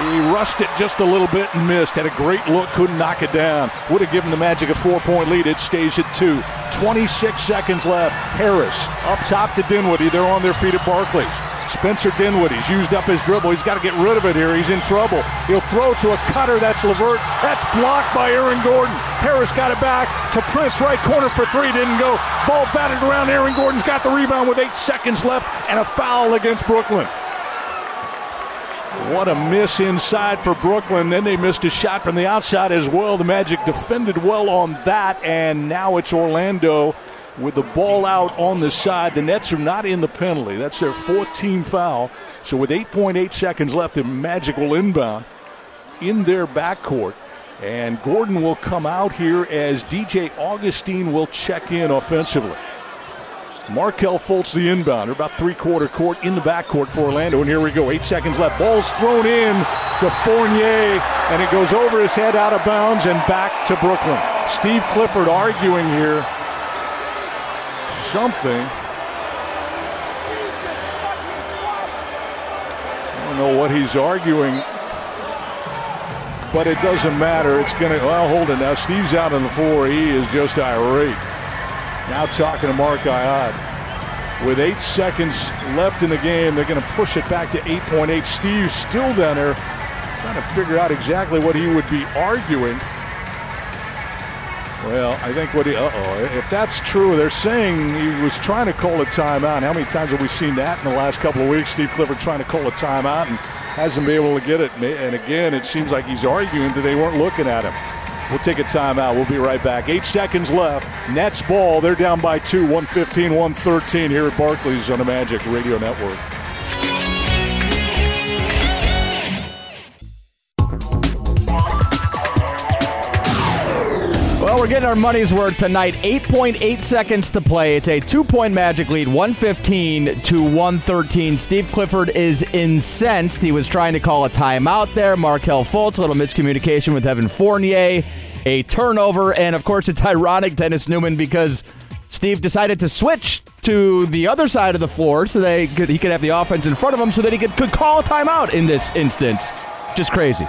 He rushed it just a little bit and missed. Had a great look, couldn't knock it down. Would have given the Magic a four point lead. It stays at two. 26 seconds left. Harris up top to Dinwiddie. They're on their feet at Barclays. Spencer Dinwiddie's used up his dribble. He's got to get rid of it here. He's in trouble. He'll throw to a cutter. That's LeVert. That's blocked by Aaron Gordon. Harris got it back to Prince, right corner for three. Didn't go. Ball batted around. Aaron Gordon's got the rebound with eight seconds left and a foul against Brooklyn. What a miss inside for Brooklyn. Then they missed a shot from the outside as well. The Magic defended well on that, and now it's Orlando with the ball out on the side. The Nets are not in the penalty. That's their fourth team foul. So with 8.8 seconds left, the Magic will inbound in their backcourt. And Gordon will come out here as DJ Augustin will check in offensively. Markelle Fultz, the inbounder, about three quarter court in the backcourt for Orlando. And here we go. Eight seconds left. Ball's thrown in to Fournier, and it goes over his head out of bounds and back to Brooklyn. Steve Clifford arguing here something. I don't know what he's arguing, but it doesn't matter. It's going to, well, hold it now. Steve's out on the floor. He is just irate. Now talking to Mark Ayotte. With eight seconds left in the game, they're going to push it back to 8.8. Steve still down there trying to figure out exactly what he would be arguing. Well, I think what he, uh-oh, if that's true, they're saying he was trying to call a timeout. How many times have we seen that in the last couple of weeks? Steve Clifford trying to call a timeout and hasn't been able to get it. And again, it seems like he's arguing that they weren't looking at him. We'll take a timeout. We'll be right back. Eight seconds left. Nets ball. They're down by two, 115, 113 here at Barclays on the Magic Radio Network. We're getting our money's worth tonight. 8.8 seconds to play. It's a two point Magic lead, 115 to 113. Steve Clifford is incensed. He was trying to call a timeout there. Markelle Fultz, a little miscommunication with Evan Fournier, a turnover. And of course, it's ironic, Dennis Neumann, because Steve decided to switch to the other side of the floor so they could, he could have the offense in front of him so that he could, could call a timeout in this instance. Just crazy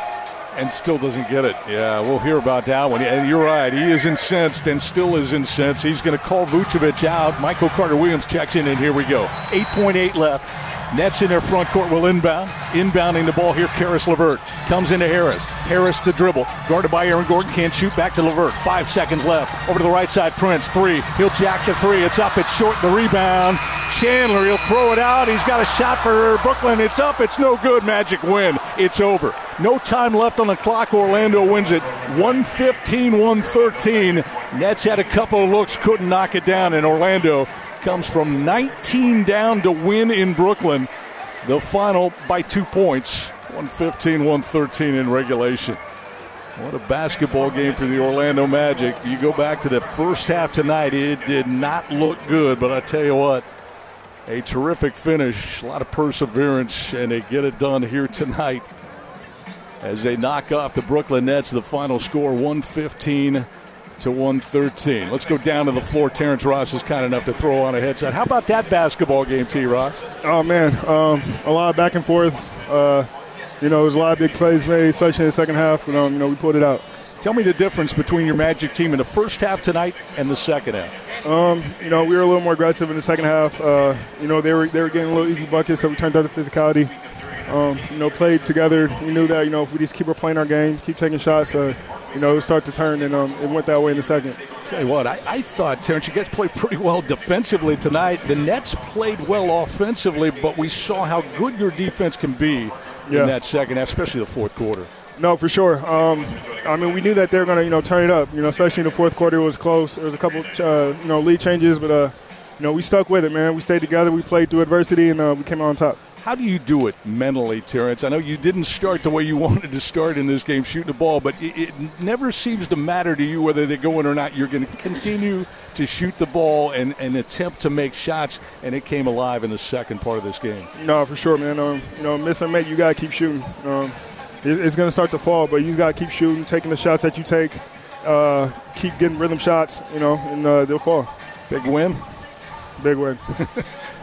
and still doesn't get it. Yeah, we'll hear about that one. And you're right, he is incensed and still is incensed. He's going to call Vucevic out. Michael Carter Williams checks in, and here we go. 8.8 left. Nets in their front court will inbound. Inbounding the ball here, Caris LeVert. Comes into Harris. Harris the dribble. Guarded by Aaron Gordon. Can't shoot. Back to LeVert. Five seconds left. Over to the right side. Prince. Three. He'll jack the three. It's up. It's short. The rebound. Chandler. He'll throw it out. He's got a shot for Brooklyn. It's up. It's no good. Magic win. It's over. No time left on the clock. Orlando wins it 115 113. Nets had a couple of looks, couldn't knock it down, and Orlando comes from 19 down to win in Brooklyn. The final by two points 115 113 in regulation. What a basketball game for the Orlando Magic. You go back to the first half tonight, it did not look good, but I tell you what, a terrific finish, a lot of perseverance, and they get it done here tonight as they knock off the Brooklyn Nets. The final score 115 to 113. Let's go down to the floor. Terrence Ross is kind enough to throw on a headset. How about that basketball game, T. Ross? Oh man, um, a lot of back and forth. Uh, you know, there's a lot of big plays made, especially in the second half. But, um, you know, we pulled it out. Tell me the difference between your Magic team in the first half tonight and the second half. Um, you know, we were a little more aggressive in the second half. Uh, you know, they were they were getting a little easy buckets, so we turned out the physicality. Um, you know, played together. We knew that you know if we just keep playing our game, keep taking shots, uh, you know, start to turn, and um, it went that way in the second. Tell you what, I, I thought, Terrence, you guys played pretty well defensively tonight. The Nets played well offensively, but we saw how good your defense can be yeah. in that second half, especially the fourth quarter. No, for sure. Um, I mean, we knew that they were going to, you know, turn it up. You know, especially in the fourth quarter, it was close. There was a couple, uh, you know, lead changes, but uh, you know, we stuck with it, man. We stayed together. We played through adversity, and uh, we came out on top. How do you do it mentally, Terrence? I know you didn't start the way you wanted to start in this game, shooting the ball, but it, it never seems to matter to you whether they go in or not. You're going to continue to shoot the ball and, and attempt to make shots, and it came alive in the second part of this game. No, for sure, man. Um, you know, miss or make, you got to keep shooting. Um, it, it's going to start to fall, but you got to keep shooting, taking the shots that you take, uh, keep getting rhythm shots, you know, and uh, they'll fall. Big win. Big win. Big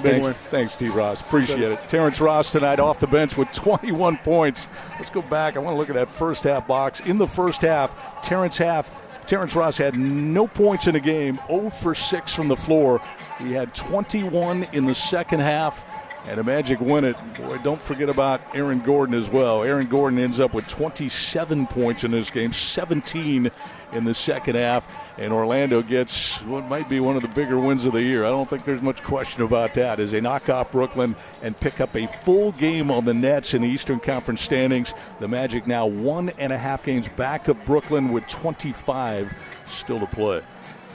thanks, win. Thanks, T. Ross. Appreciate it. Terrence Ross tonight off the bench with 21 points. Let's go back. I want to look at that first half box. In the first half, Terrence half. Terrence Ross had no points in the game, 0 for 6 from the floor. He had 21 in the second half and the Magic win it. Boy, don't forget about Aaron Gordon as well. Aaron Gordon ends up with 27 points in this game, 17 in the second half, and Orlando gets what might be one of the bigger wins of the year. I don't think there's much question about that as they knock off Brooklyn and pick up a full game on the Nets in the Eastern Conference standings. The Magic now one and a half games back of Brooklyn with 25 still to play.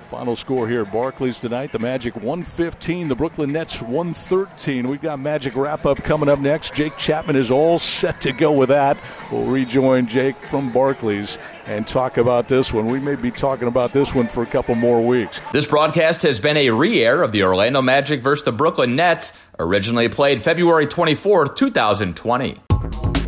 Final score here at Barclays tonight. The Magic 115, the Brooklyn Nets 113. We've got Magic wrap up coming up next. Jake Chapman is all set to go with that. We'll rejoin Jake from Barclays and talk about this one. We may be talking about this one for a couple more weeks. This broadcast has been a re air of the Orlando Magic versus the Brooklyn Nets, originally played February 24th, 2020.